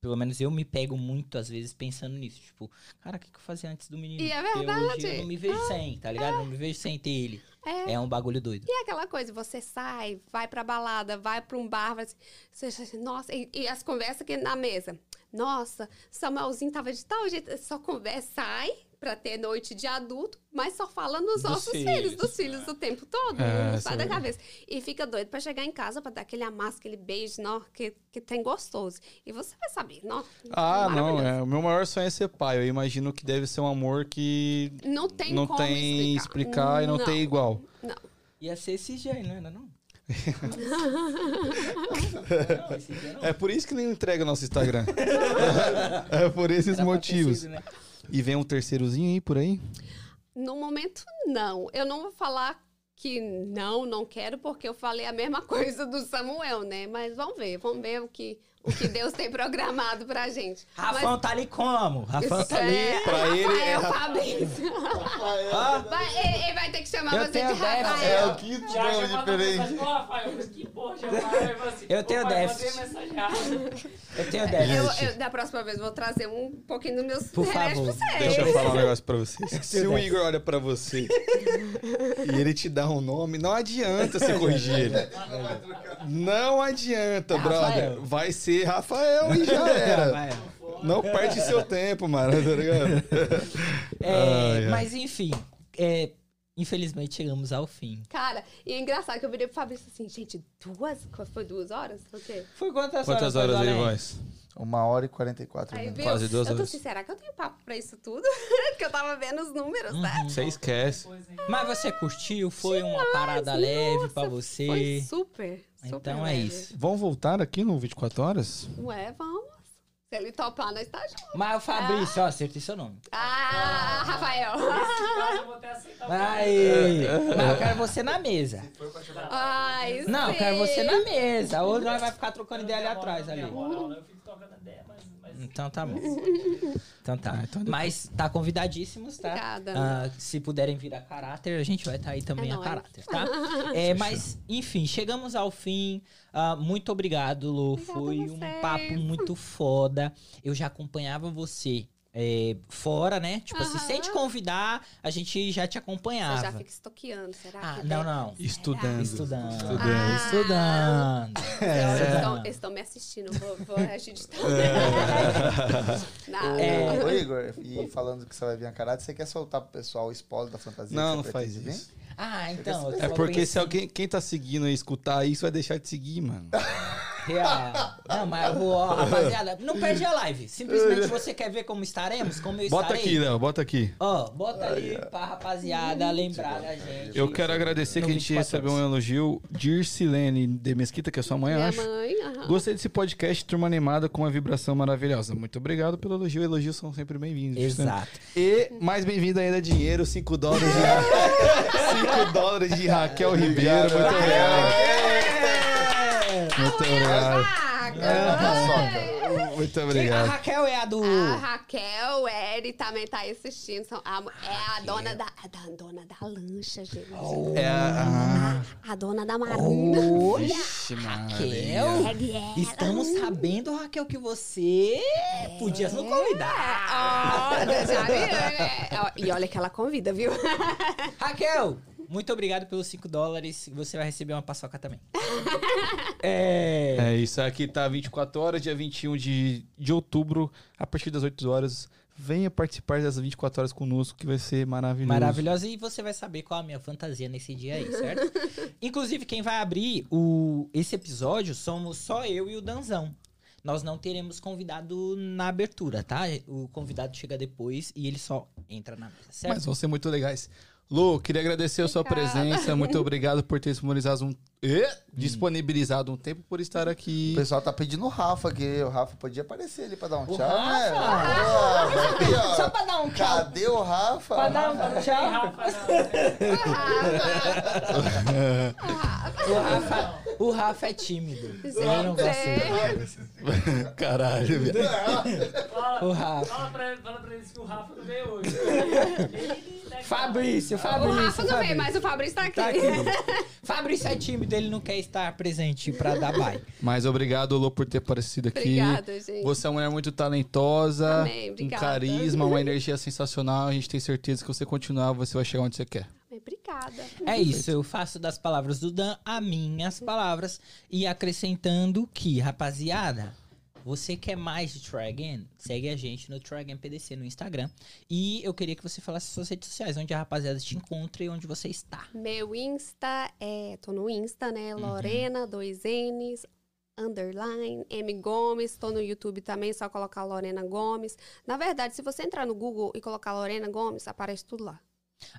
pelo menos eu me pego muito, às vezes, pensando nisso. Tipo, cara, o que, que eu fazia antes do menino? E é verdade. eu não me vejo sem, tá ligado? Não me vejo sem ter ele. É. É um bagulho doido. E é aquela coisa, você sai, vai pra balada, vai pra um bar, vai, você nossa, e, e as conversas aqui na mesa. Nossa, Samuelzinho tava de tal jeito, só conversa, sai pra ter noite de adulto, mas só fala nos Dos nossos filhos, filhos, dos filhos o tempo todo, É, não sai da é- cabeça. E fica doido pra chegar em casa, pra dar aquele amasso, aquele beijo, não, que, que tem gostoso. E você vai saber, não, Ah, não, é. O meu maior sonho é ser pai. Eu imagino que deve ser um amor que Não tem não como tem explicar, e não, tem igual. Não. Ia ser esse aí, não era não? não, não. [laughs] É por isso que nem entrega o nosso Instagram. [laughs] é por esses Era motivos. sido, né? E vem um terceirozinho aí por aí? No momento, não. Eu não vou falar que não, não quero, porque eu falei a mesma [laughs] coisa do Samuel, né? Mas vamos ver, vamos ver o que, o que Deus tem programado pra gente. Rafão tá ali como? Rafão tá ali. é, pra ele é Rafael Ra- Fabrício. Ah, Vai, ele, ele vai ter que chamar Eu você de déficit. É Rafael. o quinto nome diferente. Rafael, mas que porra, assim, Eu tenho déficit. eu tenho Eu, 10. eu- da próxima vez, vou trazer um pouquinho dos meus Por favor, pra Deixa vocês. eu falar um negócio pra vocês. Se o. Igor olha pra você e ele te dá um nome, não adianta você corrigir ele. Não adianta, É brother. Rafael. Vai ser Rafael e já [laughs] era. Não perde seu tempo, mano, tá ligado? [laughs] É, ai. Mas enfim, é, infelizmente chegamos ao fim. Cara, e é engraçado que eu virei pro Fabrício assim, gente, duas? Foi duas horas? Foi o quê? Foi quantas, Quantas horas, horas aí, voz? Uma hora e 44 Aí, minutos. viu? Quase duas eu tô horas. assim, será que eu tenho papo pra isso tudo? [laughs] Porque eu tava vendo os números, Uhum. né? Você esquece. Mas você curtiu? Foi uma parada leve pra Foi você? super, super Então é isso. Vamos voltar aqui no 24 horas? Ué, vamos. Se ele topar, nós tá junto. Mas o Fabrício, ó, acertei seu nome. Ah, Rafael. Nesse caso, eu vou até aceitar o Aí! Mas eu quero você na mesa. Ai, Não, eu sim. quero você na mesa. Ou nós vai ficar trocando ideia ali Não, atrás não, ali. não, não, não, Eu fico tocando ideia, mas... Então tá bom. [laughs] Então tá. Ah, então Mas tá convidadíssimos, tá? Obrigada. Ah, se puderem vir a caráter, a gente vai estar aí também É a nóis. caráter, tá? [laughs] É, mas, enfim, chegamos ao fim. Ah, muito obrigado, Lu. Obrigada Foi um papo muito foda. Eu já acompanhava você. É, fora, né? Tipo assim, Aham. sem te convidar, a gente já te Você acompanhava. já fica estoqueando, será Ah, que não, não. Estudando. Estudando. Estudando. Ah. Estudando. Eles É. estão- eles estão me assistindo, vou, vou reagir de tal. [laughs] Nada. É. Ô, Igor, e falando que você vai vir a caráter, você quer soltar pro pessoal o spoiler da fantasia? Não, que não você faz pretende vir? Ah, então. É porque se alguém, quem tá seguindo e escutar isso, vai deixar de seguir, mano. Real. Não, mas eu vou, ó, rapaziada, não perde a live. Simplesmente você quer ver como estaremos, como eu Bota estarei. aqui, Léo, bota aqui. Ó, bota ali pra rapaziada lembrar da gente. Eu quero agradecer No que a gente 24 recebeu um elogio de Ircilene de Mesquita, que é sua mãe, eu Minha acho. mãe, aham. Gostei desse podcast, turma animada com uma vibração maravilhosa. Muito obrigado pelo elogio. Elogios são sempre bem-vindos. Exato. E mais bem-vindo ainda dinheiro, 5 dólares [laughs] de 5 dólares de Raquel Ribeiro. Muito obrigado. Muito obrigado. Ah, Muito Quem- a obrigado. Raquel é a do. A Raquel, o Eri também tá aí assistindo. São a- é a dona da, a da- dona da lancha, gente. É a. A dona da marina. Olha, Vixe. Raquel. Estamos sabendo, Raquel, que você podia nos convidar. Já viu, né? Ó, E olha que ela convida, viu? Raquel, Muito obrigado pelos 5 dólares. Você vai receber uma paçoca também. [laughs] é. É, isso aqui tá 24 horas, dia 21 de, de outubro, a partir das 8 horas. Venha participar das 24 horas conosco, que vai ser maravilhoso. Maravilhosa. E você vai saber qual a minha fantasia nesse dia aí, certo? [laughs] Inclusive, quem vai abrir o, esse episódio somos só eu e o Danzão. Nós não teremos convidado na abertura, tá? O convidado chega depois e ele só entra na mesa, certo? Mas vão ser muito legais. Lu, queria agradecer a sua Obrigada. presença. Muito [laughs] obrigado por ter disponibilizado um, disponibilizado um tempo por estar aqui. O pessoal tá pedindo o Rafa aqui. O Rafa podia aparecer ali pra dar um O tchau, né? Rafa? Ó, aqui, ó. Só pra dar um tchau. Cadê o Rafa? Pra dar um tchau. Rafa, não. [laughs] O Rafa, o Rafa é tímido. Eu não gosto. Caralho, velho. Fala, [laughs] O Rafa. fala, pra, fala pra eles que o Rafa não veio hoje. Ele aqui. Fabrício, O Fabrício. Rafa não veio, Fabrício. mas o Fabrício tá aqui. Tá aqui. [laughs] Fabrício é tímido, ele não quer estar presente pra dar bye. Mas obrigado, Lu, por ter aparecido aqui. Obrigada, gente. Você é uma mulher muito talentosa, Amém, um obrigada. carisma, uma energia sensacional. A gente tem certeza que você continuar, você vai chegar onde você quer. Obrigada. É isso, eu faço das palavras do Dan as minhas palavras e acrescentando que, rapaziada, você quer mais de Try Again? Segue a gente no Try Again PDC no Instagram. E eu queria que você falasse suas redes sociais, onde a rapaziada te encontra e onde você está. Meu Insta é. Tô no Insta, né? Uhum. Lorena, dois N's, underline, M Gomes. Tô no YouTube também, só colocar Lorena Gomes. Na verdade, se você entrar no Google e colocar Lorena Gomes, aparece tudo lá.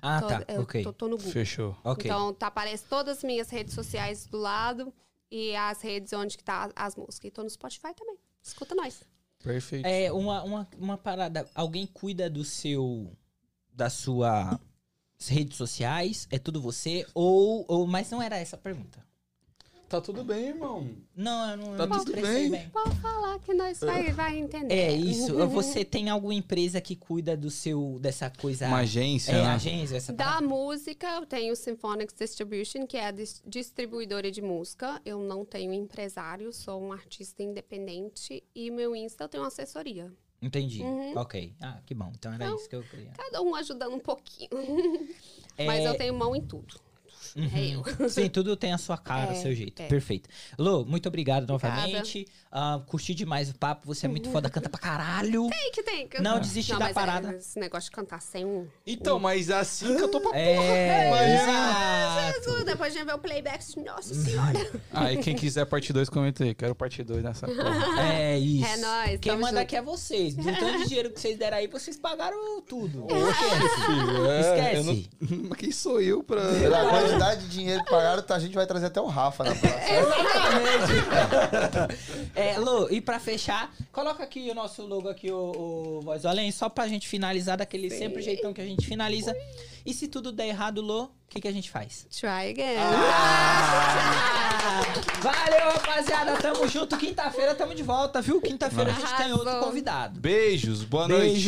Ah, Tô- tá, eu ok. tô, tô no Google. Fechou. Ok. Então, tá, aparece todas as minhas redes sociais do lado e as redes onde que tá as músicas. E tô no Spotify também. Escuta nós. Perfeito. É, uma, uma, uma parada. Alguém cuida do seu. da sua redes sociais? É tudo você? Ou. ou mas não era essa a pergunta. Tá tudo bem, irmão. Não, eu não, Tá eu não tudo expressei bem. Pode falar que nós vai, vai entender. É isso. [laughs] Você tem alguma empresa que cuida do seu. dessa coisa. Uma agência, É, né? agência, essa Da parada? música, eu tenho o Symphonics Distribution, que é a dis- distribuidora de música. Eu não tenho empresário, sou um artista independente. E meu Insta eu tenho assessoria. Entendi. Uhum. Ok. Ah, que bom. Então era Então, isso que eu queria. Cada um ajudando um pouquinho. [laughs] É, Mas eu tenho mão em tudo. Uhum. É eu. [laughs] Sim, tudo tem a sua cara, o É, seu jeito. é. Perfeito. Lô, muito obrigado Obrigada. novamente. Ah, curti demais o papo. Você é muito foda, canta pra caralho. [laughs] Tem que tem. que- Não desiste da mas é, parada. esse negócio de cantar sem um. Então, mas assim que eu tô pra É, Imagina. exato. Jesus, depois a gente vê o playback. Nossa senhora. Aí, quem quiser parte 2, comenta aí. Quero parte 2 nessa porra. É isso. É nóis, Quem manda junto. aqui é vocês. Do tanto de dinheiro que vocês deram aí, vocês pagaram tudo. Filho, é, Esquece. não- [laughs] Mas quem sou eu pra... Quantidade de dinheiro que pagaram, tá, a gente vai trazer até o Rafa na próxima. [laughs] Exatamente. é, Lô, e pra fechar, coloca aqui o nosso logo aqui, o, o Voz do Além, só pra gente finalizar daquele sempre jeitão que a gente finaliza. E se tudo der errado, Lô, o que, que a gente faz? Try again. Ah! Valeu, rapaziada. Tamo junto. Quinta-feira tamo de volta, viu? Quinta-feira a gente tem outro convidado. Beijos, boa Beijo. noite.